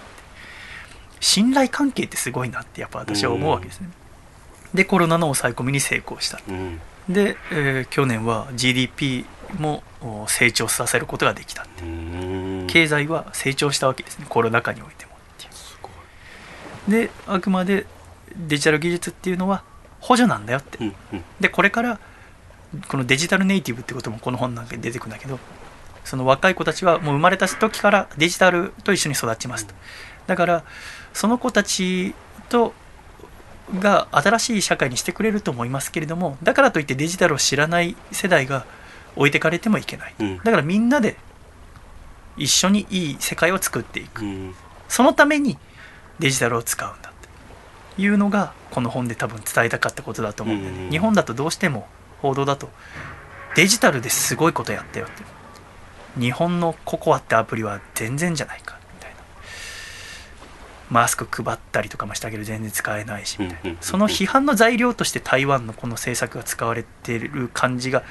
信頼関係ってすごいなってやっぱ私は思うわけですね、でコロナの抑え込みに成功したうん。で、えー去年は GDP もお成長させることができたうん。経済は成長したわけですね。コロナ禍においてもっていう。であくまでデジタル技術っていうのは補助なんだよって。でこれからこのデジタルネイティブってこともこの本なんかに出てくるんだけどその若い子たちはもう生まれた時からデジタルと一緒に育ちますと。だからその子たちとが新しい社会にしてくれると思いますけれどもだからといってデジタルを知らない世代が置いてかれてもいけない。うん。だからみんなで一緒にいい世界を作っていく。うん。そのためにデジタルを使うんだっていうのがこの本で多分伝えたかったことだと思うんだよね、うん日本だとどうしても報道だとデジタルですごいことやったよって日本のココアってアプリは全然じゃないかみたいな。マスク配ったりとかもしたけど全然使えないしみたいうんうんうんなその批判の材料として台湾のこの政策が使われてる感じが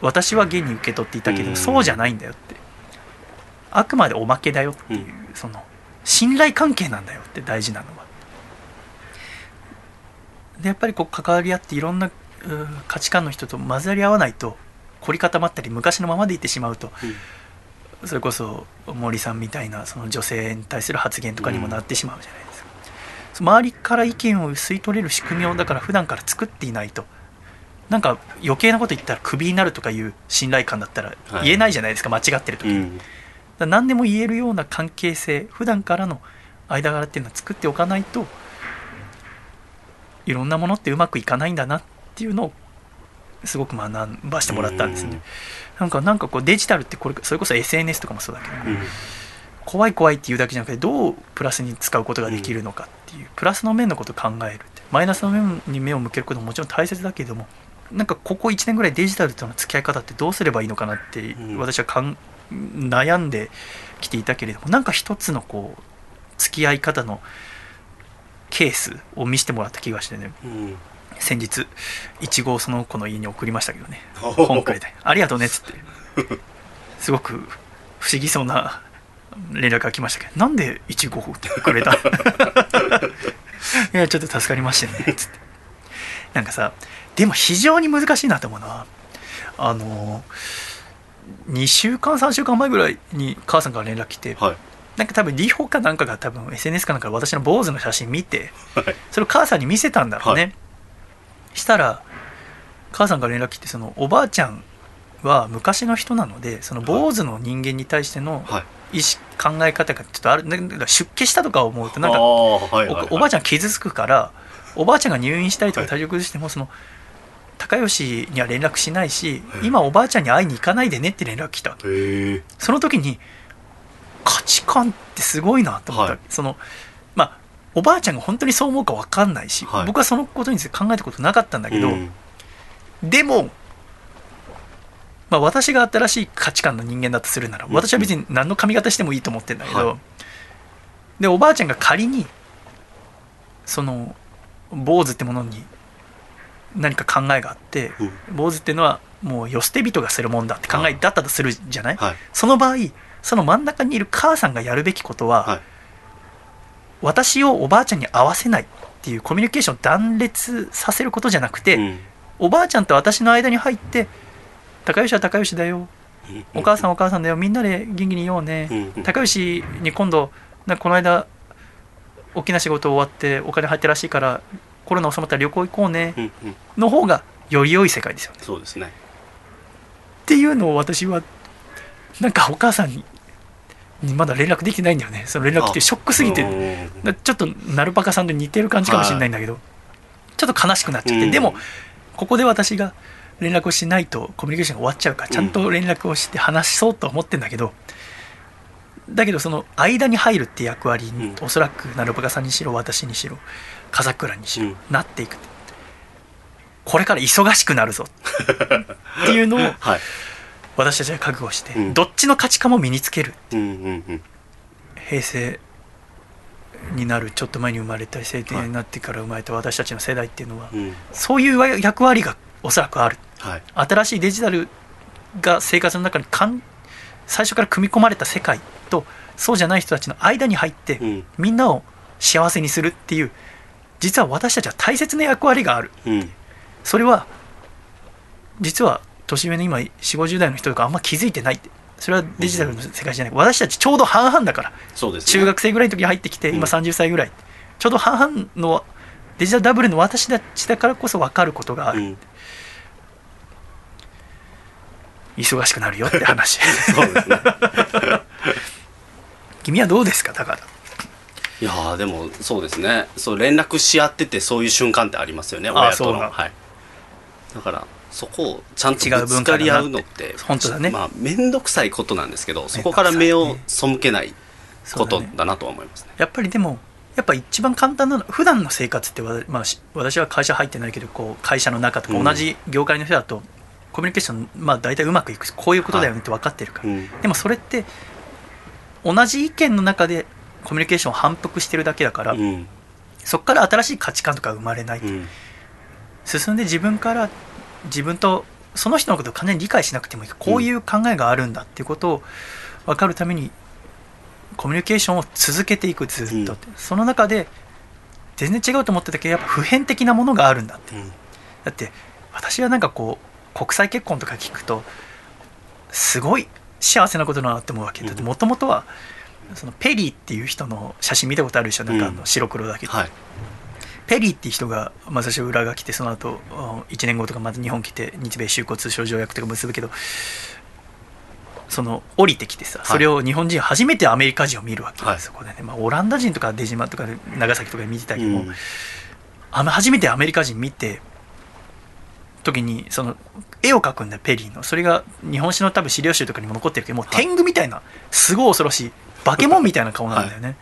私は現に受け取っていたけどうん。そうじゃないんだよって。あくまでおまけだよっていうその信頼関係なんだよって大事なのは。でやっぱりこう関わり合っていろんな価値観の人と混ざり合わないと凝り固まったり昔のままでいってしまうとそれこそ森さんみたいなその女性に対する発言とかにもなってしまうじゃないですか、周りから意見を吸い取れる仕組みをだから普段から作っていないと。なんか余計なこと言ったらクビになるとかいう信頼感だったらはい。言えないじゃないですか、間違ってる時に、うん。何でも言えるような関係性普段からの間柄っていうのは作っておかないといろんなものってうまくいかないんだなっていうのをすごく学ばしてもらったんですね。なんかなんかこうデジタルってこれそれこそ SNS とかもそうだけど、うん。怖い怖いっていうだけじゃなくてどうプラスに使うことができるのかっていう、プラスの面のことを考えるってマイナスの面に目を向けることももちろん大切だけれどもなんかここ1年ぐらいデジタルとの付き合い方ってどうすればいいのかなってうん。私はかん悩んできていたけれどもなんか一つのこう付き合い方のケースを見せてもらった気がしてね。うん先日いちごをその子の家に送りましたけどね。本くれて。ありがとうねっつって。すごく不思議そうな連絡が来ましたけど。なんでいちごをくれた？いやちょっと助かりましたねつって。なんかさでも非常に難しいなと思うのはあの2週間3週間前ぐらいに母さんから連絡来てはい。なんか多分リホかなんかが多分 SNS かなんかで私の坊主の写真見てはい。それを母さんに見せたんだろうね、はいしたら母さんから連絡来てそのおばあちゃんは昔の人なのでその坊主の人間に対してのはい。意識考え方がちょっとある。だから出家したとか思うとなんかあーはいはいはい。おおばあちゃん傷つくからおばあちゃんが入院したりとかはい。体調崩してもその高吉には連絡しないしはい。今おばあちゃんに会いに行かないでねって連絡来た。その時に価値観ってすごいなと思った、はい。そのまあおばあちゃんが本当にそう思うか分かんないし、はい。僕はそのことについて考えたことなかったんだけど、うん。でも、まあ、私が新しい価値観の人間だとするならうん。私は別に何の髪型してもいいと思ってるんだけど、はい。でおばあちゃんが仮にその坊主ってものに何か考えがあってうん。坊主っていうのはもう世捨て人がするもんだって考えだったとするじゃない、はい。その場合その真ん中にいる母さんがやるべきことは、はい私をおばあちゃんに合わせないっていうコミュニケーションを断裂させることじゃなくて、うん。おばあちゃんと私の間に入って高吉は高吉だよ。お母さんはお母さんだよ。みんなで元気にいようね、うん。高吉に今度なこの間大きな仕事終わってお金入ってるらしいからコロナ収まったら旅行行こうね。の方がより良い世界ですよね。そうですね。っていうのを私はなんかお母さんににまだ連絡できてないんだよね。その連絡ってショックすぎて。ちょっとナルパカさんと似てる感じかもしれないんだけど、ちょっと悲しくなっちゃって、うん。でもここで私が連絡をしないとコミュニケーションが終わっちゃうからちゃんと連絡をして話そうとは思ってんだけど、だけどその間に入るって役割に、うん。おそらくナルパカさんにしろ私にしろ笠倉にしろ、うん。なっていく。これから忙しくなるぞ。っていうのを はい私たちは覚悟して、うん。どっちの価値観も身につける。うんうんうん。平成になるちょっと前に生まれたり成定になってから生まれた私たちの世代っていうのは、うん。そういう役割がおそらくある。はい。新しいデジタルが生活の中にかん最初から組み込まれた世界とそうじゃない人たちの間に入って、うん。みんなを幸せにするっていう実は私たちは大切な役割がある。うん。それは実は年上の今4 5 0代の人とかあんま気づいてないって。それはデジタルの世界じゃない。私たちちょうど半々だから。そうですね。中学生ぐらいの時に入ってきてうん。今30歳ぐらい、ちょうど半々のデジタルダブルの私たちだからこそ分かることがある、うん。忙しくなるよって話。そうですね。君はどうですかだからいやーでもそうですね。そう連絡し合っててそういう瞬間ってありますよねあ親との。はい。だからそこをちゃんとかり合うのって本当だね。まあ面倒くさいことなんですけどそこから目を背けないことだなとは思いますね。やっぱりでもやっぱ一番簡単なの普段の生活ってわ、まあ、し私は会社入ってないけどこう会社の中とかうん。同じ業界の人だと、コミュニケーション、まあ、大体うまくいく。しこういうことだよねって分かってるから、うん。でもそれって同じ意見の中でコミュニケーションを反復してるだけだから、うん。そこから新しい価値観とか生まれない、うん。進んで自分から自分とその人のことを完全に理解しなくてもいいこういう考えがあるんだっていうことを分かるためにコミュニケーションを続けていくずっとって、その中で全然違うと思ってたけどやっぱ普遍的なものがあるんだって。うん。だって私はなんかこう国際結婚とか聞くとすごい幸せなことだなって思うわけ。だってうん。もともとはそのペリーっていう人の写真見たことあるでしょ？なんかあのうん。白黒だけど、はいペリーっていう人が、まあ、私は裏が来てその後1年後とかまた日本来て日米修好通商条約とか結ぶけどその降りてきてさい。それを日本人初めてアメリカ人を見るわけ、はい。そこでね、まあ、オランダ人とか出島とかで長崎とかで見てたけども、うん。あの初めてアメリカ人見て時にその絵を描くんだよペリーの。それが日本史の多分資料集とかにも残ってるけどもうはい天狗みたいなすごい恐ろしい化け物みたいな顔なんだよね、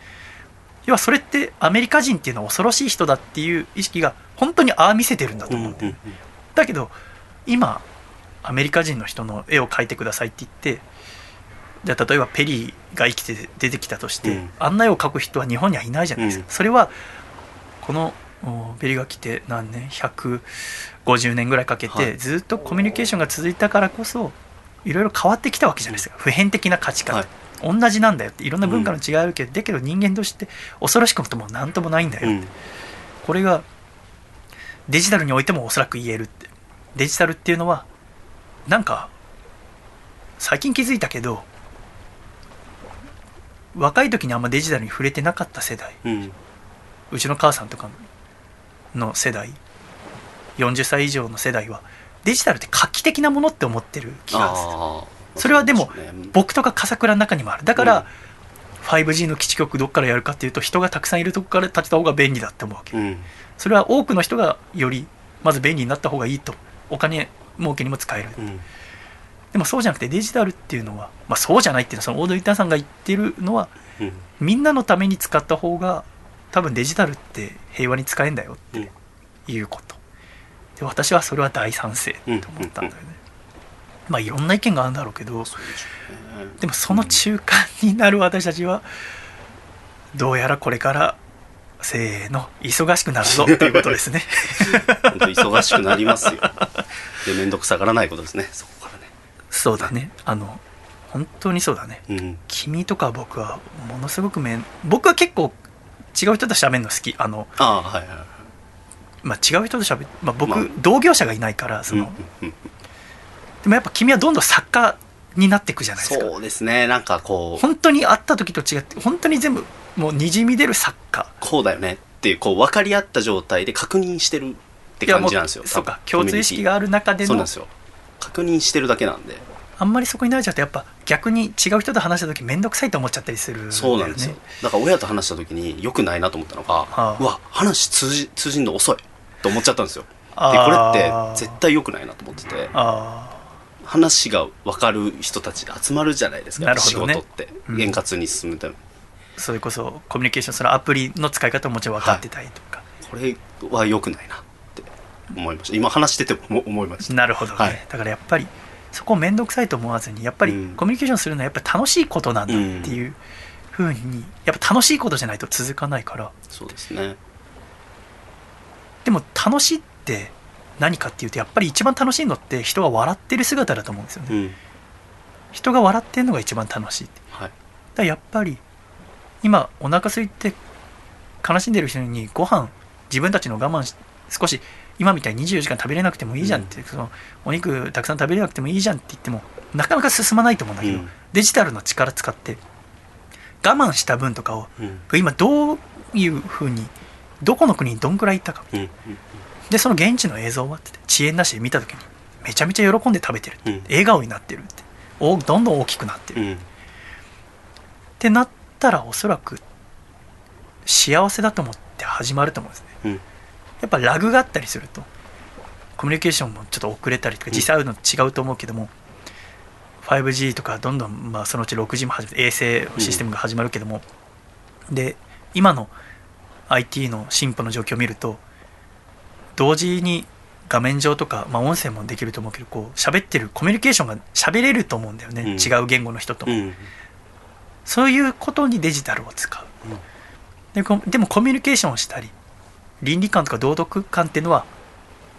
要はそれってアメリカ人っていうのは恐ろしい人だっていう意識が本当にああ見せてるんだと思うんだけど今アメリカ人の人の絵を描いてくださいって言ってじゃあ例えばペリーが生きて出てきたとして、うん。あんな絵を描く人は日本にはいないじゃないですか、うん。それはこのおペリーが来て何年？150年ぐらいかけて、はい。ずっとコミュニケーションが続いたからこそいろいろ変わってきたわけじゃないですか。普遍的な価値観、はい同じなんだよ。っていろんな文化の違いあるけど、だけど人間として恐ろしくも何ともないんだよ、うん。これがデジタルにおいてもおそらく言えるって。デジタルっていうのはなんか最近気づいたけど若い時にあんまデジタルに触れてなかった世代。うん。うちの母さんとかの世代40歳以上の世代はデジタルって画期的なものって思ってる気がするそれはでも僕とか笠倉の中にもある。だから、うん 5G の基地局どっからやるかっていうと人がたくさんいるとこから立てた方が便利だって思うわけ。うん。それは多くの人がよりまず便利になった方がいいとお金儲けにも使える。うん。でもそうじゃなくてデジタルっていうのは、まあ、そうじゃないっていうのはそのオードリーターさんが言ってるのはうん。みんなのために使った方が多分デジタルって平和に使えんだようん。っていうこと。で私はそれは大賛成と思ったんだよね、まあいろんな意見があるんだろうけどでもその中間になる私たちはどうやらこれからせーの忙しくなるぞということですね。本当忙しくなりますよ。で面倒くさがらないことですね。そこからね。そうだね。あの本当にそうだね。うん。君とか僕はものすごくめん僕は結構違う人と喋るの好き。あの、ああはいはいはい。まあ、違う人と喋る、まあ、僕、まあ。同業者がいないからその、うんうんでもやっぱ君はどんどん作家になっていくじゃないですか。そうですね。なんかこう。本当に会った時と違って本当に全部もうにじみ出る作家。こうだよねっていうこう分かり合った状態で確認してるって感じなんですよ。そうか共通意識がある中でのそうなんですよ。確認してるだけなんで。あんまりそこに慣れちゃうとやっぱ逆に違う人と話した時面倒くさいと思っちゃったりするそうなんですよ。だから親と話した時によくないなと思ったのが、あ。うわ話通じ通じんの遅いと思っちゃったんですよ。でこあれーって絶対良くないなと思ってて。あ話が分かる人たちで集まるじゃないですか、仕なるほどね。事って。うん。円滑に進むため。に、あそれこそコミュニケーションそのアプリの使い方ももちろん分かってたりとか、これは良くないなって思いました。今話してても思思いました。なるほどね、はい。だからやっぱりそこを面倒くさいと思わずにやっぱりうん。コミュニケーションするのはやっぱり楽しいことなんだっていうふうにやっぱ楽しいことじゃないと続かないから。そうですね。でも楽しいって何かっていうとやっぱり一番楽しいのって人が笑ってる姿だと思うんですよね、うん。人が笑ってるのが一番楽しいってはい。だからやっぱり今お腹空いて悲しんでる人にご飯自分たちの我慢し少し今みたいに24時間食べれなくてもいいじゃんって、そのお肉たくさん食べれなくてもいいじゃんって言ってもなかなか進まないと思うんだけど、うん。デジタルの力使って我慢した分とかをうん。今どういうふうにどこの国にどんくらい行ったか。うんでその現地の映像はって言って遅延なしで見た時にめちゃめちゃ喜んで食べてるって、うん。笑顔になってるっておどんどん大きくなってる、うん。ってなったらおそらく幸せだと思って始まると思うんですね。うん。やっぱラグがあったりするとコミュニケーションもちょっと遅れたりとかうん。実際会うの違うと思うけども、5G とかどんどん、まあ、そのうち 6G も始めて衛星システムが始まるけども、で今の IT の進歩の状況を見ると同時に画面上とか、まあ、音声もできると思うけどこう喋ってるコミュニケーションが喋れると思うんだよね、うん。違う言語の人と。も、うん。そういうことにデジタルを使う、うん。でこでもコミュニケーションをしたり倫理観とか道徳観っていうのは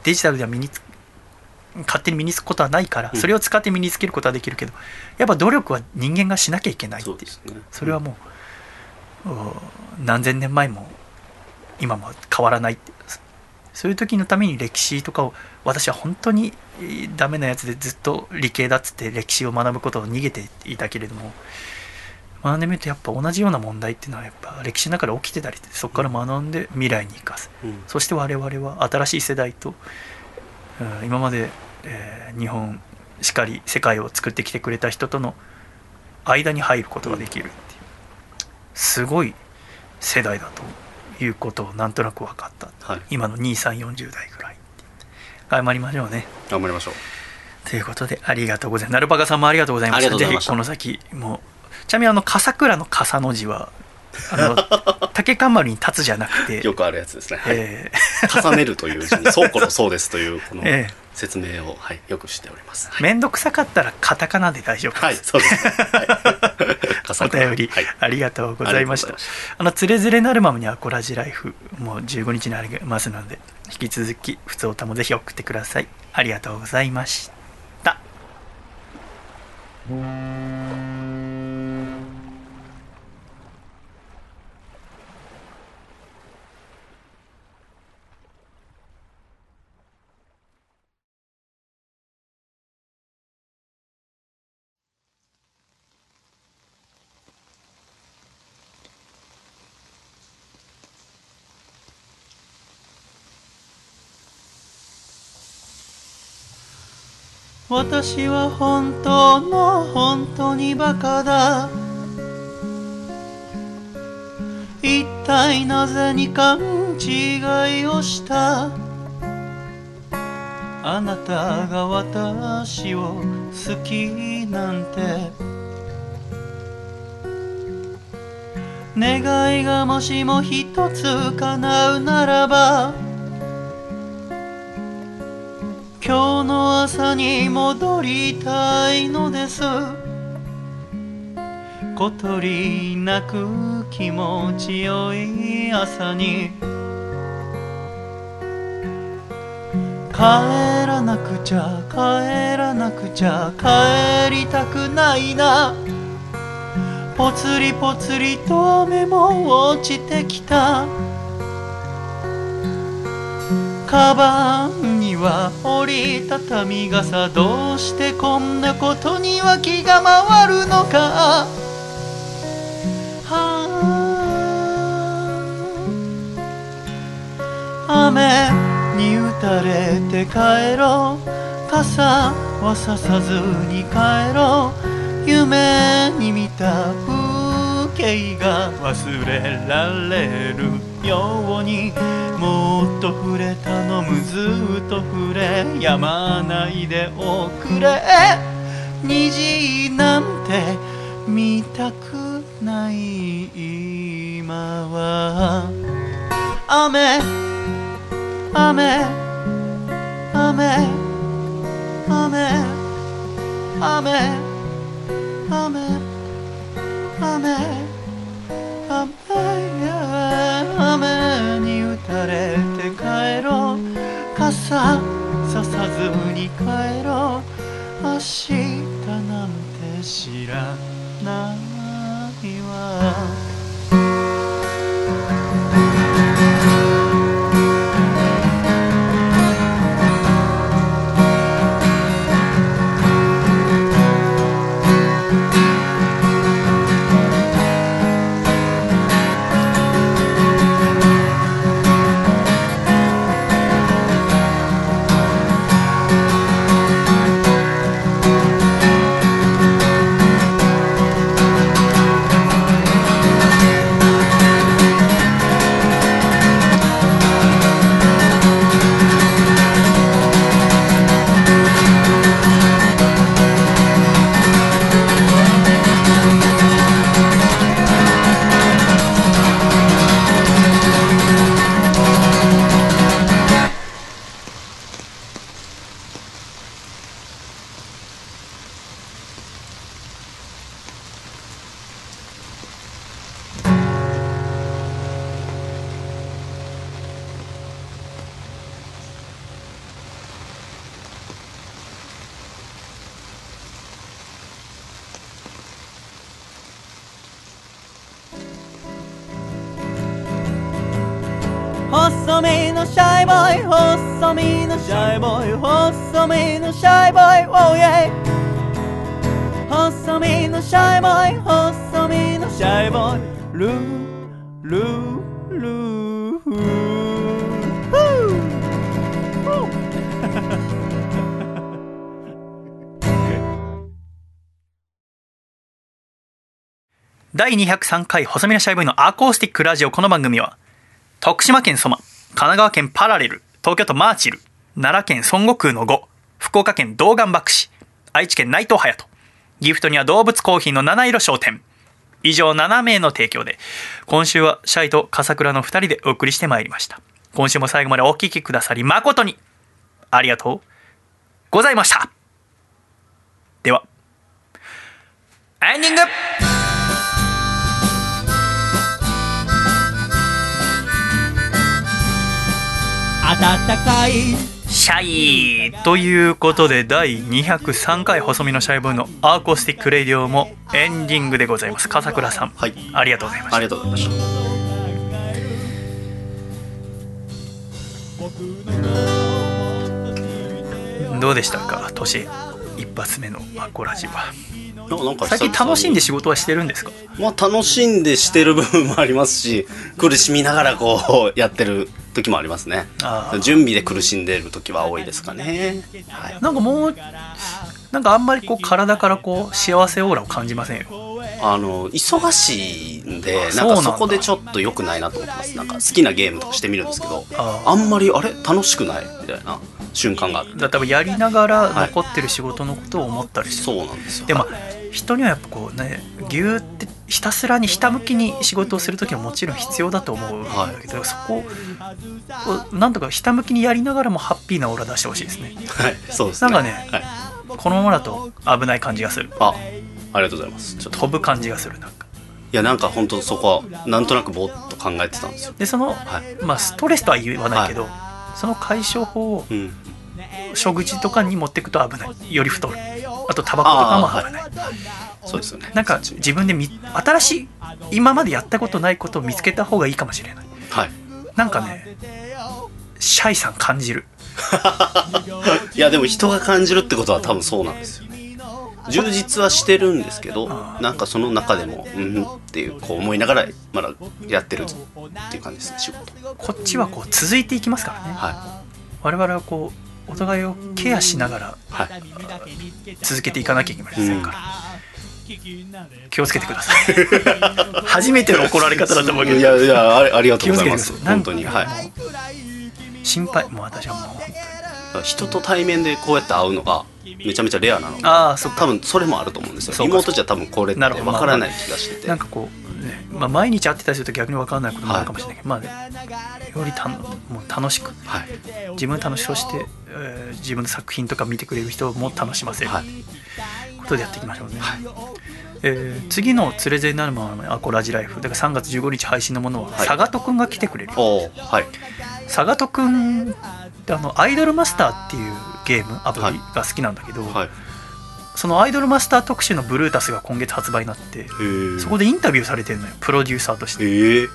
デジタルでは身につ勝手に身につくことはないから、うん。それを使って身につけることはできるけどやっぱ努力は人間がしなきゃいけないっていう。ね。それはもう、お何千年前も今も変わらないってそういう時のために歴史とかを私は本当にえーダメなやつでずっと理系だっつって歴史を学ぶことを逃げていたけれども学んでみるとやっぱ同じような問題っていうのはやっぱ歴史の中で起きてたりそこから学んで未来に生かす。うん。そして我々は新しい世代と、うん今まで、えー日本しかり世界を作ってきてくれた人との間に入ることができるっていうすごい世代だということをなんとなく分かったはい。今の2340代ぐらい頑張りましょうね。頑張りましょう。ということでありがとうございますナルパカさんもありがとうございまあした。ぜひこの先もちなみにあの笠倉の笠の字はあの 竹冠に立つじゃなくてよくあるやつですね、はい。え重ねるという字に 倉庫のそうですというこのええ。説明を、はい、よくしております。ー、めんどくさかったらカタカナで大丈夫はい、そうです、ね。はい お便り、はい、ありがとうございました。あのつれづれなるままにアコラジライフもう15日にありますので引き続き普通歌もぜひ送ってください。ありがとうございました私は本当の本当にバカだ。一体なぜに勘違いをした？あなたが私を好きなんて。願いがもしも一つ叶うならば今日の朝に戻りたいのです。小鳥鳴く気持ちよい朝に。帰らなくちゃ帰らなくちゃ帰りたくないな。ぽつりぽつりと雨も落ちてきた。カバンには折りたたみ傘どうしてこんなことには気が回るのか？雨に打たれて帰ろう。傘はささずに帰ろう。夢に見た風景が忘れられる。ようにもっと触れ頼むずっと触れやまないでおくれ。虹なんて見たくない今は。雨雨雨雨雨雨雨雨。さささずに帰ろう。明日なんて知らないわ。第203回細身のシャイボーイのアコースティックラジオこの番組は徳島県ソマ、神奈川県パラレル、東京都マーチル、奈良県孫悟空の5、福岡県道願博士、愛知県内藤隼人、ギフトには動物コーヒーの七色商店。以上7名の提供で、今週はシャイと笠倉の2人でお送りしてまいりました。今週も最後までお聴きくださり誠にありがとうございました。では、エンディング暖かい。シャイということで第203回細身のシャイボーイの acoustic radio もエンディングでございます。笠倉さん、はい。ありがとうございましありがとうございました。たどうでしたか年一発目のアコラジは。ななんか最近楽しんでし仕事はしてるんですか？まあ楽しんでしてる部分もありますし苦しみながらこうやってる時もありますね。準備で苦しんでる時は多いですかね。はい。なんかもうなんかあんまりこう体からこう幸せオーラを感じませんよ。あの忙しいんでなんかそこでちょっと良くないなと思ってます。なんか好きなゲームとかしてみるんですけどああんまりあれ楽しくないみたいな瞬間があるだ多分やりながら残ってる仕事のことを思ったりして、そうなんですよ。でも人にはやっぱこうねぎゅーってひたすらにひたむきに仕事をする時はもちろん必要だと思うんだけど、そこをなんとかひたむきにやりながらもハッピーなオーラ出してほしいですね。はいそうですね。なんかねはい、このままだと危ない感じがする。あありがとうございます。ちょっと飛ぶ感じがするなんか。いやなんか本当そこはなんとなくぼーっと考えてたんですよ。でその、はい。まあストレスとは言わないけど、その解消法をうん。食事とかに持っていくと危ない。より太る。あとタバコとかも危ない、そうですよね。なんか自分でみ新しい今までやったことないことを見つけた方がいいかもしれない。はい。なんかねシャイさん感じる いやでも人が感じるってことは多分そうなんですよね。充実はしてるんですけどなんかその中でもうんっていうこう思いながらまだやってるっていう感じですね仕事。こっちはこう続いていきますからね。は我々はこうお互いをケアしながらはい。続けていかなきゃいけませんから、気をつけてください。初めての怒られ方だと思うけど。いやいやありがとうございます。本当に。はい心配。もう私はもう。人と対面でこうやって会うのがめちゃめちゃレアなの。でああそっか。多分それもあると思うんですよ。妹じゃ多分これって分からない気がしてて。なんかこう、ね。まあ、毎日会ってたりすると逆に分からないこともあるかもしれないけど、まあねよりたのもう楽しくはい。自分楽しそして、えー自分の作品とか見てくれる人も楽しませるはい。ことでやっていきましょうね、えー次の「つれづれになるままのアコラジライフ」だから3月15日配信のものははい。サガトくんが来てくれる、はい。サガトくんあのアイドルマスターっていうゲームアプリが好きなんだけど、はいそのアイドルマスター特集のブルータスが今月発売になってそこでインタビューされてるのよプロデューサーとして。ええ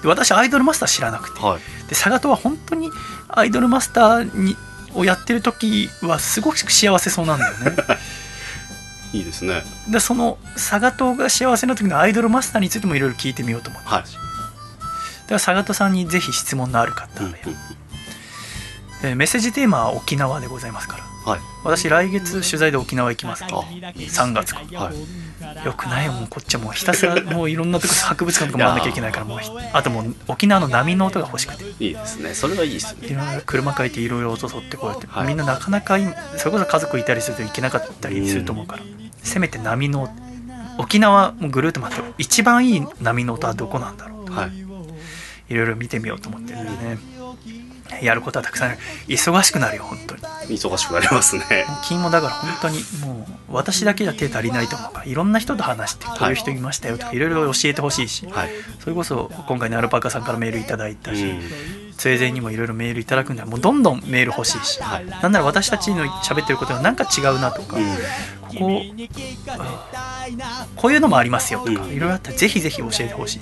で私アイドルマスター知らなくて。はい。でサガトは本当にアイドルマスターにをやってる時はすごく幸せそうなんだよね。いいですね。でそのサガトが幸せな時のアイドルマスターについてもいろいろ聞いてみようと思って、はい。だからサガトさんにぜひ質問のある方は、うんうん。えーメッセージテーマは沖縄でございますからはい。私来月取材で沖縄行きますあ3月か。はい。よくない。よもうこっちはもうひたすらもういろんなとこ博物館とか回らなきゃいけないからもうひあともう沖縄の波の音が欲しくて。いいですね。それはいいですね。いろいろ車借りていろいろ音取ってこうやって、はい。みんななかなかいそれこそ家族いたりすると行けなかったりすると思うから、せめて波の沖縄もぐるっと回って一番いい波の音はどこなんだろうとはい。いろいろ見てみようと思ってるんでねやることはたくさんある忙しくなるよ本当に。忙しくなりますね。金もだから本当にもう私だけじゃ手足りないと思うからいろんな人と話してこういう人いましたよとかい。ろいろ教えてほしいし、はい。それこそ今回のアルパカさんからメールいただいたし、うん。つえぜにもいろいろメールいただくんでもうどんどんメール欲しいし、はい。なんなら私たちの喋ってることがなんか違うなとか、うん。ここあこういうのもありますよとか、うん。いろいろあったらぜひぜひ教えてほしい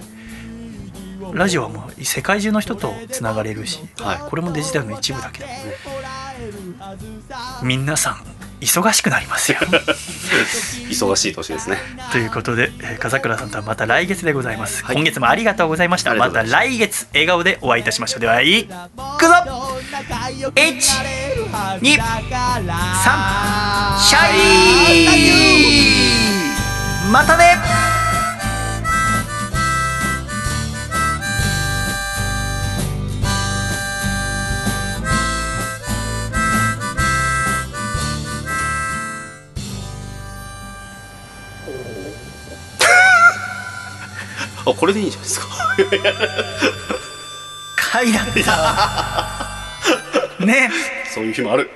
ラジオはもう世界中の人とつながれるし、はい。これもデジタルの一部だけど皆さん忙しくなりますよ。忙しい年ですね。ということで、えー笠倉さんとはまた来月でございます、はい。今月もありがとうございました。また。来月笑顔でお会いいたしましょう。ではいくぞ !123 シャイまたね あこれでいいんじゃないですか？回だったね。そういう日もある